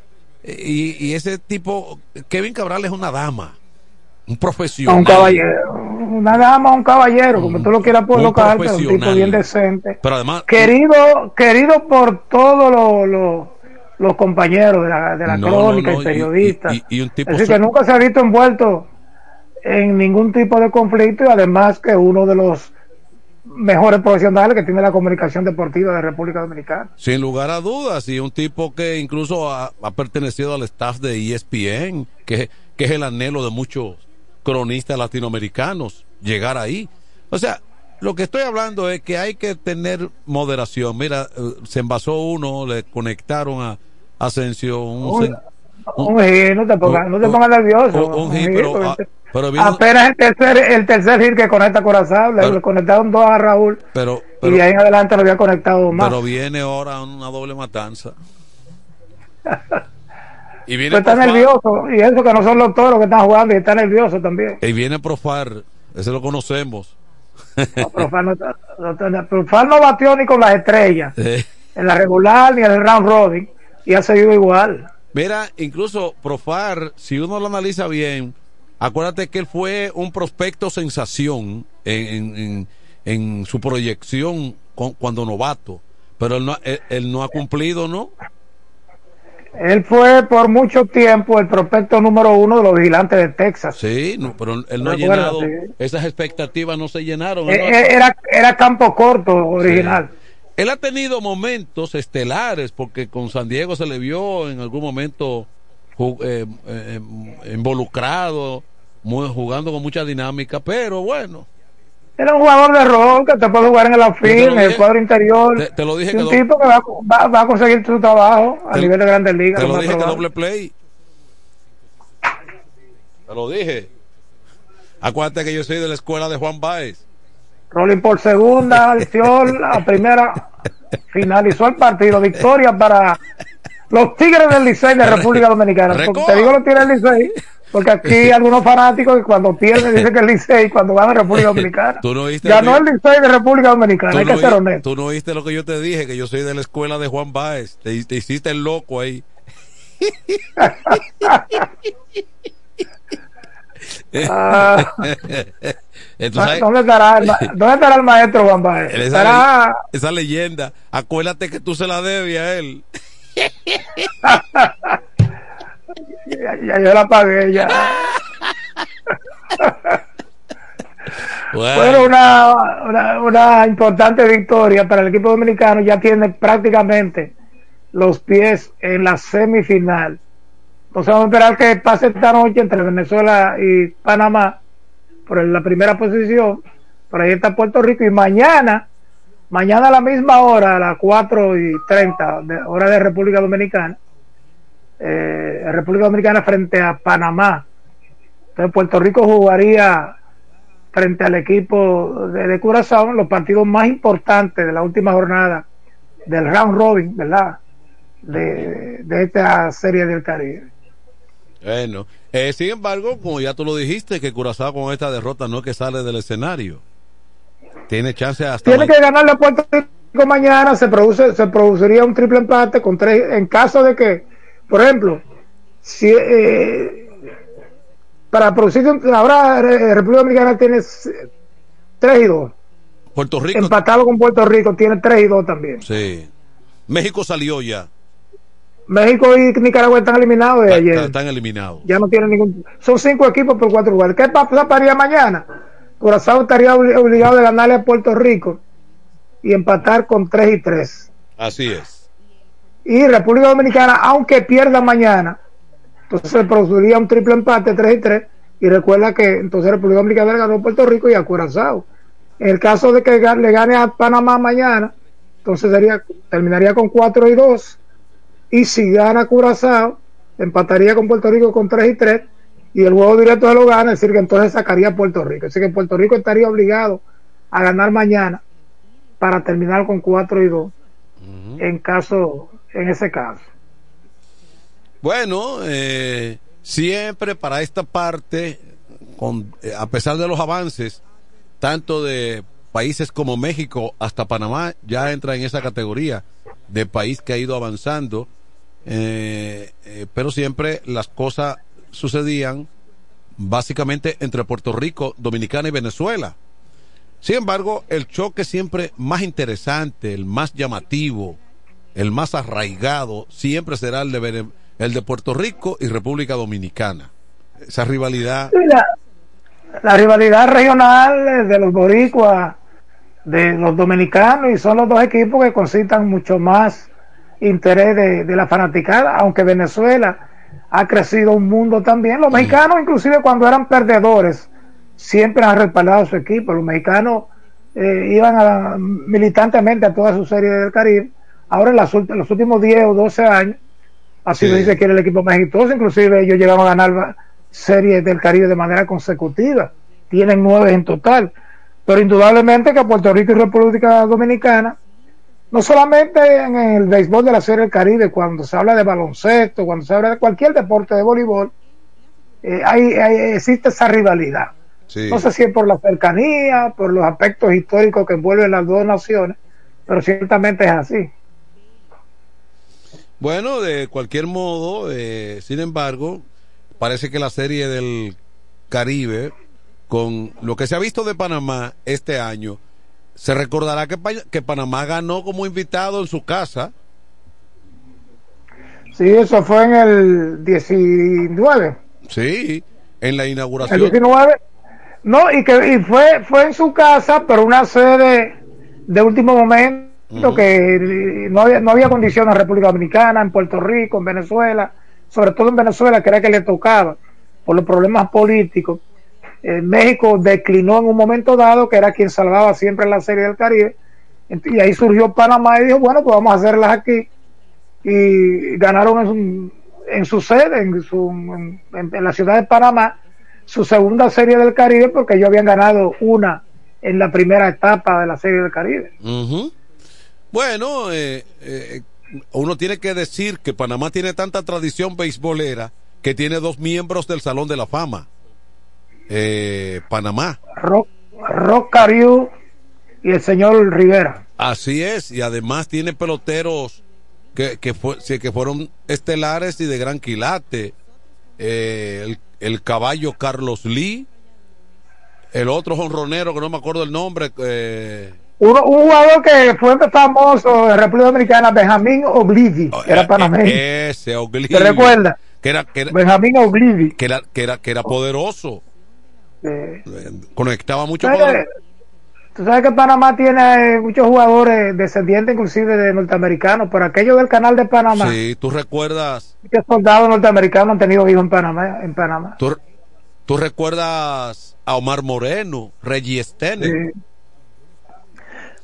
Eh, Y, y ese tipo, Kevin Cabral es una dama, un profesional. Un caballero, una dama, un caballero, como tú lo quieras colocar, pero un tipo bien decente. Pero además, Querido, querido por todos los, los, los compañeros de la, de la No, crónica no, no, y y- periodistas. y- y un tipo Así su- que nunca se ha visto envuelto en ningún tipo de conflicto y además que uno de los mejores profesionales que tiene la comunicación deportiva de República Dominicana. Sin lugar a dudas, y un tipo que incluso ha, ha pertenecido al staff de ESPN, que, que es el anhelo de muchos cronistas latinoamericanos, llegar ahí. O sea, lo que estoy hablando es que hay que tener moderación. Mira, eh, se envasó uno, le conectaron a Asensio un... Un- no te pongas, no te pongas nervioso. un- pero, pero vino- apenas el tercer, el tercer hit que conecta Corazón, le, Pero- le conectaron dos a Raúl pero, y de ahí en adelante no había conectado más. pero viene ahora una doble matanza. [laughs] y viene Pero está nervioso y eso que no son los toros que están jugando y está nervioso también. y viene Profar, ese lo conocemos. Profar no, está- no está- Profar no batió ni con las estrellas, en la regular ni en el round robin y ha seguido igual. Mira, incluso Profar, si uno lo analiza bien, acuérdate que él fue un prospecto sensación en, en- en- su proyección con- cuando novato, pero él no, él, él no ha cumplido, ¿no? Él fue por mucho tiempo el prospecto número uno de los vigilantes de Texas. Sí, no, pero él no ha llenado, sí. esas expectativas no se llenaron. Eh, él eh, Era, era campo corto original. Él ha tenido momentos estelares porque con San Diego se le vio en algún momento eh, eh, involucrado, muy- jugando con mucha dinámica, pero bueno, Era un jugador de rol que te puede jugar en el lo en el cuadro interior. te, te lo dije que un tipo que va, va- va a conseguir su trabajo a Te- nivel de grandes ligas. te lo dije que doble play. Te lo dije. Acuérdate que yo soy de la escuela de Juan Baez. Rolling por segunda, [laughs] acción, la primera finalizó el partido. Victoria para los Tigres del Licey de [laughs] República Dominicana. Porque te digo los Tigres del Licey, porque aquí [laughs] algunos fanáticos que cuando pierden dicen que es Licey cuando van a República [laughs] Dominicana. Tú no Ganó el Licey de República Dominicana, hay no que ser honesto. Tú no oíste lo que yo te dije, que yo soy de la escuela de Juan Baez. Te, te hiciste el loco ahí. Ah. Entonces, ¿Dónde estará, el, ¿Dónde estará el maestro Juan Baez? esa, Estará esa leyenda, acuérdate que tú se la debes a él. Ya, ya yo la pagué ya. Bueno, una, una, una importante victoria para el equipo dominicano. Ya tiene prácticamente los pies en la semifinal. Entonces vamos a esperar que pase esta noche entre Venezuela y Panamá por la primera posición. Por ahí está Puerto Rico. Y mañana, mañana a la misma hora, a las 4 y 30, de, hora de República Dominicana, eh, República Dominicana frente a Panamá. Entonces Puerto Rico jugaría frente al equipo de, de Curazao los partidos más importantes de la última jornada del round robin, ¿verdad? De, de esta serie del Caribe. Bueno, eh, sin embargo, como ya tú lo dijiste, que Curazao con esta derrota no es que sale del escenario. Tiene chance hasta Tiene que ganarle a Puerto Rico mañana, se produce, se produciría un triple empate con tres, en caso de que, por ejemplo, si eh, para producir ahora eh, República Dominicana tiene 3 y 2. Puerto Rico. Empatado con Puerto Rico, tiene 3 y 2 también. Sí. México salió ya. México y Nicaragua están eliminados de ayer. Están eliminados. Ya no tienen ningún. Son cinco equipos por cuatro lugares. ¿Qué pasaría mañana? Curazao estaría obligado de ganarle a Puerto Rico y empatar con 3 y 3. Así es. Y República Dominicana, aunque pierda mañana, entonces se produciría un triple empate 3 y 3. Y recuerda que entonces República Dominicana ganó a Puerto Rico y a Curazao. En el caso de que le gane a Panamá mañana, entonces sería, terminaría con 4 y 2. Y si gana Curazao, empataría con Puerto Rico con 3 y 3. Y el juego directo se lo gana, es decir, que entonces sacaría a Puerto Rico. Así que Puerto Rico estaría obligado a ganar mañana para terminar con 4 y 2. En caso, en ese caso. Bueno, eh, siempre para esta parte, con, eh, a pesar de los avances, tanto de países como México hasta Panamá ya entra en esa categoría de país que ha ido avanzando, eh, eh, pero siempre las cosas sucedían básicamente entre Puerto Rico, Dominicana y Venezuela. Sin embargo, el choque siempre más interesante, el más llamativo, el más arraigado, siempre será el de, Puerto Rico y República Dominicana. Esa rivalidad. La, la rivalidad regional de los boricuas, de los dominicanos, y son los dos equipos que concitan mucho más interés de, de, la fanaticada, aunque Venezuela ha crecido un mundo también. Los mexicanos, inclusive cuando eran perdedores, siempre han respaldado a su equipo. Los mexicanos eh, iban a, militantemente a toda su serie del Caribe. Ahora en, las, en los últimos 10 o 12 años, así sí. lo dice que era el equipo más exitoso. Inclusive ellos llegaron a ganar series del Caribe de manera consecutiva. Tienen nueve en total. Pero indudablemente que Puerto Rico y República Dominicana no solamente en el béisbol de la Serie del Caribe, cuando se habla de baloncesto, cuando se habla de cualquier deporte de voleibol, eh, hay, hay, existe esa rivalidad. Sí. No sé si es por la cercanía, por los aspectos históricos que envuelven las dos naciones, pero ciertamente es así. Bueno, de cualquier modo, eh, sin embargo, parece que la serie del Caribe, con lo que se ha visto de Panamá este año, se recordará que, que Panamá ganó como invitado en su casa. Sí, eso fue en el 19. Sí, en la inauguración. El 19. No, y que y fue, fue en su casa, pero una sede de último momento uh -huh. que no había, no había condiciones en República Dominicana, en Puerto Rico, en Venezuela, sobre todo en Venezuela, que era que le tocaba por los problemas políticos. Eh, México declinó en un momento dado, que era quien salvaba siempre la Serie del Caribe, y ahí surgió Panamá y dijo, bueno, pues vamos a hacerlas aquí. Y ganaron en su, en su sede, en, su, en, la ciudad de Panamá, su segunda Serie del Caribe, porque ellos habían ganado una en la primera etapa de la Serie del Caribe. Bueno, eh, eh, uno tiene que decir que Panamá tiene tanta tradición beisbolera que tiene dos miembros del Salón de la Fama eh, Panamá. Rock, Rock Cariú y el señor Rivera. Así es, y además tiene peloteros que, que, fue, que fueron estelares y de gran quilate. Eh, el, el, caballo Carlos Lee, el otro jonronero que no me acuerdo el nombre. Eh, un, un, jugador que fue famoso de República Dominicana, Benjamín Oblivi, oh, era panameño. Ese Oblivi. ¿Te recuerdas? Que era, que era, Benjamín Oblivi. Que era, que era, que era poderoso. Eh, Conectaba mucho con. Tú sabes que Panamá tiene muchos jugadores descendientes, inclusive de norteamericanos, por aquello del canal de Panamá. Sí, tú recuerdas. Que soldados norteamericanos han tenido hijos en Panamá. En Panamá. ¿Tú, tú recuerdas a Omar Moreno, Reggie Stene. Sí.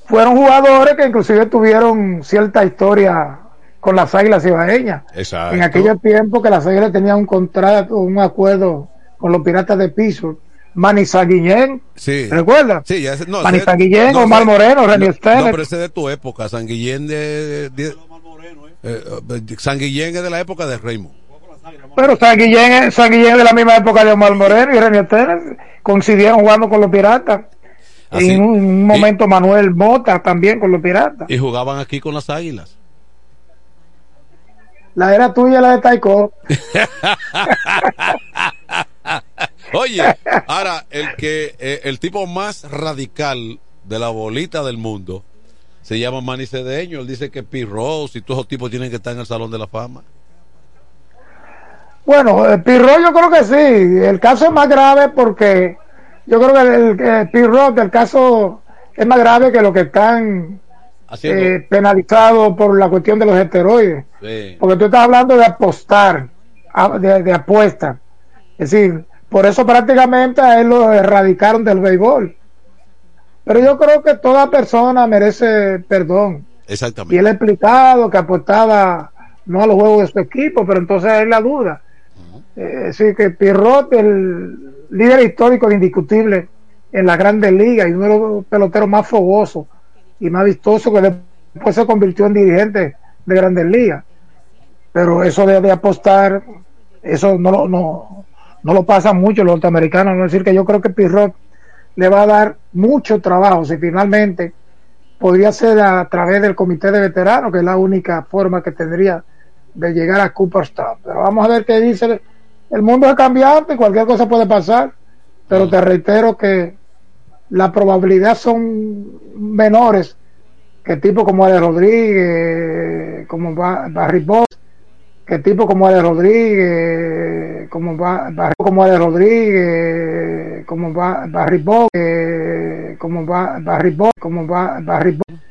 Fueron jugadores que inclusive tuvieron cierta historia con las águilas ibaeñas. Exacto. En aquellos tiempos que las águilas tenían un contrato, un acuerdo con los piratas de Pittsburgh. Manisa Guillén, sí. ¿recuerdas? Sí, ya ese, no, Manisa Guillén, no, Omar Moreno, René no. No, pero ese es de tu época, San Guillén de, de, de eh, San Guillén es de la época de Raymond. Pero San Guillén, San Guillén es de la misma época de Omar Moreno y René coincidieron jugando con los piratas. Así, en un, un momento y, Manuel Mota también con los piratas. Y jugaban aquí con las águilas. La era tuya, la de Taiko. [laughs] Oye, ahora el que eh, el tipo más radical de la bolita del mundo se llama Manny Cedeño. Él dice que P. Rose y todos esos tipos tienen que estar en el Salón de la Fama. Bueno, el Pirro yo creo que sí. El caso es más grave porque yo creo que el, el Pirro, el caso es más grave que lo que están eh, penalizados por la cuestión de los esteroides. Porque tú estás hablando de apostar, de, de apuesta. Es decir, por eso prácticamente a él lo erradicaron del béisbol. Pero yo creo que toda persona merece perdón. Exactamente. Y él ha explicado que apostaba no a los juegos de su equipo, pero entonces es la duda. Eh, sí, que Pirrot, el líder histórico indiscutible en la Grandes Ligas y uno de los peloteros más fogosos y más vistosos que después se convirtió en dirigente de Grandes Ligas. Pero eso de, apostar, eso no, no, no lo pasa mucho los norteamericanos. No decir que yo creo que Pirrot le va a dar mucho trabajo si finalmente podría ser a través del comité de veteranos, que es la única forma que tendría de llegar a Cooperstown. Pero vamos a ver qué dice el mundo es cambiante, cualquier cosa puede pasar, pero te reitero que la probabilidad son menores que tipo como de Rodríguez, como Barry Boss, que tipo como de Rodríguez, como Barry, como de Rodríguez, como Barry Boss, como Barry Boss, como Barry Boss.